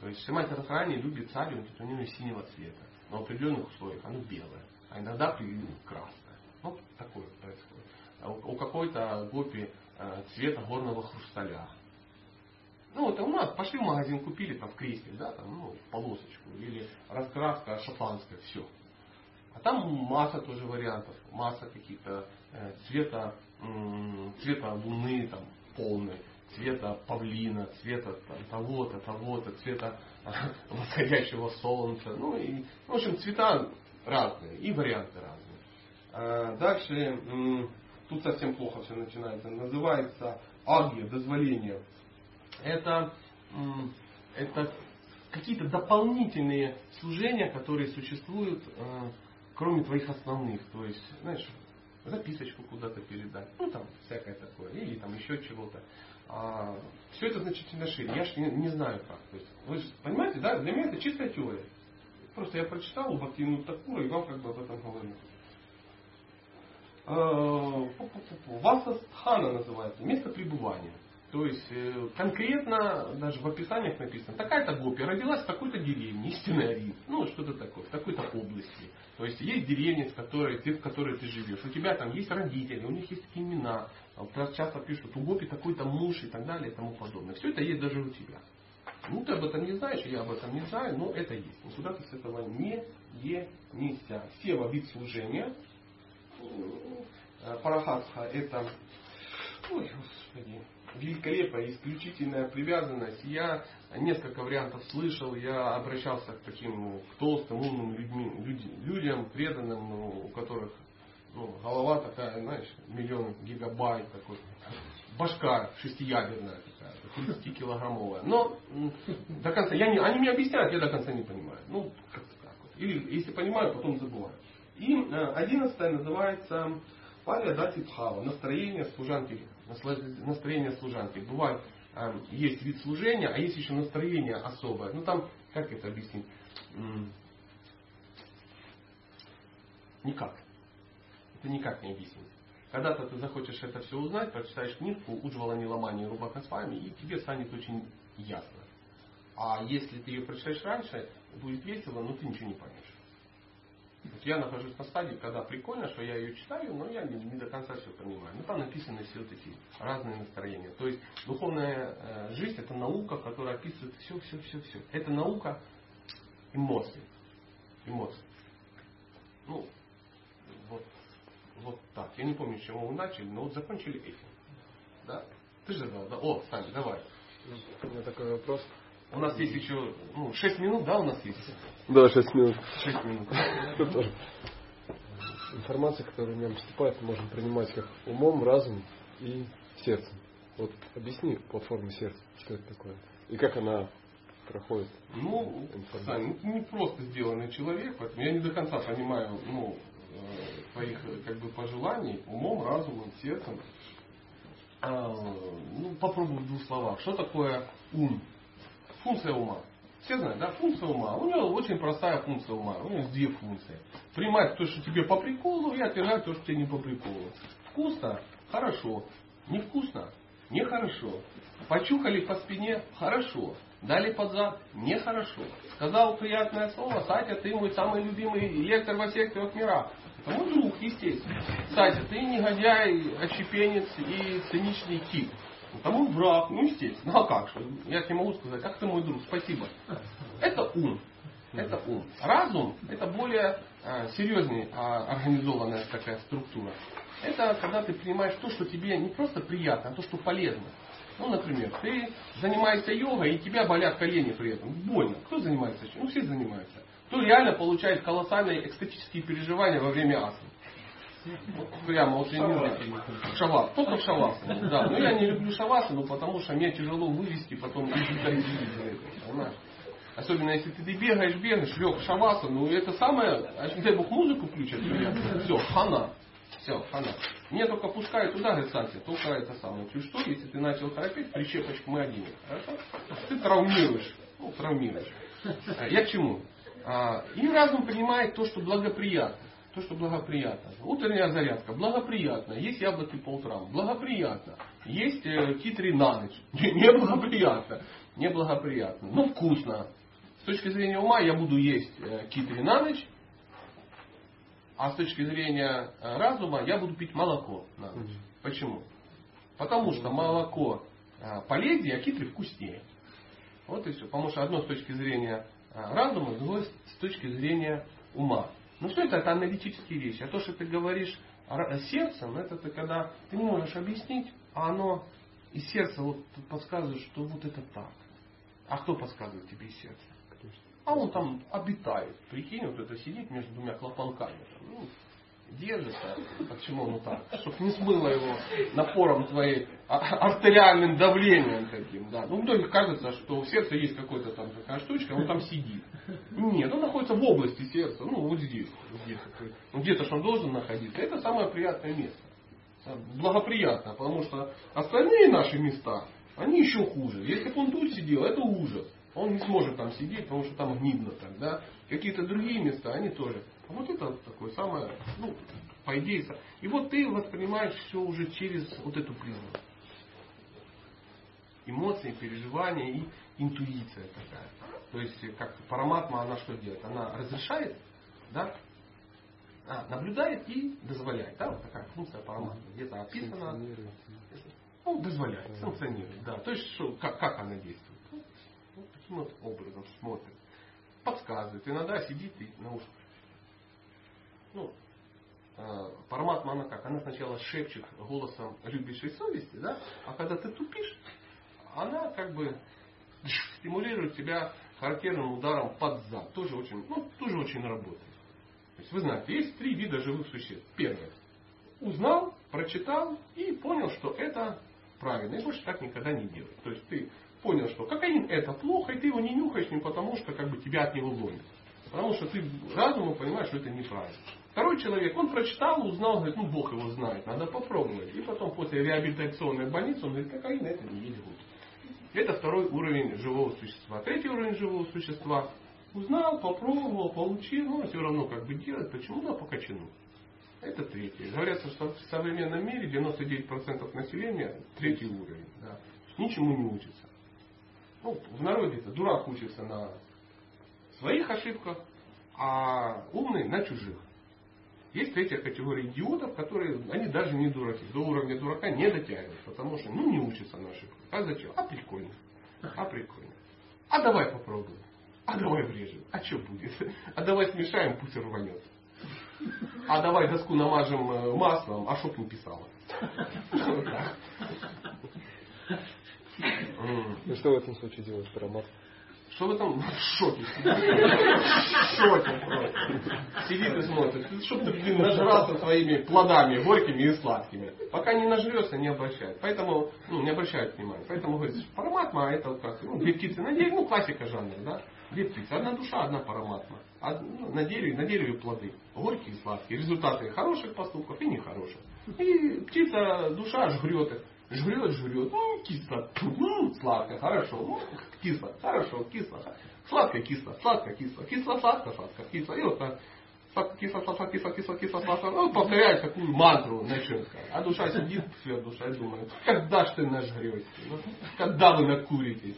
То есть Шимати Радхарани любит сари, у него синего цвета. Но в определенных условиях оно белое. А иногда ну, красное. Ну, такое происходит. А у, у какой-то гопи э, цвета горного хрусталя. Ну, это у нас пошли в магазин, купили там в крестик, да, там, ну, полосочку. Или раскраска шотландская, все. А там масса тоже вариантов, масса каких-то э, цвета, цвета луны там полный, цвета павлина, цвета того-то, того-то, цвета восходящего солнца. Ну и, в общем, цвета разные и варианты разные. А дальше тут совсем плохо все начинается. Называется агия, дозволение. Это, это какие-то дополнительные служения, которые существуют, э, кроме твоих основных. То есть, знаешь, записочку куда-то передать, ну там всякое такое, или там еще чего-то. А, все это значительно шире. Я же не, не знаю как. То есть, вы же понимаете, да, для меня это чистая теория. Просто я прочитал у Бхактивину Такура и вам как бы об этом говорю. А, Васастхана называется, место пребывания. То есть э, конкретно даже в описаниях написано, такая-то гопия родилась в такой-то деревне, истинный арит, ну что-то такое, в такой-то области. То есть есть деревни, в которой, ты, в которой ты живешь, у тебя там есть родители, у них есть имена, часто пишут, у гопи такой-то муж и так далее и тому подобное. Все это есть даже у тебя. Ну, ты об этом не знаешь, я об этом не знаю, но это есть. Никуда ты с этого не денешься. Сева вид служения. Э, Парахасха это... Ой, господи великолепная, исключительная привязанность. Я несколько вариантов слышал, я обращался к таким ну, к толстым, умным людьми, люди, людям, преданным, ну, у которых ну, голова такая, знаешь, миллион гигабайт такой, башка шестиядерная такая, 30-килограммовая. Но до конца, я не, они мне объясняют, я до конца не понимаю. Ну, как так вот. Или если понимаю, потом забываю. И э, одиннадцатая называется Палия Дати Бхава, настроение служанки настроение служанки. Бывает, э, есть вид служения, а есть еще настроение особое. Ну там, как это объяснить? Никак. Это никак не объяснить. Когда-то ты захочешь это все узнать, прочитаешь книжку Уджвала Ниламани Рубака с вами, и тебе станет очень ясно. А если ты ее прочитаешь раньше, будет весело, но ты ничего не поймешь. Я нахожусь на стадии, когда прикольно, что я ее читаю, но я не, не до конца все понимаю. Ну там написаны все такие разные настроения. То есть духовная э, жизнь это наука, которая описывает все, все, все, все. Это наука эмоций. Эмоций. Ну, вот, вот так. Я не помню, с чего мы начали, но вот закончили этим. Да? Ты же задал, да? О, Саня, давай. У меня такой вопрос. У нас есть еще ну, 6 минут, да, у нас есть? Да, 6 минут. 6 минут. Информация, которая в нем поступает, мы можем принимать как умом, разумом и сердцем. Вот объясни платформу сердца, что это такое. И как она проходит. Ну, Сань, ну, не просто сделанный человек, поэтому я не до конца понимаю ну, э, твоих как бы пожеланий умом, разумом, сердцем. А, ну, попробую в двух словах. Что такое ум? Функция ума. Все знают, да, функция ума. У него очень простая функция ума. У него две функции. Принимать то, что тебе по приколу, и отвергать то, что тебе не по приколу. Вкусно? Хорошо. Невкусно? Нехорошо. Почухали по спине? Хорошо. Дали под зад? Нехорошо. Сказал приятное слово, Сатя, ты мой самый любимый лектор во всех трех мирах. Это мой друг, естественно. Сатя, ты негодяй, отщепенец и циничный тип. Потому враг, ну естественно. А как же? Я тебе могу сказать, как ты мой друг, спасибо. Это ум. Это ум. Разум это более э, серьезнее э, организованная такая структура. Это когда ты принимаешь то, что тебе не просто приятно, а то, что полезно. Ну, например, ты занимаешься йогой, и тебя болят колени при этом. Больно. Кто занимается? Ну, все занимаются. Кто реально получает колоссальные экстатические переживания во время асаны. Прямо я не. Шавас. Только в шавасану. Да. Но я не люблю шавасану, потому что мне тяжело вывести потом из Понимаешь? Особенно если ты, ты бегаешь, бегаешь, лег в шавасу, ну это самое, а если дай Бог музыку включат, все, хана. Все, хана. Мне только пускай туда, говорит Санти, только это самое. Чуть что, если ты начал торопить, прищепочку мы оденем. Хорошо? Ты травмируешь. Ну, травмируешь. Я к чему? А, и разум понимает то, что благоприятно то, что благоприятно. Утренняя зарядка, благоприятно. Есть яблоки по утрам, благоприятно. Есть э, китри на ночь, неблагоприятно. Неблагоприятно. Ну, вкусно. С точки зрения ума я буду есть э, китри на ночь, а с точки зрения э, разума я буду пить молоко на ночь. Почему? Потому что молоко полезнее, а китри вкуснее. Вот и все. Потому что одно с точки зрения разума, другое с точки зрения ума. Ну что это? Это аналитические вещи. А то, что ты говоришь сердцем, это ты когда ты не можешь объяснить, а оно И сердце вот подсказывает, что вот это так. А кто подсказывает тебе сердце? А он там обитает. Прикинь, вот это сидит между двумя клапанками. Там, ну, держится. Почему оно так? Чтобы не смыло его напором твоей а- артериальным давлением таким. Да. Ну, многих кажется, что у сердца есть какая-то там такая штучка, он там сидит. Нет, он находится в области сердца. Ну, вот здесь. Ну, где-то же он должен находиться. Это самое приятное место. Благоприятно, потому что остальные наши места, они еще хуже. Если бы он тут сидел, это ужас. Он не сможет там сидеть, потому что там гнидно тогда. Какие-то другие места, они тоже. Вот это такое самое, ну, по идее. И вот ты воспринимаешь все уже через вот эту призму. Эмоции, переживания и интуиция такая. То есть, как параматма, она что делает? Она разрешает, да? А, наблюдает и дозволяет. Да, вот такая функция параматма. Где-то описана. Ну, дозволяет, санкционирует, да. То есть, что, как, как она действует? Ну, вот таким вот образом смотрит. Подсказывает. Иногда сидит и наушниках ну, э, параматма она как? Она сначала шепчет голосом любящей совести, да? а когда ты тупишь, она как бы стимулирует тебя характерным ударом под зад. Тоже очень, ну, тоже очень работает. То есть вы знаете, есть три вида живых существ. Первое. Узнал, прочитал и понял, что это правильно. И больше так никогда не делай. То есть ты понял, что кокаин это плохо, и ты его не нюхаешь не потому, что как бы тебя от него ломит. Потому что ты разумом понимаешь, что это неправильно. Второй человек, он прочитал, узнал, говорит, ну Бог его знает, надо попробовать. И потом после реабилитационной больницы он говорит, кокаин это не есть. Это второй уровень живого существа. Третий уровень живого существа узнал, попробовал, получил, но все равно как бы делать, почему да, по качану. Это третий. Говорят, что в современном мире 99% населения третий уровень. Да. Ничему не учится. Ну, в народе это дурак учится на своих ошибках, а умный на чужих. Есть третья категория идиотов, которые, они даже не дураки, до уровня дурака не дотягивают, потому что, ну, не учатся на ошибках. А зачем? А прикольно. А прикольно. А давай попробуем. А давай врежем. А что будет? А давай смешаем, пусть рванет. А давай доску намажем э, маслом, а чтоб не писала. Ну что в этом случае делать, Парамат? Что вы там в шоке В шоке просто. Сидит и смотрит. Чтобы ты, блин, нажрался своими плодами горькими и сладкими. Пока не нажрется, не обращает. Поэтому, ну, не обращает внимания. Поэтому говорит, параматма, а это как, ну, две птицы на дереве, ну, классика жанра, да. Две птицы, одна душа, одна параматма. Од, ну, на, дереве, на дереве плоды. Горькие и сладкие. Результаты хороших поступков и нехороших. И птица, душа жрет их жрет, жрет, ну, кисло, ну, сладко, хорошо, ну, кисло, хорошо, кисло, сладко, кисло, сладко, кисло, кисло, сладко, сладко, кисло. И вот так сладко, кисло, сладко, кисло, кисло, кисло, сладко. Ну, повторяет такую мантру на чем А душа сидит, свет душа думает, когда ж ты нажретесь? Ну, когда вы накуритесь?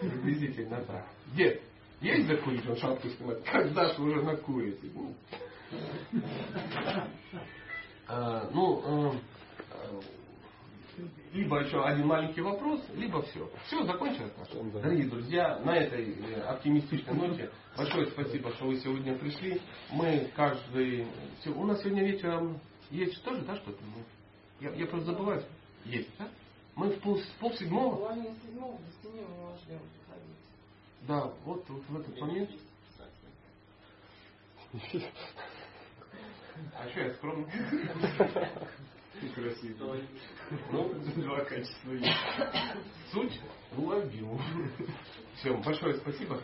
Приблизительно так. Дед, есть закурить? Он шапку снимает. Когда ж вы уже накуритесь? Ну, а, ну а, либо еще один маленький вопрос, либо все. Все, закончилось. Дорогие друзья, на этой э, оптимистичной ноте большое спасибо, что вы сегодня пришли. Мы каждый... У нас сегодня вечером есть тоже, да, что-то? Я, я просто забываю. Есть, да? Мы в пол, пол седьмого. Да, вот, вот в этот момент. А что я скромный? Красиво. Ну, два качества есть. Суть уловил. Все, большое спасибо.